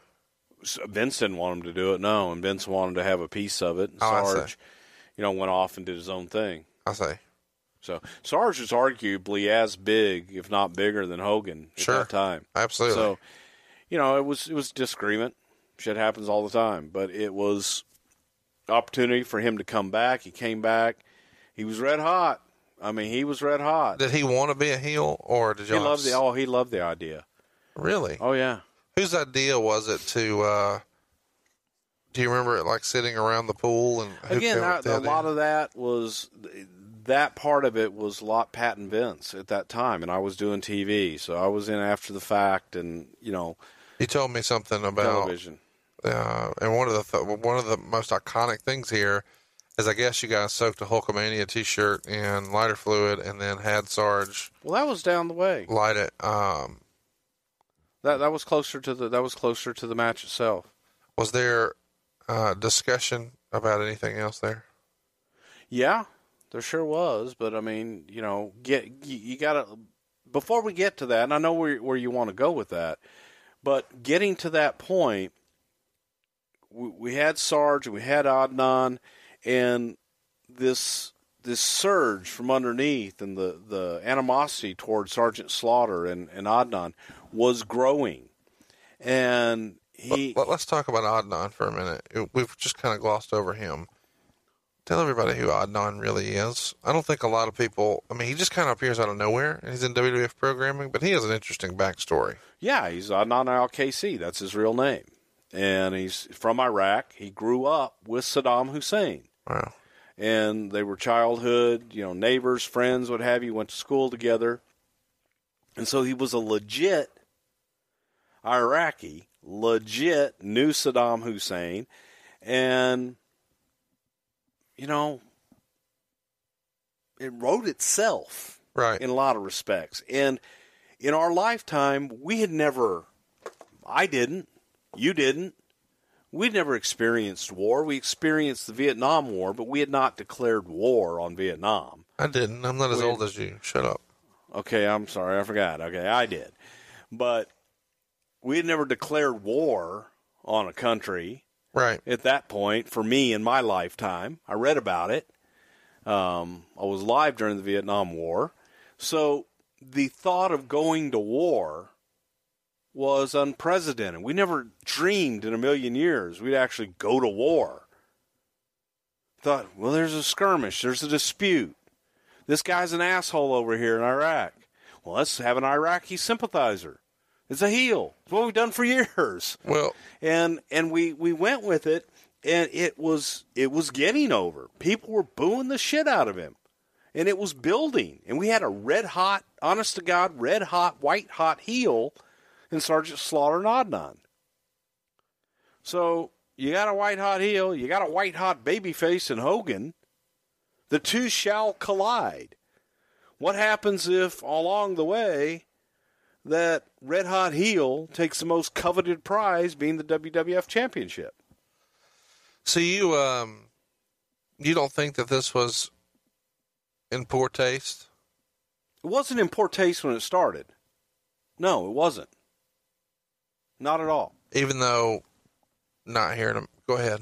Vince didn't want him to do it, no, and Vince wanted to have a piece of it. And Oh, Sarge, you know, went off and did his own thing. I say. So Sarge was arguably as big, if not bigger, than Hogan at Sure. that time. Absolutely. So, you know, it was it was disagreement. Shit happens all the time, but it was opportunity for him to come back. He came back. He was red hot. I mean, he was red hot. Did he want to be a heel, or did He y'all? loved the oh, he loved the idea. Really? Oh yeah. Whose idea was it to? uh Do you remember it like sitting around the pool and Again, came up that, with the a lot of that was that part of it was a lot Pat and Vince at that time, and I was doing TV, so I was in after the fact, and you know, You told me something about television. Uh, and one of the th- one of the most iconic things here is I guess you guys soaked a Hulkamania T-shirt in lighter fluid and then had Sarge Well, that was down the way. light it. Um, That that was closer to the that was closer to the match itself. was there uh, discussion about anything else there? Yeah, there sure was, but I mean, you know, get you, you got to before we get to that, and I know where where you want to go with that, but getting to that point, we, we had Sarge and we had Adnan, and this this surge from underneath and the the animosity towards Sergeant Slaughter and and Adnan was growing, and he Let, us talk about Adnan for a minute. We've just kind of glossed over him. Tell everybody who Adnan really is. I don't think a lot of people. I mean, he just kind of appears out of nowhere, and he's in WWF programming, but he has an interesting backstory. Yeah, he's Adnan Al-Kaissie. That's his real name. And he's from Iraq. He grew up with Saddam Hussein. Wow. And they were childhood, you know, neighbors, friends, what have you, went to school together. And so he was a legit Iraqi, legit knew Saddam Hussein. And, you know, it wrote itself Right. in a lot of respects. And in our lifetime, we had never, I didn't, you didn't, we'd never experienced war. We experienced the Vietnam War, but we had not declared war on Vietnam. I didn't. I'm not as We- old as you. Shut up. Okay, I'm sorry, I forgot. Okay, I did. But we had never declared war on a country Right. at that point for me in my lifetime. I read about it. Um, I was alive during the Vietnam War. So the thought of going to war was unprecedented. We never dreamed in a million years we'd actually go to war. Thought, well, there's a skirmish, there's a dispute. This guy's an asshole over here in Iraq. Well, let's have an Iraqi sympathizer. It's a heel. It's what we've done for years Well, and and we we went with it and it was it was getting over people were booing the shit out of him and it was building and we had a red hot honest to god red hot white hot heel in sergeant slaughter and adnan so you got a white hot heel you got a white hot baby face in hogan the two shall collide what happens if along the way that red hot heel takes the most coveted prize being the WWF championship. so you um, you don't think that this was in poor taste? It wasn't in poor taste when it started. No, it wasn't. Not at all. Even though not hearing him. Go ahead.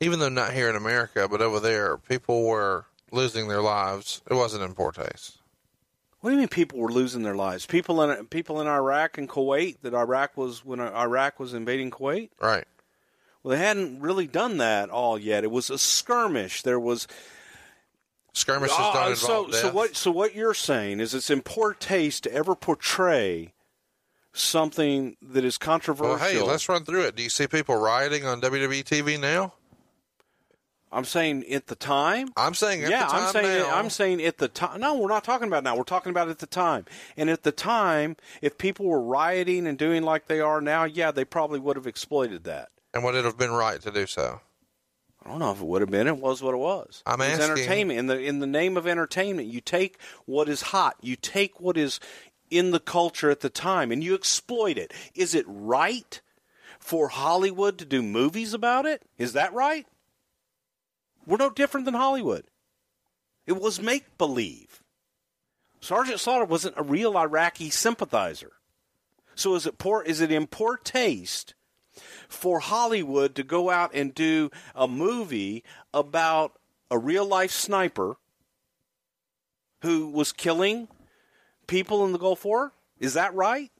Even though not here in America, but over there, people were losing their lives. It wasn't in poor taste. What do you mean people were losing their lives? People in people in Iraq and Kuwait that Iraq was when Iraq was invading Kuwait? Right. Well, they hadn't really done that all yet. It was a skirmish. There was skirmishes Ah, don't so, involve so death. what? So what you're saying is it's in poor taste to ever portray something that is controversial. Well, hey, let's run through it. Do you see people rioting on WWE TV now? I'm saying at the time. I'm saying at yeah, the time I'm saying now. I'm saying at the time. No, we're not talking about now. We're talking about at the time. And at the time, if people were rioting and doing like they are now, yeah, they probably would have exploited that. And would it have been right to do so? I don't know if it would have been. It was what it was. I'm it was asking- entertainment. In the in the name of entertainment, you take what is hot. You take what is in the culture at the time, and you exploit it. Is it right for Hollywood to do movies about it. Is that right? We're no different than Hollywood. It was make believe. Sergeant Slaughter wasn't a real Iraqi sympathizer. So is it poor is it in poor taste for Hollywood to go out and do a movie about a real life sniper who was killing people in the Gulf War? Is that right?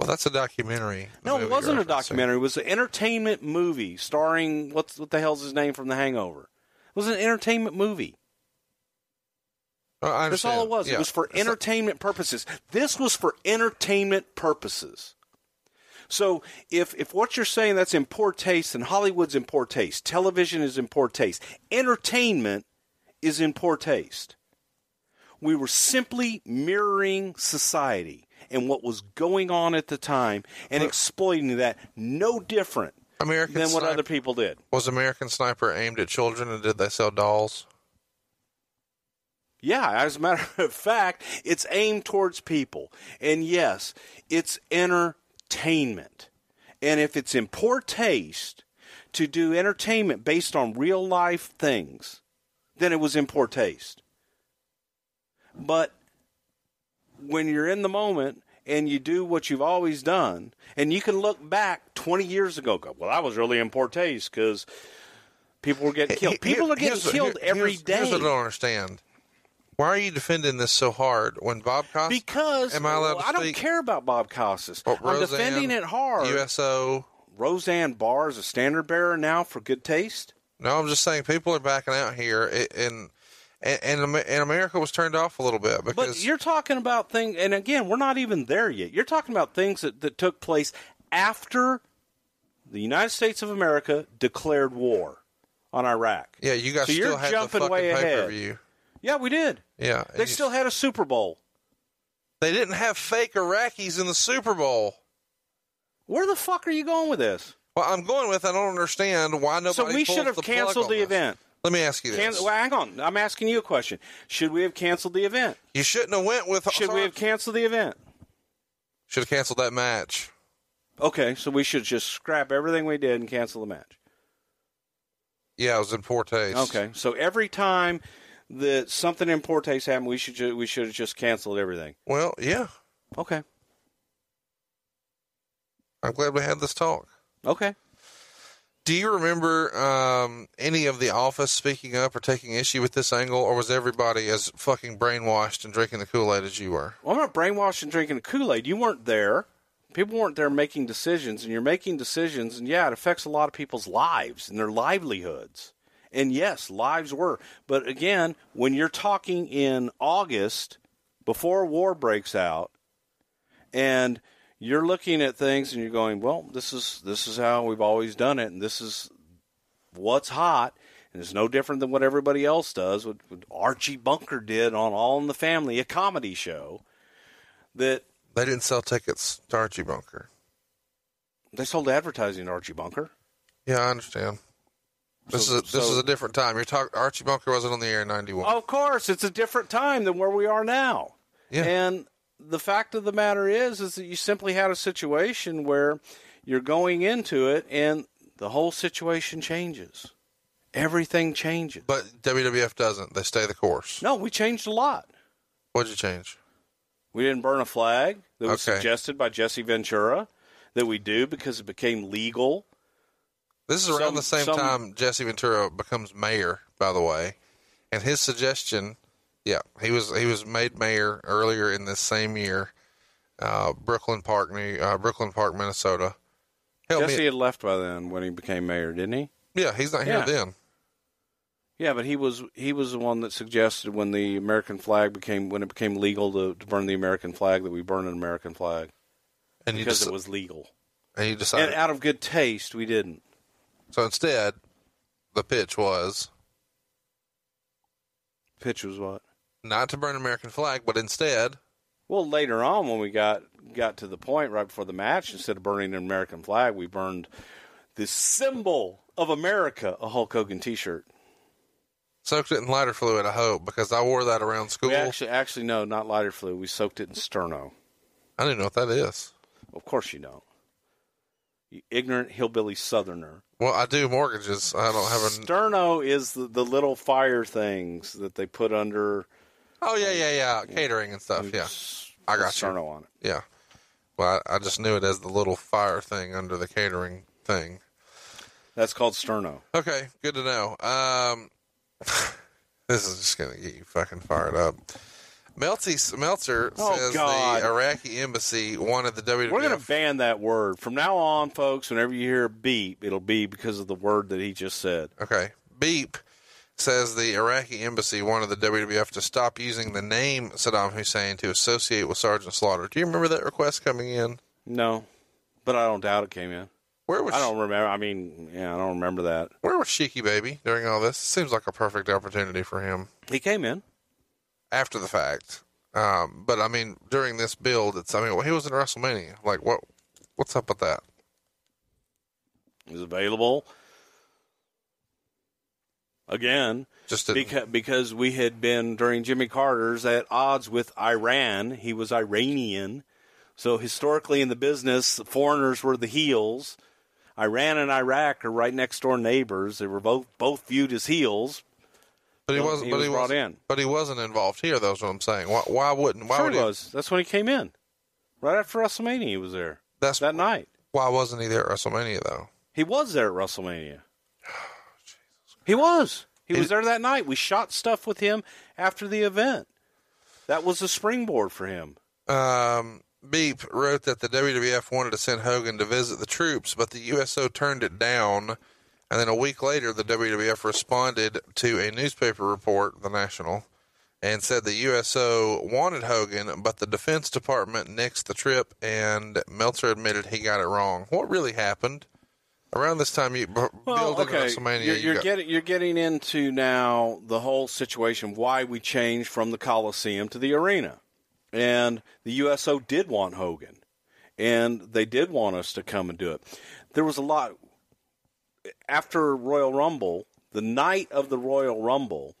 Well, that's a documentary. No, it wasn't a documentary. It was an entertainment movie starring what's what the hell's his name from The Hangover. It was an entertainment movie. Oh, I That's all it was. Yeah. It was for entertainment purposes. This was for entertainment purposes. So if if what you're saying that's in poor taste, then Hollywood's in poor taste. Television is in poor taste. Entertainment is in poor taste. We were simply mirroring society and what was going on at the time and exploiting that no different American than what Sniper- other people did. Was American Sniper aimed at children, and did they sell dolls? Yeah, as a matter of fact, it's aimed towards people. And yes, it's entertainment. And if it's in poor taste to do entertainment based on real life things, then it was in poor taste. But when you're in the moment and you do what you've always done, and you can look back 20 years ago, go, well, that was really in poor taste because people were getting killed. People are getting killed here- every here's- day. Here's what I don't understand. Why are you defending this so hard when Bob Costas? Because am I allowed to I don't care about Bob Costas. Oh, I'm Roseanne, defending it hard. USO. Roseanne Barr is a standard bearer now for good taste. No, I'm just saying people are backing out here, and and and, and America was turned off a little bit because But you're talking about things, and again, we're not even there yet. You're talking about things that, that took place after the United States of America declared war on Iraq. yeah, you guys so still you're had jumping the fucking way ahead. Yeah, we did. Yeah, They still had a Super Bowl. they didn't have fake Iraqis in the Super Bowl. Where the fuck are you going with this? Well, I'm going with I don't understand why nobody. so we should have canceled the this. event. Let me ask you Can- this: well, hang on. I'm asking you a question. Should we have canceled the event? You shouldn't have went with. Should we have canceled the event? Should have canceled that match. Okay, so we should just scrap everything we did and cancel the match. Yeah, it was in poor taste. Okay, so every time that something in poor taste happened, we should ju- we should have just canceled everything. Well, yeah. Okay. I'm glad we had this talk. Okay. Do you remember um, any of the office speaking up or taking issue with this angle, or was everybody as fucking brainwashed and drinking the Kool Aid as you were? Well, I'm not brainwashed and drinking the Kool Aid. You weren't there. People weren't there making decisions, and you're making decisions, and yeah, it affects a lot of people's lives and their livelihoods. And yes, lives were. But again, when you're talking in August, before war breaks out, and you're looking at things and you're going, well, this is this is how we've always done it, and this is what's hot, and it's no different than what everybody else does. What, what Archie Bunker did on All in the Family, a comedy show. That They didn't sell tickets to Archie Bunker. they sold advertising to Archie Bunker. Yeah, I understand. This So- is a, this so- is a different time. You're talking. Archie Bunker wasn't on the air in '91. Of course, it's a different time than where we are now. Yeah. And the fact of the matter is, is that you simply had a situation where you're going into it, and the whole situation changes. Everything changes. But WWF doesn't. They stay the course. No, we changed a lot. What'd you change? We didn't burn a flag that was Okay. suggested by Jesse Ventura that we do because it became legal. This is around Some- the same some- time Jesse Ventura becomes mayor, by the way, and his suggestion, yeah, he was he was made mayor earlier in this same year, uh, Brooklyn Park, New, uh, Brooklyn Park, Minnesota. Help Jesse me, had left by then when he became mayor, didn't he? yeah, he's not here Yeah. then. Yeah, but he was he was the one that suggested when the American flag became when it became legal to, to burn the American flag that we burn an American flag And because just it was legal. and you decided. And out of good taste, we didn't. so instead, the pitch was Pitch was what? Not to burn an American flag, but instead, Well, later on when we got got to the point right before the match, instead of burning an American flag, we burned the symbol of America, a Hulk Hogan T-shirt. soaked it in lighter fluid. I hope because I wore that around school. We actually, actually, no, not lighter fluid. We soaked it in sterno. I don't know what that is. Of course, you don't. You ignorant hillbilly southerner. Well, I do mortgages. I don't have a. Sterno is the, the little fire things that they put under. Oh yeah, yeah, yeah. Catering and stuff. Yeah, I got you. Sterno on it. Yeah. Well, I, I just knew it as the little fire thing under the catering thing. That's called sterno. Okay, good to know. Um, this is just gonna get you fucking fired up. Melty Meltzer Oh, says God. the Iraqi embassy wanted the WWF. We're going to ban that word from now on, folks. Whenever you hear a beep, it'll be because of the word that he just said. Okay. Beep says the Iraqi embassy wanted the WWF to stop using the name Saddam Hussein to associate with Sergeant Slaughter. Do you remember that request coming in? No, but I don't doubt it came in. Where was I don't remember. I mean, yeah, I don't remember that. Where was Sheiky Baby during all this? Seems like a perfect opportunity for him He came in. after the fact. Um, but I mean, during this build, it's I mean, well, he was in WrestleMania. Like, what? What's up with that? He's available again. Just didn't- because because we had been during Jimmy Carter's at odds with Iran. He was Iranian, so historically in the business, the foreigners were the heels. Iran and Iraq are right next door neighbors. They were both both viewed as heels. But he wasn't. he but was he brought wasn't, in. But he wasn't involved here. That's what I'm saying. Why? Why wouldn't? Why sure would he he? was. That's when he came in. Right after WrestleMania, he was there. That's that night. Why wasn't he there at WrestleMania though? He was there at WrestleMania. He was. He was there that night. We shot stuff with him after the event. That was a springboard for him. Um, Beep wrote that the WWF wanted to send Hogan to visit the troops, but the USO turned it down. And then a week later, the WWF responded to a newspaper report, The National, and said the USO wanted Hogan, but the Defense Department nixed the trip, and Meltzer admitted he got it wrong. What really happened? Around this time, you b- Well, building okay, WrestleMania, you're, you you're got- getting you're getting into now the whole situation why we changed from the Coliseum to the arena, and the USO did want Hogan, and they did want us to come and do it. There was a lot after Royal Rumble, the night of the Royal Rumble,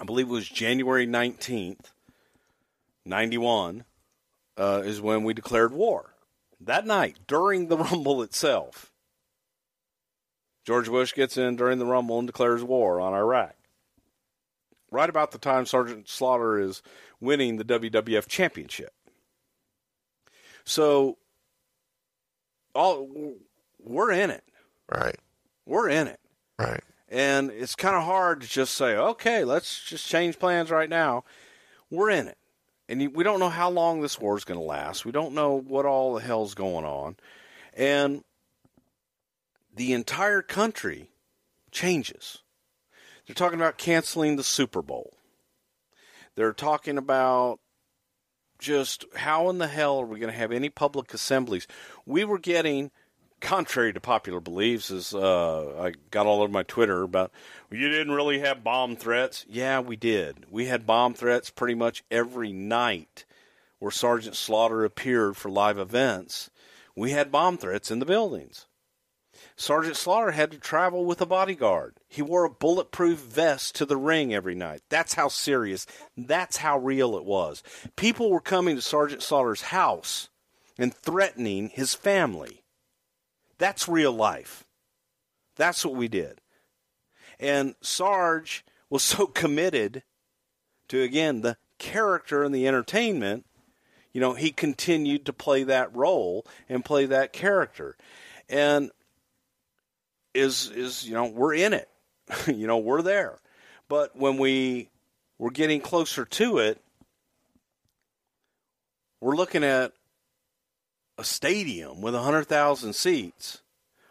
I believe it was January nineteenth, ninety one, uh, is when we declared war. That night during the Rumble itself. George Bush gets in during the Rumble and declares war on Iraq. Right about the time Sergeant Slaughter is winning the WWF Championship. So, all we're in it. Right. We're in it. Right. And it's kind of hard to just say, okay, let's just change plans right now. We're in it. And we don't know how long this war is going to last. We don't know what all the hell's going on. And the entire country changes. They're talking about canceling the Super Bowl. They're talking about just how in the hell are we going to have any public assemblies? We were getting, contrary to popular beliefs, as uh, I got all over my Twitter about, well, you didn't really have bomb threats. Yeah, we did. We had bomb threats pretty much every night where Sergeant Slaughter appeared for live events. We had bomb threats in the buildings. Sergeant Slaughter had to travel with a bodyguard. He wore a bulletproof vest to the ring every night. That's how serious, that's how real it was. People were coming to Sergeant Slaughter's house and threatening his family. That's real life. That's what we did. And Sarge was so committed to, again, the character and the entertainment, you know, he continued to play that role and play that character. And is is you know we're in it. You know we're there. But when we we're getting closer to it we're looking at a stadium with 100,000 seats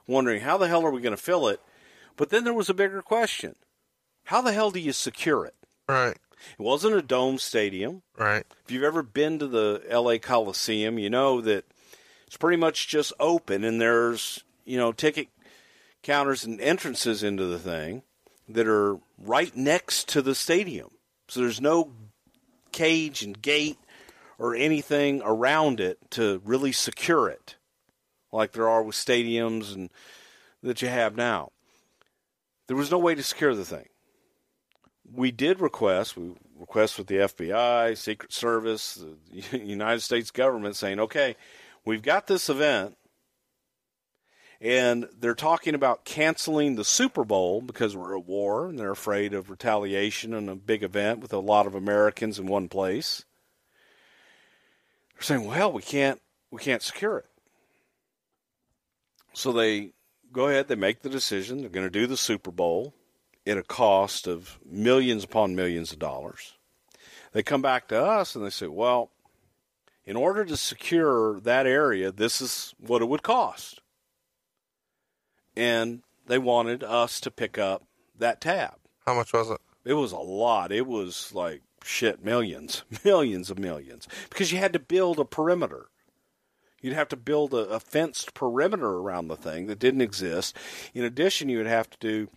wondering how the hell are we going to fill it? But then there was a bigger question. How the hell do you secure it? Right. It wasn't a dome stadium. Right. If you've ever been to the LA Coliseum you know that it's pretty much just open and there's you know ticket counters and entrances into the thing that are right next to the stadium. So there's no cage and gate or anything around it to really secure it, like there are with stadiums and that you have now. There was no way to secure the thing. We did request, we request with the FBI, Secret Service, the United States government saying, okay, we've got this event And they're talking about canceling the Super Bowl because we're at war and they're afraid of retaliation and a big event with a lot of Americans in one place. They're saying, "Well, we can't we can't secure it." So they go ahead, they make the decision. They're going to do the Super Bowl at a cost of millions upon millions of dollars. They come back to us and they say, well, in order to secure that area, this is what it would cost. And they wanted us to pick up that tab. How much was it? It was a lot. It was like shit, millions, millions of millions. Because you had to build a perimeter. You'd have to build a, a, fenced perimeter around the thing that didn't exist. In addition, you would have to do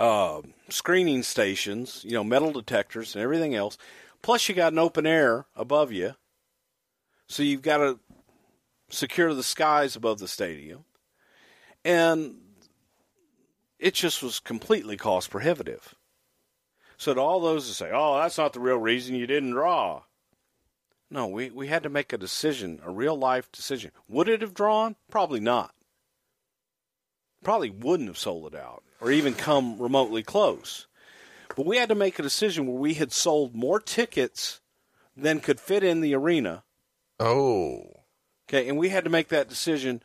uh, screening stations, you know, metal detectors and everything else. Plus, you got an open air above you, so you've got to secure the skies above the stadium, and it just was completely cost prohibitive. So to all those that say, "Oh, that's not the real reason you didn't draw," no, we we had to make a decision, a real life decision. Would it have drawn? Probably not. Probably wouldn't have sold it out or even come remotely close. But we had to make a decision where we had sold more tickets than could fit in the arena. Oh. Okay, and we had to make that decision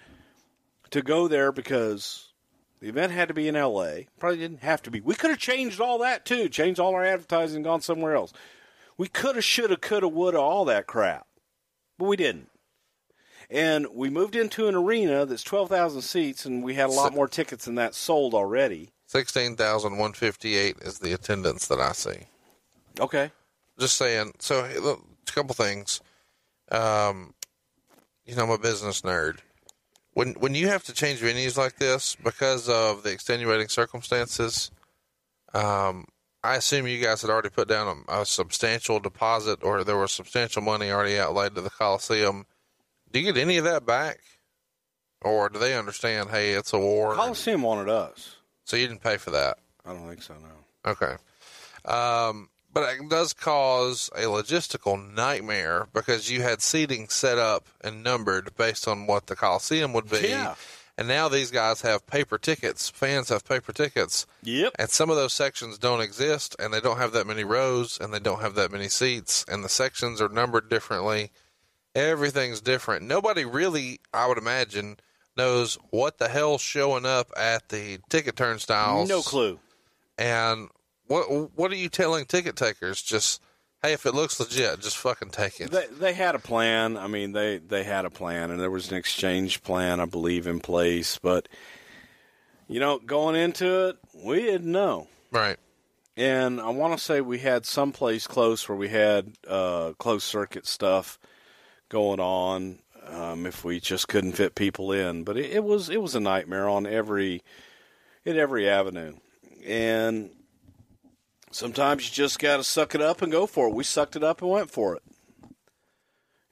to go there because the event had to be in LA. Probably didn't have to be. We could have changed all that too, changed all our advertising and gone somewhere else. We could have, should have, could have, would have, all that crap. But we didn't. And we moved into an arena that's 12,000 seats, and we had a lot more tickets than that sold already. 16,158 is the attendance that I see. Okay. Just saying. So, a couple things. Um, you know, I'm a business nerd. When when you have to change venues like this because of the extenuating circumstances, um, I assume you guys had already put down a, a substantial deposit, or there was substantial money already outlaid to the Coliseum do you get any of that back? Or do they understand, hey, it's a war? Coliseum wanted us. So you didn't pay for that? I don't think so, no. Okay. Um, but it does cause a logistical nightmare because you had seating set up and numbered based on what the Coliseum would be. Yeah. And now these guys have paper tickets. Fans have paper tickets. Yep. And some of those sections don't exist and they don't have that many rows and they don't have that many seats and the sections are numbered differently everything's different. Nobody really, I would imagine, knows what the hell's showing up at the ticket turnstiles. No clue. And what what are you telling ticket takers? Just hey, if it looks legit, just fucking take it. They, they had a plan. I mean, they they had a plan, and there was an exchange plan, I believe, in place. But you know, going into it, we didn't know. Right. And I want to say we had some place close where we had uh, closed circuit stuff going on um, if we just couldn't fit people in. But it, it, was it was a nightmare on every in every avenue, and sometimes you just got to suck it up and go for it. We sucked it up and went for it.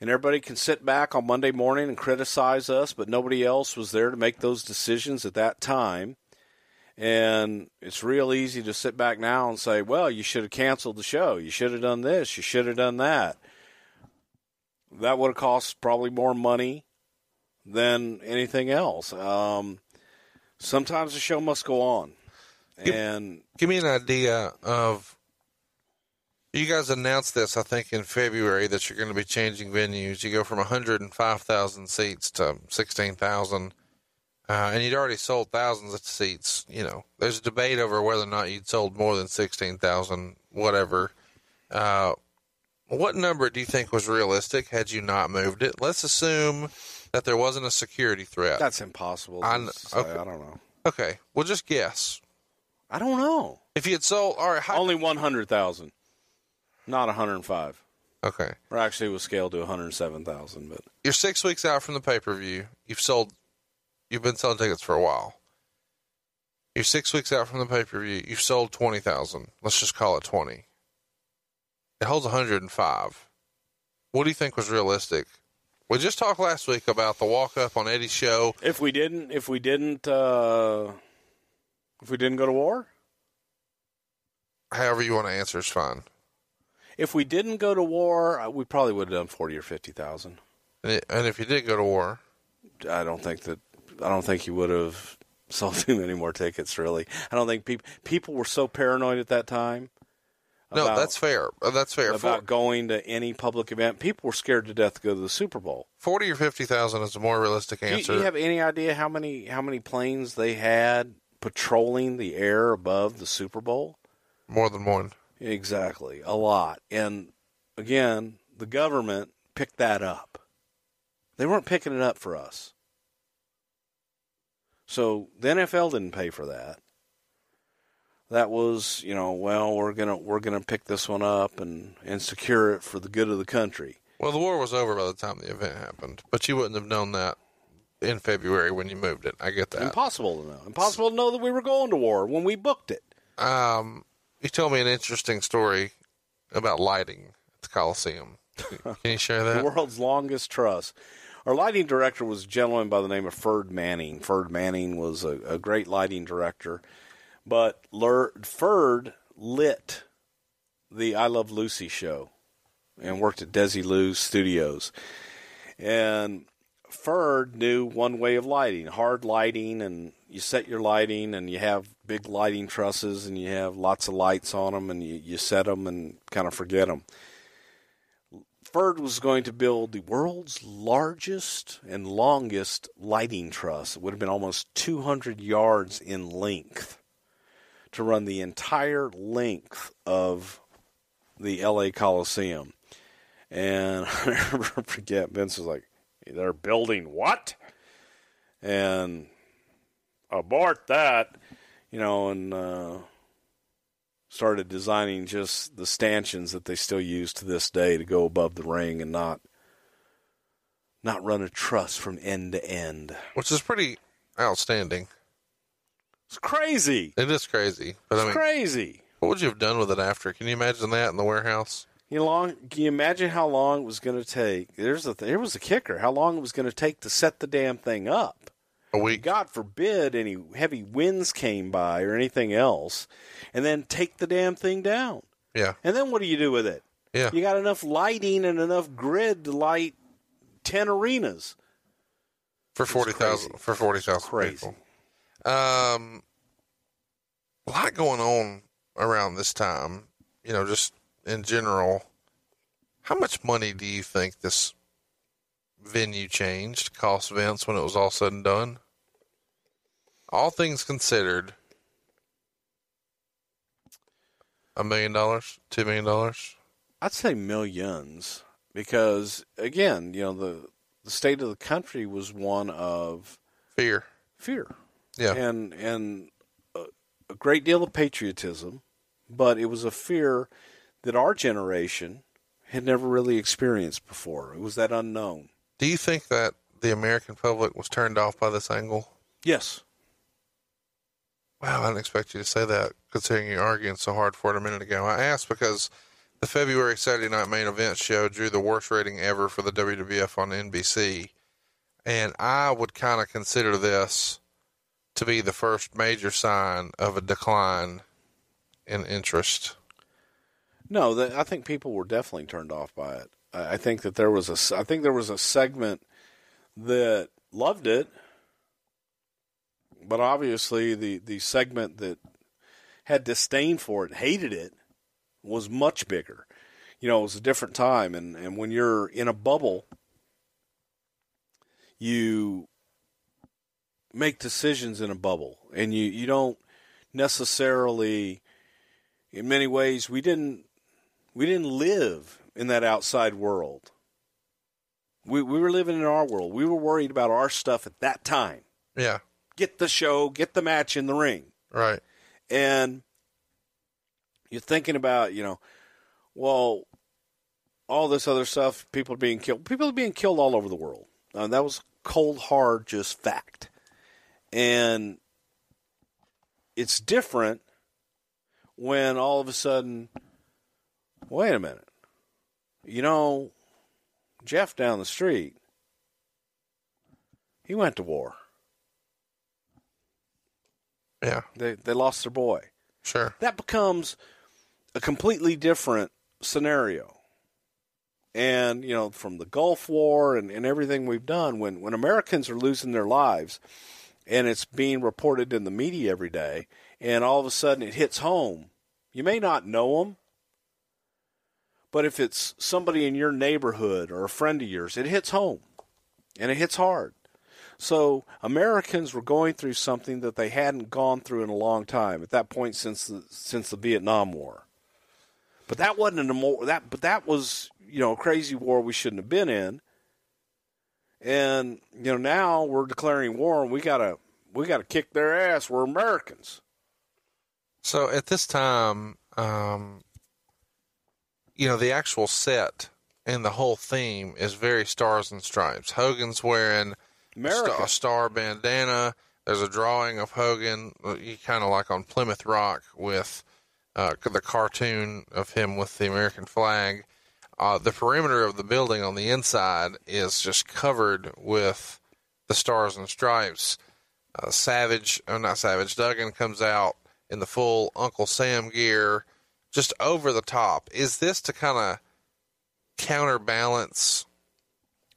And everybody can sit back on Monday morning and criticize us, but nobody else was there to make those decisions at that time. And it's real easy to sit back now and say, well, you should have canceled the show. You should have done this. You should have done that that would have cost probably more money than anything else. Um, sometimes the show must go on. Give, and give me an idea of you guys announced this, I think, in February that you're going to be changing venues. You go from 105,000 seats to 16,000, uh, and you'd already sold thousands of seats. You know, there's a debate over whether or not you'd sold more than 16,000, whatever. Uh, what number do you think was realistic had you not moved it? Let's assume that there wasn't a security threat. That's impossible. I, okay. I don't know. Okay, well, just guess. I don't know. If you had sold, all right, only one hundred thousand, not one hundred five. Okay, or actually, it was scaled to one hundred seven thousand. But you're six weeks out from the pay per view. You've sold, you've been selling tickets for a while. You're six weeks out from the pay per view. You've sold twenty thousand. Let's just call it twenty. It holds 105. What do you think was realistic? We just talked last week about the walk up on Eddie's show. If we didn't, if we didn't, uh, if we didn't go to war, however you want to answer is fine. If we didn't go to war, uh, we probably would have done forty or fifty thousand. And if you did go to war, I don't think that I don't think you would have sold too many more tickets. Really, I don't think people people were so paranoid at that time. No, that's fair. Uh, That's fair. About For- going to any public event, people were scared to death to go to the Super Bowl. Forty or fifty thousand is a more realistic Do you, answer. do you have any idea how many how many planes they had patrolling the air above the Super Bowl? more than one. Exactly, a lot. And again, the government picked that up. They weren't picking it up for us. So the NFL didn't pay for that. That was, you know, well, we're gonna we're gonna pick this one up and and secure it for the good of the country. Well, the war was over by the time the event happened, but you wouldn't have known that in February when you moved it. I get that. Impossible to know. Impossible to know that we were going to war when we booked it. Um, you told me an interesting story about lighting at the Coliseum. Can you share that? the world's longest truss. Our lighting director was a gentleman by the name of Ferd Manning. Ferd Manning was a, a great lighting director, but Lur- Ferd lit the I Love Lucy show and worked at Desilu's studios. And Ferd knew one way of lighting, hard lighting, and you set your lighting, and you have big lighting trusses, and you have lots of lights on them, and you, you set them and kind of forget them. Ferd was going to build the world's largest and longest lighting truss. It would have been almost 200 yards in length to run the entire length of the LA Coliseum. And I never forget, Vince was like, they're building what? And abort that, you know, and uh, started designing just the stanchions that they still use to this day to go above the ring and not not run a truss from end to end. Which is pretty outstanding. It's crazy. It is crazy. But It's I mean, crazy. what would you have done with it after? Can you imagine that in the warehouse? You long? Can you imagine how long it was going to take? There's a there was a kicker. How long it was going to take to set the damn thing up? A week. God forbid any heavy winds came by or anything else, and then take the damn thing down. Yeah. And then what do you do with it? Yeah. You got enough lighting and enough grid to light ten arenas. For forty thousand for forty thousand people. Um, a lot going on around this time. You know, just in general. How much money do you think this venue changed cost Vince when it was all said and done? All things considered, a million dollars, two million dollars. I'd say millions because again, you know the the state of the country was one of Fear. fear. Yeah. and and a, a great deal of patriotism, but it was a fear that our generation had never really experienced before. It was that unknown. Do you think that the American public was turned off by this angle? Yes, Wow, I didn't expect you to say that, considering you arguing so hard for it a minute ago. I asked because the February Saturday Night Main Event show drew the worst rating ever for the WWF on NBC, and I would kind of consider this to be the first major sign of a decline in interest. No, that, I think people were definitely turned off by it. I, I think that there was a I think there was a segment that loved it, but obviously the the segment that had disdain for it, hated it, was much bigger. You know, it was a different time, and, and when you're in a bubble, you make decisions in a bubble, and you, you don't necessarily, in many ways, we didn't we didn't live in that outside world. We we were living in our world. We were worried about our stuff at that time. Yeah, Get the show, get the match in the ring right. and you're thinking about you know well all this other stuff people are being killed people are being killed all over the world uh, that was cold hard just fact and it's different when all of a sudden wait a minute you know jeff down the street he went to war Yeah, they, they lost their boy sure. that becomes a completely different scenario. And, you know, from the Gulf War and, and everything we've done, when, when Americans are losing their lives and it's being reported in the media every day, and all of a sudden it hits home, you may not know them, but if it's somebody in your neighborhood or a friend of yours, it hits home and it hits hard. So Americans were going through something that they hadn't gone through in a long time at that point since the since the Vietnam War. But that wasn't a that but that was you know a crazy war we shouldn't have been in. And you know now we're declaring war and we gotta we gotta kick their ass. We're Americans. So at this time, um, you know, the actual set and the whole theme is very stars and stripes. Hogan's wearing America. A, star, bandana. There's a drawing of Hogan, kind of like on Plymouth Rock with uh, the cartoon of him with the American flag. Uh, the perimeter of the building on the inside is just covered with the stars and stripes. Uh, Savage, oh not Savage, Duggan comes out in the full Uncle Sam gear, just over the top. Is this to kind of counterbalance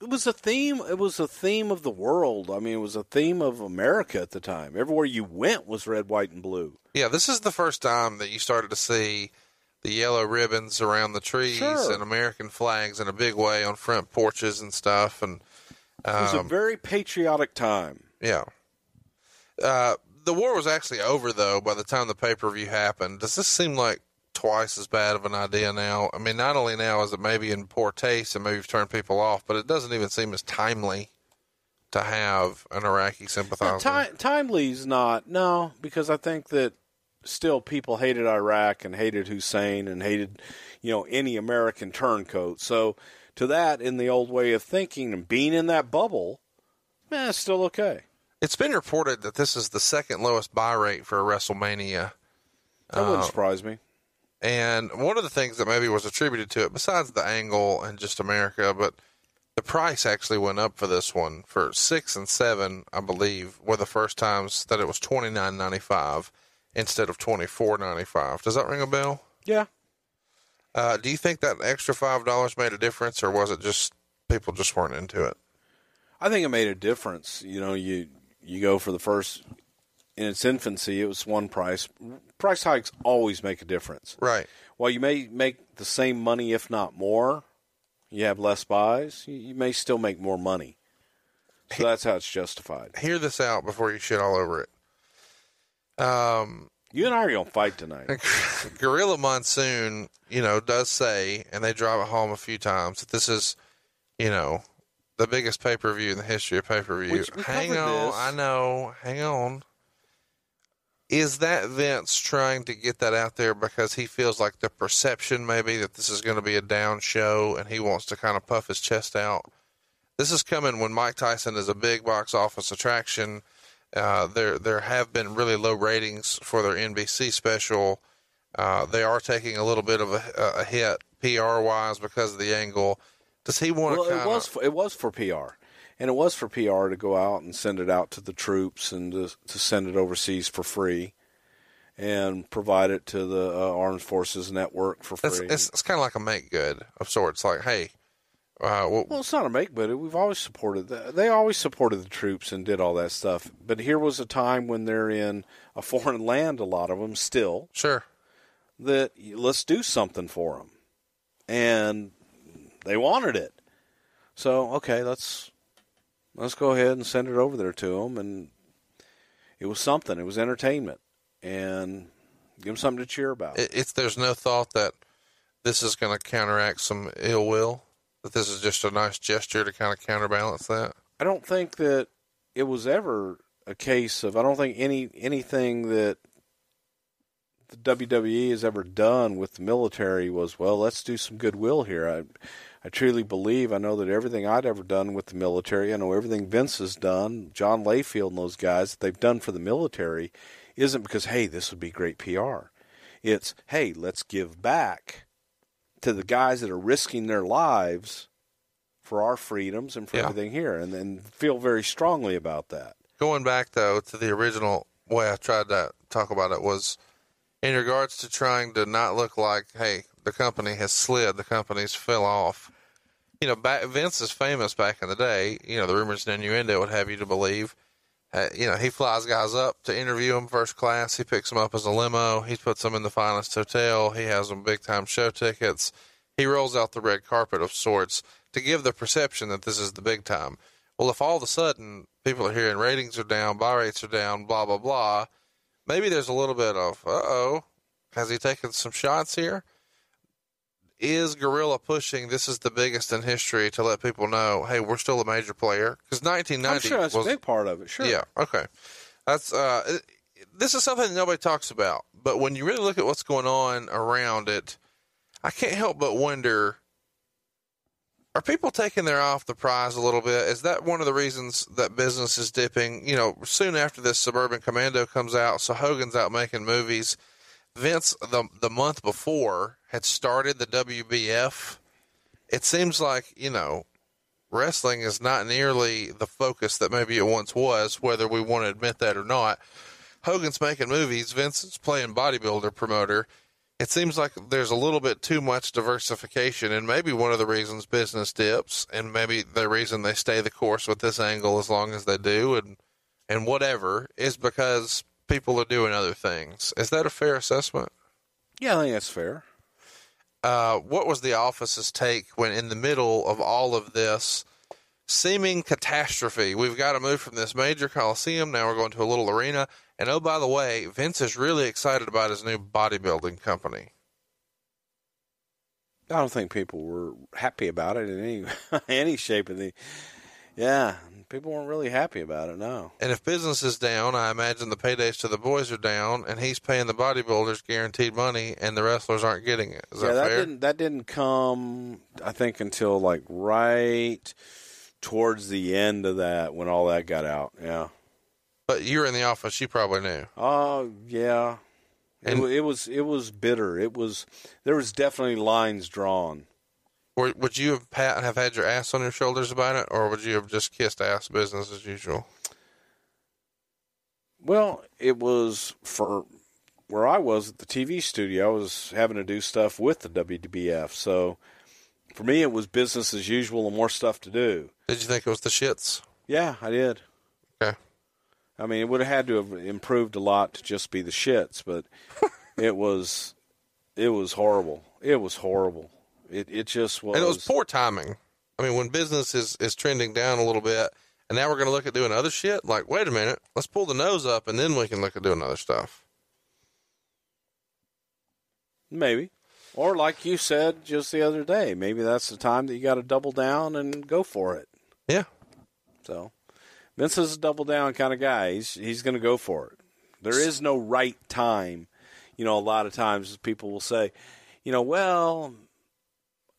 it was a theme. It was a theme of the world. I mean, it was a theme of America at the time. Everywhere you went was red, white, and blue. Yeah, this is the first time that you started to see the yellow ribbons around the trees Sure. and American flags in a big way on front porches and stuff. And um, It was a very patriotic time. yeah, uh, the war was actually over though by the time the pay per view happened. Does this seem like twice as bad of an idea now? I mean, not only now is it maybe in poor taste and maybe you've turned people off, but it doesn't even seem as timely to have an Iraqi sympathizer. Time, timely's not no because I think that still people hated Iraq and hated Hussein and hated you know any American turncoat. So to that, in the old way of thinking and being in that bubble, man, it's still okay. It's been reported that this is the second lowest buy rate for a WrestleMania. That wouldn't Uh, surprise me. And one of the things that maybe was attributed to it, besides the angle and just America, but the price actually went up for this one. For six and seven, I believe, were the first times that it was twenty nine ninety five instead of twenty four ninety five. Does that ring a bell? Yeah. Uh, do you think that extra five dollars made a difference, or was it just people just weren't into it? I think it made a difference. You know, you you go for the first in its infancy, it was one price. Price hikes always make a difference. Right. While you may make the same money, if not more, you have less buys. You, may still make more money. So that's how it's justified. Hear this out before you shit all over it. Um, you and I are gonna fight tonight. Gorilla Monsoon, you know, does say, and they drive it home a few times that this is, you know, the biggest pay per view in the history of pay per view. Hang on, this. I know. Hang on. Is that Vince trying to get that out there because he feels like the perception maybe that this is going to be a down show and he wants to kind of puff his chest out? This is coming when Mike Tyson is a big box office attraction. Uh, there, there have been really low ratings for their NBC special. Uh, they are taking a little bit of a, a hit PR wise because of the angle. Does he want Well, to it was for, it was for PR, and it was for PR to go out and send it out to the troops and to, to send it overseas for free, and provide it to the uh, Armed Forces Network for free. it's, it's kind of like a make good of sorts. Like, hey, uh, well, Well, it's not a make good. we've always supported that. They always supported the troops and did all that stuff. But here was a time when they're in a foreign land. A lot of them still. Sure. That let's do something for them, and they wanted it. So okay, let's let's go ahead and send it over there to them. And it was something. It was entertainment, and give them something to cheer about. it's there's no thought that this is going to counteract some ill will. That this is just a nice gesture to kind of counterbalance that. I don't think that it was ever a case of. I don't think any anything that the WWE has ever done with the military was well. Let's do some goodwill here. I I truly believe. I know that everything I'd ever done with the military. I know everything Vince has done, John Layfield and those guys that they've done for the military, isn't because hey this would be great PR. It's hey let's give back to the guys that are risking their lives for our freedoms and for Yeah. everything here, and then feel very strongly about that. Going back though to the original way I tried to talk about it was in regards to trying to not look like, hey, the company has slid, the company's fell off. You know, back, Vince is famous back in the day. You know, the rumors and innuendo would have you to believe. Uh, you know, he flies guys up to interview them first class. He picks them up as a limo. He puts them in the finest hotel. He has them big time show tickets. He rolls out the red carpet of sorts to give the perception that this is the big time. Well, if all of a sudden people are hearing ratings are down, buy rates are down, blah, blah, blah, maybe there's a little bit of, uh oh, has he taken some shots here? Is Gorilla pushing this is the biggest in history to let people know, hey, we're still a major player? Because 1990 I'm sure that's was, a big part of it. Sure. yeah, okay. That's uh, this is something that nobody talks about, but when you really look at what's going on around it, I can't help but wonder: Are people taking their eye off the prize a little bit? Is that one of the reasons that business is dipping? You know, soon after this, Suburban Commando comes out, so Hogan's out making movies. Vince, the the month before, had started the WBF. It seems like you know wrestling is not nearly the focus that maybe it once was, whether we want to admit that or not. Hogan's making movies, Vince's playing bodybuilder promoter. It seems like there's a little bit too much diversification, and maybe one of the reasons business dips, and maybe the reason they stay the course with this angle as long as they do, and and whatever is because people are doing other things. Is that a fair assessment? Yeah, I think that's fair. uh, what was the office's take when in the middle of all of this seeming catastrophe, we've got to move from this major coliseum. Now we're going to a little arena. And oh, by the way, Vince is really excited about his new bodybuilding company. I don't think people were happy about it in any any shape of the. Yeah, people weren't really happy about it. No. And if business is down, I imagine the paydays to the boys are down, and he's paying the bodybuilders guaranteed money, and the wrestlers aren't getting it. Is yeah, that that didn't that didn't come. I think until like right towards the end of that when all that got out. Yeah. But you were in the office, you probably knew. Oh yeah. And- wa- it was it was bitter. It was there was definitely lines drawn. Or would you have pat have had your ass on your shoulders about it, or would you have just kissed ass business as usual? Well, it was for where I was at the TV studio. I was having to do stuff with the WDBF, so for me it was business as usual and more stuff to do. Did you think it was the shits? Yeah, I did. Okay. I mean, it would have had to have improved a lot to just be the shits, but it was it was horrible. It was horrible. It it just was. And it was poor timing. I mean, when business is, is trending down a little bit, and now we're going to look at doing other shit, like, wait a minute, let's pull the nose up, and then we can look at doing other stuff. Maybe. Or like you said just the other day, maybe that's the time that you got to double down and go for it. Yeah. So Vince is a double down kind of guy. He's he's going to go for it. There is no right time. You know, a lot of times people will say, you know, well,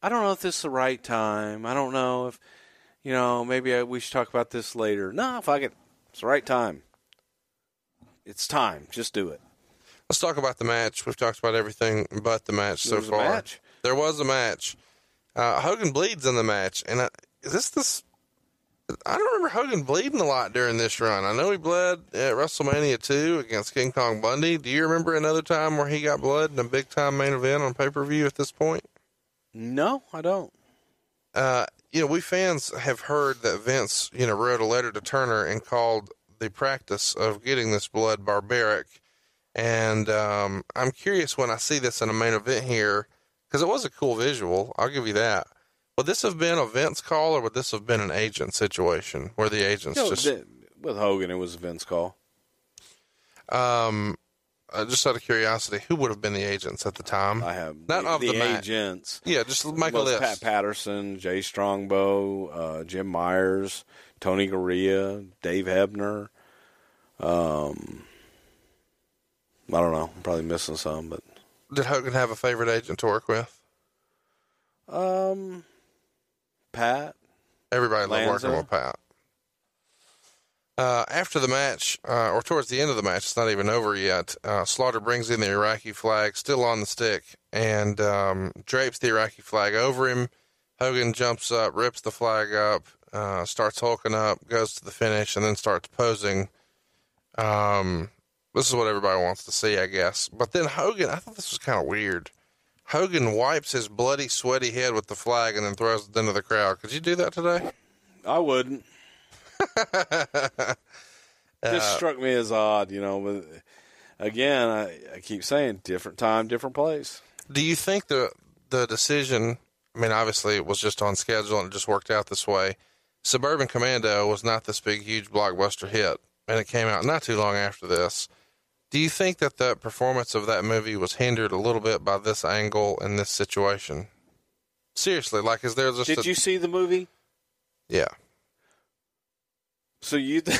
I don't know if this is the right time. I don't know if, you know, maybe I, we should talk about this later. No, fuck it. It's the right time. It's time. Just do it. Let's talk about the match. We've talked about everything but the match There so far. match? There was a match. Uh, Hogan bleeds in the match, and I, is this this? I don't remember Hogan bleeding a lot during this run. I know he bled at WrestleMania 2 against King Kong Bundy. Do you remember another time where he got blood in a big time main event on pay per view at this point? No, I don't. uh, you know, we fans have heard that Vince, you know, wrote a letter to Turner and called the practice of getting this blood barbaric. And um, I'm curious when I see this in a main event here, because it was a cool visual. I'll give you that. Would this have been a Vince call, or would this have been an agent situation where the agents You know, just, th- with Hogan, it was a Vince call. um, uh, just out of curiosity, who would have been the agents at the time? I have not the, of the, the agents. Yeah, just Michael list. Pat Patterson, Jay Strongbow, uh, Jim Myers, Tony Garea, Dave Hebner. Um, I don't know. I'm probably missing some, but Did Hogan have a favorite agent to work with? um, Pat. Everybody loved Lanza. working with Pat. Uh, after the match, uh, or towards the end of the match, it's not even over yet. Uh, Slaughter brings in the Iraqi flag, still on the stick, and um, drapes the Iraqi flag over him. Hogan jumps up, rips the flag up, uh, starts hulking up, goes to the finish, and then starts posing. Um, this is what everybody wants to see, I guess. But then Hogan, I thought this was kind of weird. Hogan wipes his bloody, sweaty head with the flag and then throws it into the crowd. Could you do that today? I wouldn't. Uh, Just struck me as odd, you know. But again, I, I keep saying different time, different place. Do you think the the decision? I mean, obviously it was just on schedule and it just worked out this way. Suburban Commando was not this big, huge blockbuster hit, and it came out not too long after this. Do you think that the performance of that movie was hindered a little bit by this angle and this situation? Seriously, like, is there just? Did a, you see the movie? Yeah. So you think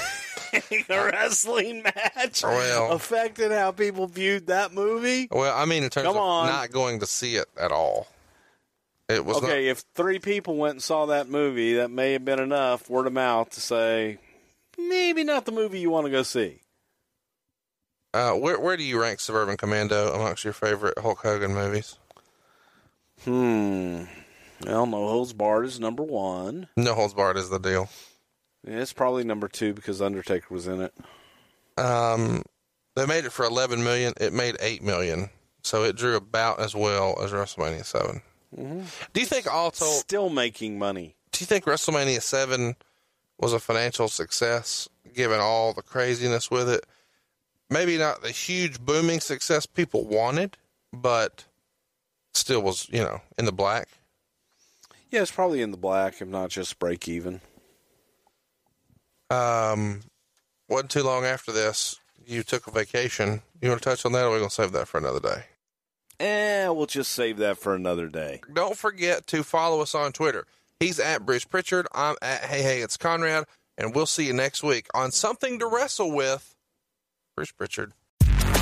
a wrestling match Well- affected how people viewed that movie? Well, I mean, in terms Come of on. not going to see it at all. It was okay, if three people went and saw that movie, that may have been enough word of mouth to say maybe not the movie you want to go see. Uh, where where do you rank Suburban Commando amongst your favorite Hulk Hogan movies? Hmm. Well, No Holds Barred is number one. No Holds Barred is the deal. Yeah, it's probably number two because Undertaker was in it. Um, they made it for 11 million. It made 8 million. So it drew about as well as WrestleMania 7. Do you think all told, Still making money. do you think WrestleMania 7 was a financial success given all the craziness with it? Maybe not the huge booming success people wanted, but still was, you know, in the black. Yeah, it's probably in the black, if not just break even. Um, wasn't too long after this, you took a vacation. You want to touch on that, or are we going to save that for another day? Eh, we'll just save that for another day. Don't forget to follow us on Twitter. He's at Bruce Prichard. I'm at Hey Hey It's Conrad, and we'll see you next week on Something to Wrestle with. Bruce Prichard.